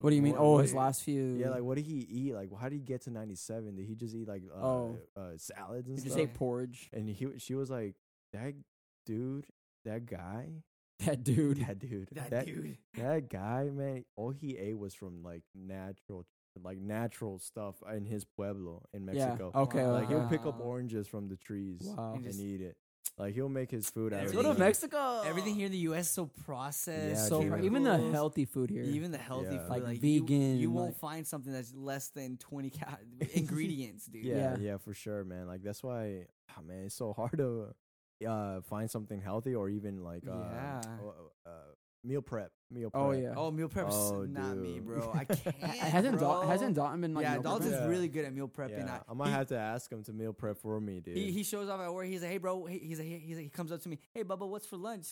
Speaker 2: What do you mean?
Speaker 1: What-
Speaker 2: oh,
Speaker 1: what
Speaker 2: his
Speaker 1: do-
Speaker 2: last few.
Speaker 1: Yeah, like what did he eat? Like, how did he get to 97? Did he just eat like uh,
Speaker 2: Oh.
Speaker 1: uh, salads and
Speaker 2: Did you
Speaker 1: stuff?
Speaker 2: say porridge?
Speaker 1: and he she was like, "That dude, that guy,
Speaker 2: That dude.
Speaker 1: that dude,
Speaker 3: That, dude.
Speaker 1: that guy, man, all he ate was from like natural, like natural stuff in his pueblo in Mexico.
Speaker 2: Yeah. Okay.
Speaker 1: Like he'll pick up
Speaker 3: Wow.
Speaker 1: oranges from the trees
Speaker 2: Wow.
Speaker 3: And
Speaker 1: and
Speaker 3: just-
Speaker 1: eat it. Like he'll make his food out of
Speaker 2: Go to
Speaker 1: it.
Speaker 2: Mexico.
Speaker 3: Everything here in the U.S. is so processed.
Speaker 1: Yeah,
Speaker 2: So
Speaker 1: dude.
Speaker 2: even the
Speaker 3: chemicals,
Speaker 2: healthy food here.
Speaker 3: Even the healthy
Speaker 1: Yeah.
Speaker 3: food,
Speaker 2: Like
Speaker 3: you-
Speaker 2: vegan,
Speaker 3: You, won't
Speaker 2: like-
Speaker 3: find something that's less than twenty cal- ingredients, dude.
Speaker 1: Yeah,
Speaker 2: Yeah.
Speaker 1: yeah, for sure, man. Like that's why, ah, man, it's so hard to uh find something healthy or even like uh,
Speaker 3: Yeah.
Speaker 1: uh, uh meal prep, meal prep.
Speaker 2: oh yeah.
Speaker 3: Oh, meal prep's
Speaker 1: Oh,
Speaker 3: not me,
Speaker 1: dude.
Speaker 3: bro. I can't.
Speaker 2: hasn't
Speaker 3: bro.
Speaker 2: Dal- hasn't Dalton been like
Speaker 3: yeah,
Speaker 2: meal
Speaker 3: Dalton's
Speaker 2: prepping?
Speaker 1: Yeah.
Speaker 3: really good at meal prepping.
Speaker 1: Yeah,
Speaker 3: I,
Speaker 1: I might
Speaker 3: he,
Speaker 1: have to ask him to meal prep for me, dude.
Speaker 3: He, he shows up at work. He's like, "Hey, bro." He, he's like, he's like, he comes up to me. Hey, Bubba, what's for lunch?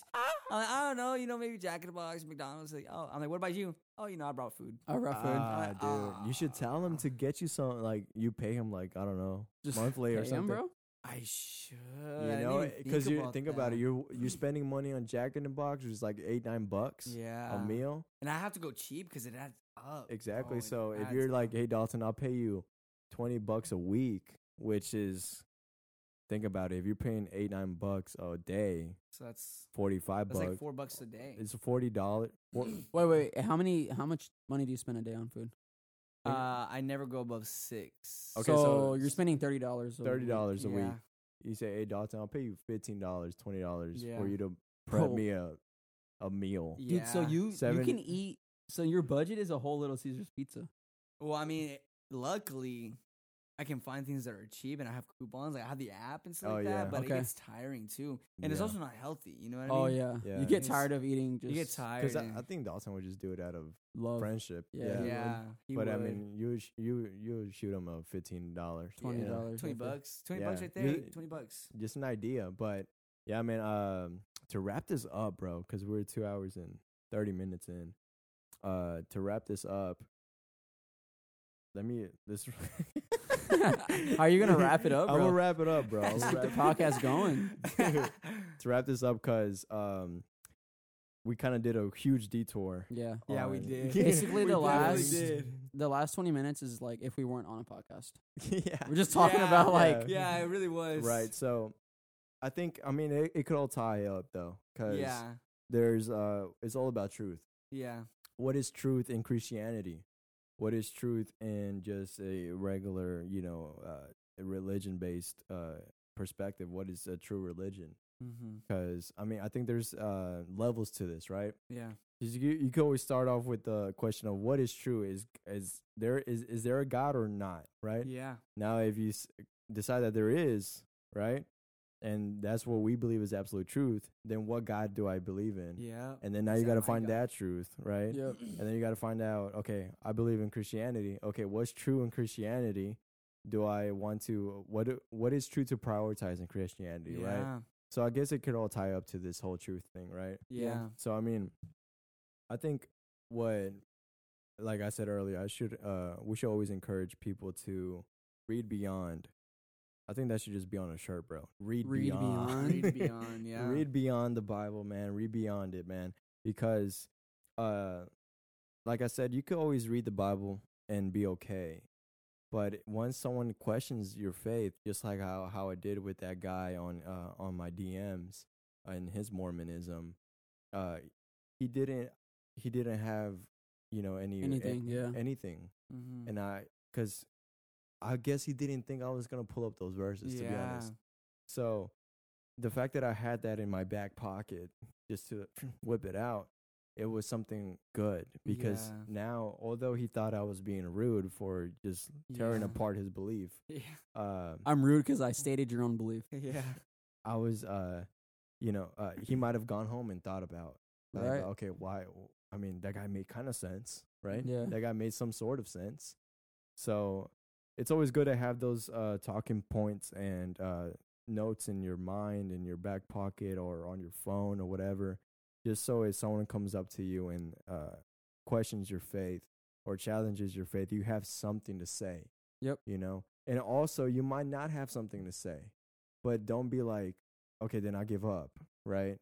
Speaker 3: I'm like, I don't know. You know, maybe Jack in the Box, McDonald's. Like, oh, I'm like, what about you? Oh, you know, I brought food.
Speaker 2: Oh, rough food.
Speaker 1: Ah,
Speaker 3: like,
Speaker 1: dude, you should tell him to get you some. Like you pay him like I don't know,
Speaker 2: Just
Speaker 1: monthly or
Speaker 2: pay him,
Speaker 1: something.
Speaker 2: bro.
Speaker 3: I should.
Speaker 1: You know, because you
Speaker 3: about
Speaker 1: think about it, you're you're spending money on Jack in the Box, which is like eight nine bucks
Speaker 3: yeah
Speaker 1: a meal.
Speaker 3: and I have to go cheap because it adds up.
Speaker 1: Exactly.
Speaker 3: bro, it
Speaker 1: so if you're like, hey Dalton, I'll pay you twenty bucks a week, which is think about it. If you're paying eight nine bucks a day,
Speaker 3: so that's
Speaker 1: forty five bucks.
Speaker 3: like four bucks a day.
Speaker 1: it's forty dollars.
Speaker 2: Wait, wait. How many? How much money do you spend a day on food?
Speaker 3: Uh, I never go above six.
Speaker 1: Okay,
Speaker 2: so,
Speaker 1: so
Speaker 2: you're spending thirty dollars.
Speaker 1: thirty dollars a
Speaker 3: yeah.
Speaker 1: week. You say, hey Dalton, I'll pay you fifteen dollars, twenty dollars
Speaker 3: Yeah.
Speaker 1: for you to prep
Speaker 2: Bro.
Speaker 1: me a a meal.
Speaker 3: Yeah.
Speaker 2: Dude, so you
Speaker 1: Seven-
Speaker 2: you can eat. So your budget is a whole Little Caesars pizza.
Speaker 3: Well, I mean, luckily, I can find things that are cheap and I have coupons. Like I have the app and stuff
Speaker 1: Oh,
Speaker 3: like
Speaker 1: yeah.
Speaker 3: that, but
Speaker 2: Okay.
Speaker 3: it gets tiring too, and it's also not healthy. You know what I
Speaker 2: Oh
Speaker 3: mean?
Speaker 2: yeah.
Speaker 1: Yeah.
Speaker 2: You get
Speaker 3: It's-
Speaker 2: tired of eating. Just
Speaker 3: you get tired.
Speaker 1: Because I, I think Dawson would just do it out of
Speaker 2: Love
Speaker 1: friendship.
Speaker 2: Yeah,
Speaker 1: Yeah.
Speaker 2: he
Speaker 3: yeah, he
Speaker 1: But I mean, you would sh- you you would shoot him a fifteen dollars,
Speaker 2: twenty
Speaker 3: Yeah.
Speaker 2: dollars.
Speaker 3: twenty bucks, twenty
Speaker 1: Yeah.
Speaker 3: bucks right
Speaker 1: You-
Speaker 3: there. Twenty bucks.
Speaker 1: Just an idea, but yeah, man. Um, to wrap this up, bro, because we're two hours and thirty minutes in. Uh, to wrap this up, let me this.
Speaker 2: How are you gonna wrap it up,
Speaker 1: I'm gonna wrap it up, bro.
Speaker 2: Let's keep the podcast going.
Speaker 1: to wrap this up, cause um, we kind of did a huge detour.
Speaker 2: Yeah.
Speaker 3: Yeah, we did.
Speaker 2: Basically,
Speaker 3: We
Speaker 2: the
Speaker 3: definitely
Speaker 2: last
Speaker 3: did.
Speaker 2: the last twenty minutes is like if we weren't on a podcast.
Speaker 1: yeah,
Speaker 2: We're just talking
Speaker 3: Yeah,
Speaker 2: about like
Speaker 3: Yeah, it really was.
Speaker 1: right. So, I think I mean it, it could all tie up though, cause
Speaker 3: Yeah.
Speaker 1: there's uh, it's all about truth.
Speaker 3: Yeah.
Speaker 1: What is truth in Christianity? What is truth in just a regular, you know, uh, religion based uh perspective? What is a true religion?
Speaker 3: Mm-hmm.
Speaker 1: Because I mean, I think there's uh levels to this, right?
Speaker 3: Yeah.
Speaker 1: you you can always start off with the question of what is true is is there is is there a God or not, right?
Speaker 3: Yeah.
Speaker 1: Now, if you s- decide that there is, right, and that's what we believe is absolute truth, then what God do I believe in?
Speaker 3: Yeah.
Speaker 1: And then now
Speaker 3: Is
Speaker 1: you got to find
Speaker 3: God?
Speaker 1: that truth, right?
Speaker 2: Yep.
Speaker 1: And then you got to find out, okay, I believe in Christianity. Okay, what's true in Christianity? Do I want to what what is true to prioritize in Christianity, right?
Speaker 3: Yeah.
Speaker 1: So I guess it could all tie up to this whole truth thing, right?
Speaker 3: Yeah.
Speaker 1: So I mean, I think what, like I said earlier, I should uh we should always encourage people to read beyond. I think that should just be on a shirt, bro. Read,
Speaker 2: Read
Speaker 1: beyond.
Speaker 2: beyond.
Speaker 3: Read beyond. Yeah.
Speaker 1: Read beyond the Bible, man. Read beyond it, man. Because, uh, like I said, you could always read the Bible and be okay. But once someone questions your faith, just like how, how I did with that guy on uh, on my DMs and his Mormonism, uh, he didn't he didn't have you know any
Speaker 2: Anything,
Speaker 1: a-
Speaker 2: yeah.
Speaker 1: anything,
Speaker 3: Mm-hmm.
Speaker 1: and I because I guess he didn't think I was gonna pull up those verses to be honest. So the fact that I had that in my back pocket just to whip it out, it was something good because
Speaker 3: Yeah.
Speaker 1: now, although he thought I was being rude for just tearing
Speaker 3: Yeah.
Speaker 1: apart his belief,
Speaker 3: Yeah.
Speaker 1: uh,
Speaker 2: I'm rude because I stated your own belief.
Speaker 3: Yeah.
Speaker 1: I was, uh, you know, uh, he might have gone home and thought about, like,
Speaker 2: Right.
Speaker 1: okay, why? I mean, that guy made kind of sense, right?
Speaker 2: Yeah.
Speaker 1: That guy made some sort of sense. So it's always good to have those uh, talking points and uh, notes in your mind, in your back pocket, or on your phone, or whatever, just so if someone comes up to you and uh, questions your faith or challenges your faith, you have something to say.
Speaker 2: Yep.
Speaker 1: You know, and also you might not have something to say, but don't be like, okay, then I give up, right?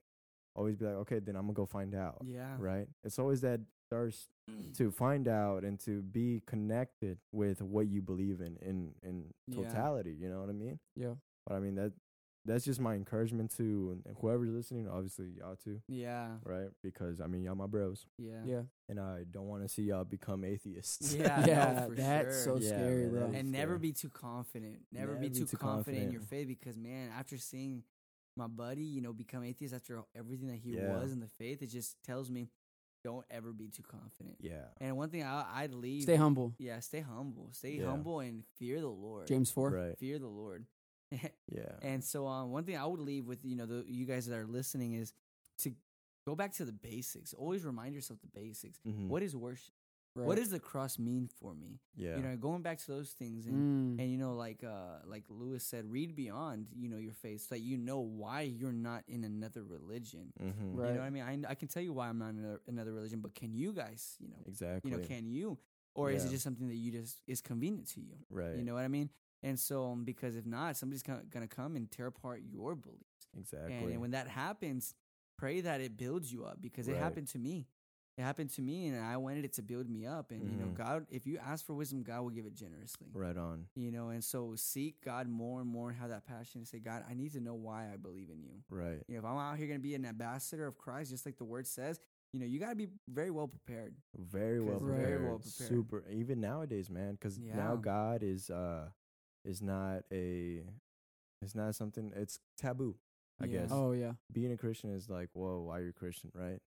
Speaker 1: Always be like, okay, then I'm gonna go find out,
Speaker 3: Yeah.
Speaker 1: right? It's always that thirst mm. to find out and to be connected with what you believe in in in
Speaker 3: Yeah.
Speaker 1: totality. You know what I mean?
Speaker 2: Yeah.
Speaker 1: But I mean that that's just my encouragement to whoever's listening. Obviously, y'all too,
Speaker 3: Yeah.
Speaker 1: right? Because I mean, y'all my bros,
Speaker 3: Yeah.
Speaker 2: Yeah.
Speaker 1: and I don't want to see y'all become atheists.
Speaker 3: Yeah.
Speaker 2: yeah.
Speaker 3: for
Speaker 2: that's
Speaker 3: sure.
Speaker 2: so
Speaker 1: Yeah,
Speaker 2: scary
Speaker 1: man,
Speaker 2: though.
Speaker 3: and
Speaker 1: Yeah.
Speaker 3: never be too confident. Never, be too, confident, in your faith because man, after seeing my buddy, you know, become atheist after everything that he
Speaker 1: Yeah.
Speaker 3: was in the faith, it just tells me don't ever be too confident.
Speaker 1: yeah,
Speaker 3: And one thing I, I'd leave.
Speaker 2: Stay humble.
Speaker 3: Yeah, stay humble. Stay
Speaker 1: Yeah.
Speaker 3: humble and fear the Lord.
Speaker 2: James four.
Speaker 1: right,
Speaker 3: Fear the Lord.
Speaker 1: yeah,
Speaker 3: and so, um, one thing I would leave with you know the you guys that are listening is to go back to the basics. Always remind yourself the basics.
Speaker 1: Mhm.
Speaker 3: What is worship?
Speaker 2: Right.
Speaker 3: What does the cross mean for me?
Speaker 1: yeah,
Speaker 3: You know, going back to those things and
Speaker 2: Mm.
Speaker 3: and you know like uh like lewis said read beyond you know your faith so that you know why you're not in another religion.
Speaker 1: Mm-hmm.
Speaker 2: Right.
Speaker 3: you know what i mean? I, I can tell you why i'm not in another, another religion but can you guys you know
Speaker 1: exactly,
Speaker 3: you know can you? Or is it just something that you just is convenient to you?
Speaker 1: Right,
Speaker 3: you know what i mean? And so um, because if not somebody's gonna, gonna come and tear apart your beliefs.
Speaker 1: Exactly,
Speaker 3: and, and when that happens pray that it builds you up because it happened to me it happened to me and i wanted it to build me up and you know
Speaker 1: Mhm.
Speaker 3: god if you ask for wisdom god will give it generously
Speaker 1: right on,
Speaker 3: you know and so seek god more and more and have that passion to say god i need to know why i believe in you
Speaker 1: right,
Speaker 3: you know if i'm out here going to be an ambassador of christ just like the word says you know you got to be very well prepared
Speaker 1: very well
Speaker 3: 'Cause
Speaker 2: Right.
Speaker 1: prepared,
Speaker 3: very well prepared.
Speaker 1: super. Even nowadays, man, because now God is uh is not a it's not something. It's taboo. I
Speaker 3: Yeah.
Speaker 1: guess
Speaker 2: Oh yeah.
Speaker 1: being a Christian is like, whoa, why are you Christian, right?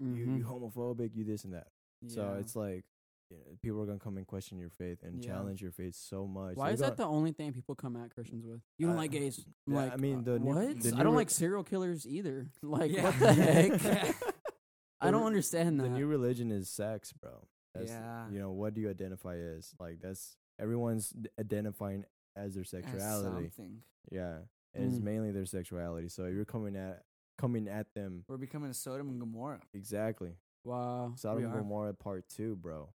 Speaker 1: You
Speaker 2: Mhm.
Speaker 1: you homophobic, you this and that. So it's like you know, people are gonna come and question your faith and
Speaker 3: Yeah.
Speaker 1: challenge your faith so much.
Speaker 2: Why
Speaker 1: They're
Speaker 2: is that
Speaker 1: gonna-
Speaker 2: the only thing people come at Christians with? You don't
Speaker 1: Uh,
Speaker 2: like gays.
Speaker 1: Yeah,
Speaker 2: like,
Speaker 1: I mean,
Speaker 2: uh,
Speaker 1: the new-
Speaker 2: what?
Speaker 1: the
Speaker 2: I don't
Speaker 1: re-
Speaker 2: like serial killers either. Like,
Speaker 3: Yeah.
Speaker 2: what the heck? I don't understand
Speaker 1: the
Speaker 2: that.
Speaker 1: new religion is sex, bro. That's,
Speaker 3: Yeah.
Speaker 1: You know, what do you identify as? Like that's everyone's identifying as their
Speaker 3: As
Speaker 1: sexuality.
Speaker 3: something.
Speaker 1: Yeah. And it's
Speaker 2: Mm.
Speaker 1: mainly their sexuality. So you're coming at coming at them
Speaker 3: We're becoming a Sodom and Gomorrah.
Speaker 1: exactly.
Speaker 2: wow.
Speaker 1: Sodom and. Gomorrah part two, bro.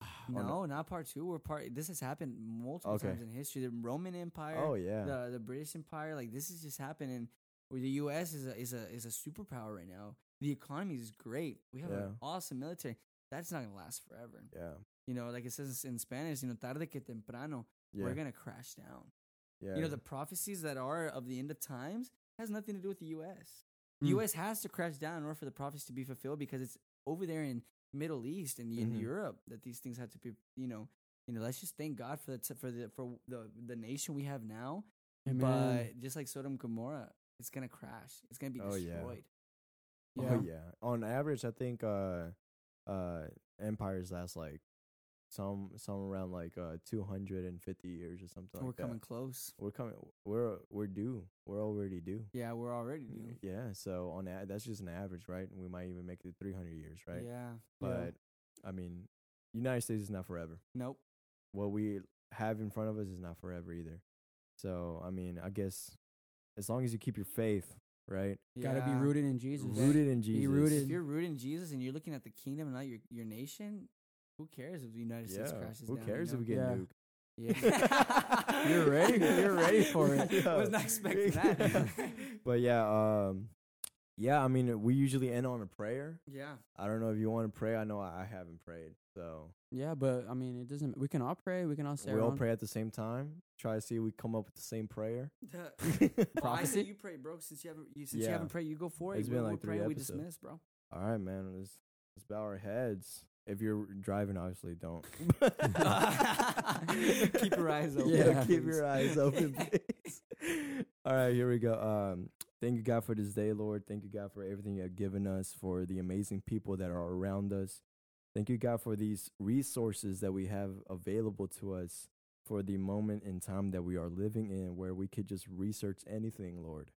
Speaker 1: No.
Speaker 3: No, not part two. We're part. This has happened multiple
Speaker 1: Okay.
Speaker 3: times in history. The Roman Empire.
Speaker 1: Oh yeah.
Speaker 3: the the British Empire. Like this is just happening. Where the U.S. is a is a is a superpower right now. The economy is great. We have
Speaker 1: Yeah.
Speaker 3: an awesome military. That's not gonna last forever.
Speaker 1: yeah.
Speaker 3: You know, like it says in Spanish. You know, tarde que temprano,
Speaker 1: Yeah.
Speaker 3: we're gonna crash down.
Speaker 1: yeah.
Speaker 3: You know, the prophecies that are of the end of times has nothing to do with the U.S.
Speaker 2: Mm.
Speaker 3: The U.S. has to crash down in order for the prophecies to be fulfilled because it's over there in Middle East and in
Speaker 1: Mhm.
Speaker 3: Europe that these things have to be. You know, you know. Let's just thank God for the t- for the for the the nation we have now.
Speaker 2: Amen.
Speaker 3: But just like Sodom and Gomorrah, it's gonna crash. It's gonna be
Speaker 1: Oh, yeah.
Speaker 3: destroyed.
Speaker 2: yeah.
Speaker 1: Oh yeah. On average, I think uh uh empires last like some some around like uh 250 years or something
Speaker 3: We're
Speaker 1: like
Speaker 3: coming
Speaker 1: that.
Speaker 3: close.
Speaker 1: We're coming we're we're due. We're already due.
Speaker 3: Yeah, we're already due.
Speaker 1: Yeah, so on a- that's just an average, right? And we might even make it 300 years, right?
Speaker 3: Yeah.
Speaker 1: But I mean, United States is not forever.
Speaker 3: Nope.
Speaker 1: What we have in front of us is not forever either. So, I mean, I guess as long as you keep your faith, right? Yeah.
Speaker 2: Gotta be rooted in Jesus.
Speaker 1: Rooted in Jesus.
Speaker 2: Be rooted.
Speaker 3: If you're rooted in Jesus and you're looking at the kingdom and not your your nation, who cares if the United
Speaker 1: Yeah.
Speaker 3: States crashes
Speaker 1: Who
Speaker 3: down?
Speaker 1: cares
Speaker 3: you
Speaker 1: if we get
Speaker 2: Yeah.
Speaker 1: nuked?
Speaker 3: Yeah.
Speaker 2: You're ready- you're ready for it.
Speaker 1: Yeah.
Speaker 3: Was not expecting that.
Speaker 1: but yeah, um, yeah. I mean, we usually end on a prayer.
Speaker 3: yeah.
Speaker 1: I don't know if you want to pray. I know I haven't prayed, so
Speaker 2: Yeah, but I mean, it doesn't. We can all pray. We can all say.
Speaker 1: we
Speaker 2: our
Speaker 1: all
Speaker 2: own-
Speaker 1: pray at the same time. Try to see if we come up with the same prayer.
Speaker 3: Well, I
Speaker 2: Prophecy?
Speaker 3: say you pray, bro. Since you haven't, you, since you
Speaker 1: Yeah.
Speaker 3: haven't prayed, you go for it.
Speaker 1: It's
Speaker 3: We-
Speaker 1: been
Speaker 3: we'll
Speaker 1: like three
Speaker 3: pray, We
Speaker 1: episodes.
Speaker 3: dismiss, bro.
Speaker 1: All right, man. Let's let's bow our heads. If you're driving, obviously don't.
Speaker 3: Keep your eyes open.
Speaker 2: Yeah.
Speaker 1: keep your eyes open, please. All right, here we go. Um, thank you, God, for this day, Lord. Thank you, God, for everything you have given us, for the amazing people that are around us. Thank you, God, for these resources that we have available to us for the moment in time that we are living in, where we could just research anything, Lord.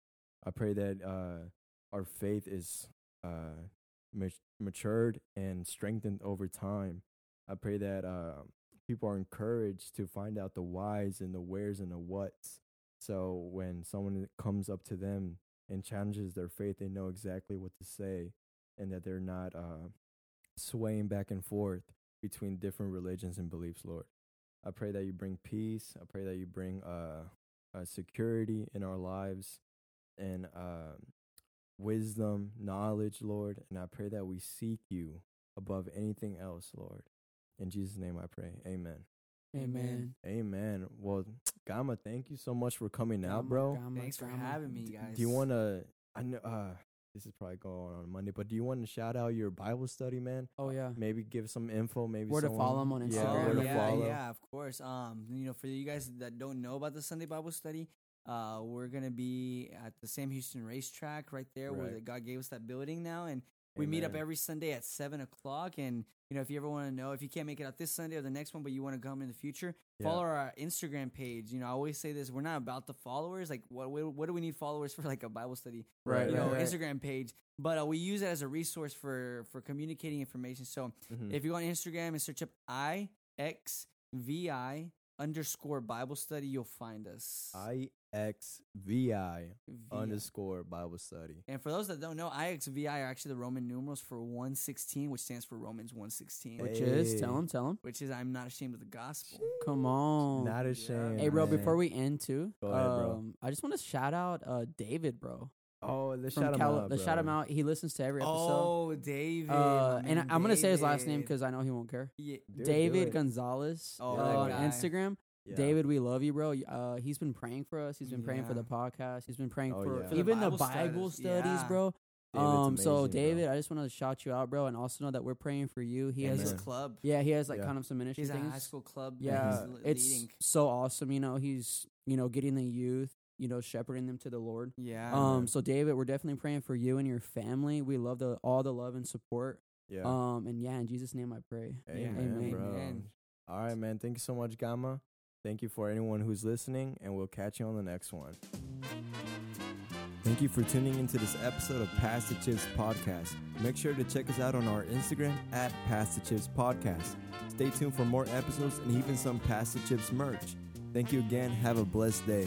Speaker 1: I pray that uh, our faith is uh, mat- matured and strengthened over time. I pray that uh, people are encouraged to find out the whys and the wheres and the whats. So when someone comes up to them and challenges their faith, they know exactly what to say and that they're not uh, swaying back and forth between different religions and beliefs, Lord. I pray that you bring peace. I pray that you bring uh, uh, security in our lives and uh, wisdom, knowledge, Lord. And I pray that we seek you above anything else, Lord. In Jesus' name I pray. Amen.
Speaker 2: Amen.
Speaker 1: Amen. Well, Gamma, thank you so much for coming out, bro.
Speaker 2: gamma,
Speaker 3: Thanks for
Speaker 2: gamma.
Speaker 3: having me,
Speaker 1: D-
Speaker 3: guys.
Speaker 1: Do you want to? I know uh, this is probably going on Monday, but do you want to shout out your Bible study, man?
Speaker 2: Oh yeah.
Speaker 1: Maybe give some info. Maybe
Speaker 2: Where to
Speaker 1: follow
Speaker 2: follow 'em on
Speaker 1: Yeah,
Speaker 2: Instagram.
Speaker 1: where to
Speaker 3: Oh, yeah,
Speaker 1: follow.
Speaker 3: Yeah, of course. Um, you know, for you guys that don't know about the Sunday Bible study, uh, we're gonna be at the Sam Houston racetrack right there where
Speaker 1: Right.
Speaker 3: the, God gave us that building now, and we meet up every Sunday at seven o'clock. And you know, if you ever want to know if you can't make it out this Sunday or the next one, but you want to come in the future,
Speaker 1: Yeah.
Speaker 3: follow our Instagram page. You know, I always say this: we're not about the followers. Like, what what, do we need followers for? Like a Bible study,
Speaker 2: Right,
Speaker 3: You know,
Speaker 2: right, right.
Speaker 3: Instagram page. But uh, we use it as a resource for for communicating information. So
Speaker 1: Mhm.
Speaker 3: if you go on Instagram and search up I X V I underscore Bible study, you'll find us.
Speaker 1: I X V I
Speaker 3: VI.
Speaker 1: underscore Bible study.
Speaker 3: And for those that don't know, IXVI are actually the Roman numerals for 116, which stands for Romans 116,
Speaker 2: Which is tell
Speaker 1: Hey.
Speaker 2: him, tell him.
Speaker 3: which is I'm not ashamed of the gospel.
Speaker 2: Come on.
Speaker 1: Not ashamed.
Speaker 2: Hey, bro.
Speaker 1: man.
Speaker 2: Before we end too,
Speaker 1: Go ahead, bro.
Speaker 2: um, I just want to shout out uh David, bro.
Speaker 1: oh, let's
Speaker 2: From
Speaker 1: shout him
Speaker 2: Cali-
Speaker 1: out.
Speaker 2: let's shout him out. He listens to every episode.
Speaker 3: Oh, David.
Speaker 2: uh,
Speaker 3: my
Speaker 2: and
Speaker 3: man
Speaker 2: I'm gonna say his last name
Speaker 3: David.
Speaker 2: because I know he won't care.
Speaker 3: Yeah,
Speaker 1: Dude, do
Speaker 2: David
Speaker 1: it.
Speaker 2: Gonzalez
Speaker 3: Oh,
Speaker 2: uh,
Speaker 1: that
Speaker 2: on
Speaker 3: guy.
Speaker 2: Instagram.
Speaker 1: Yeah.
Speaker 2: David, we love you, bro. Uh, he's been praying for us. He's been praying for the podcast. He's been praying
Speaker 1: Oh,
Speaker 2: for,
Speaker 1: yeah.
Speaker 3: For the
Speaker 2: even the
Speaker 3: Bible
Speaker 2: Bible
Speaker 3: studies,
Speaker 2: studies,
Speaker 3: yeah.
Speaker 2: bro.
Speaker 1: David's
Speaker 2: um, so
Speaker 1: amazing, bro.
Speaker 2: David, I just want to shout you out, bro, and also know that we're praying for you. He
Speaker 3: and
Speaker 2: has,
Speaker 3: his
Speaker 1: Amen.
Speaker 3: club.
Speaker 2: yeah, he has like
Speaker 1: Yeah.
Speaker 2: kind of some ministry
Speaker 3: He's a
Speaker 2: things.
Speaker 3: high school club.
Speaker 2: Yeah,
Speaker 3: he's
Speaker 2: it's
Speaker 3: leading.
Speaker 2: so awesome. You know, he's you know getting the youth, you know, shepherding them to the Lord.
Speaker 3: Yeah.
Speaker 2: Um, so David, we're definitely praying for you and your family. We love the all the love and support
Speaker 1: Yeah.
Speaker 2: Um, and yeah, in Jesus' name I pray.
Speaker 1: Amen,
Speaker 2: Amen.
Speaker 1: bro.
Speaker 3: Amen.
Speaker 1: All right, man. Thank you so much, Gamma. Thank you for anyone who's listening, and we'll catch you on the next one. Thank you for tuning into this episode of Past the Chips Podcast. Make sure to check us out on our Instagram at Past the Chips Podcast. Stay tuned for more episodes and even some Past the Chips merch. Thank you again. Have a blessed day.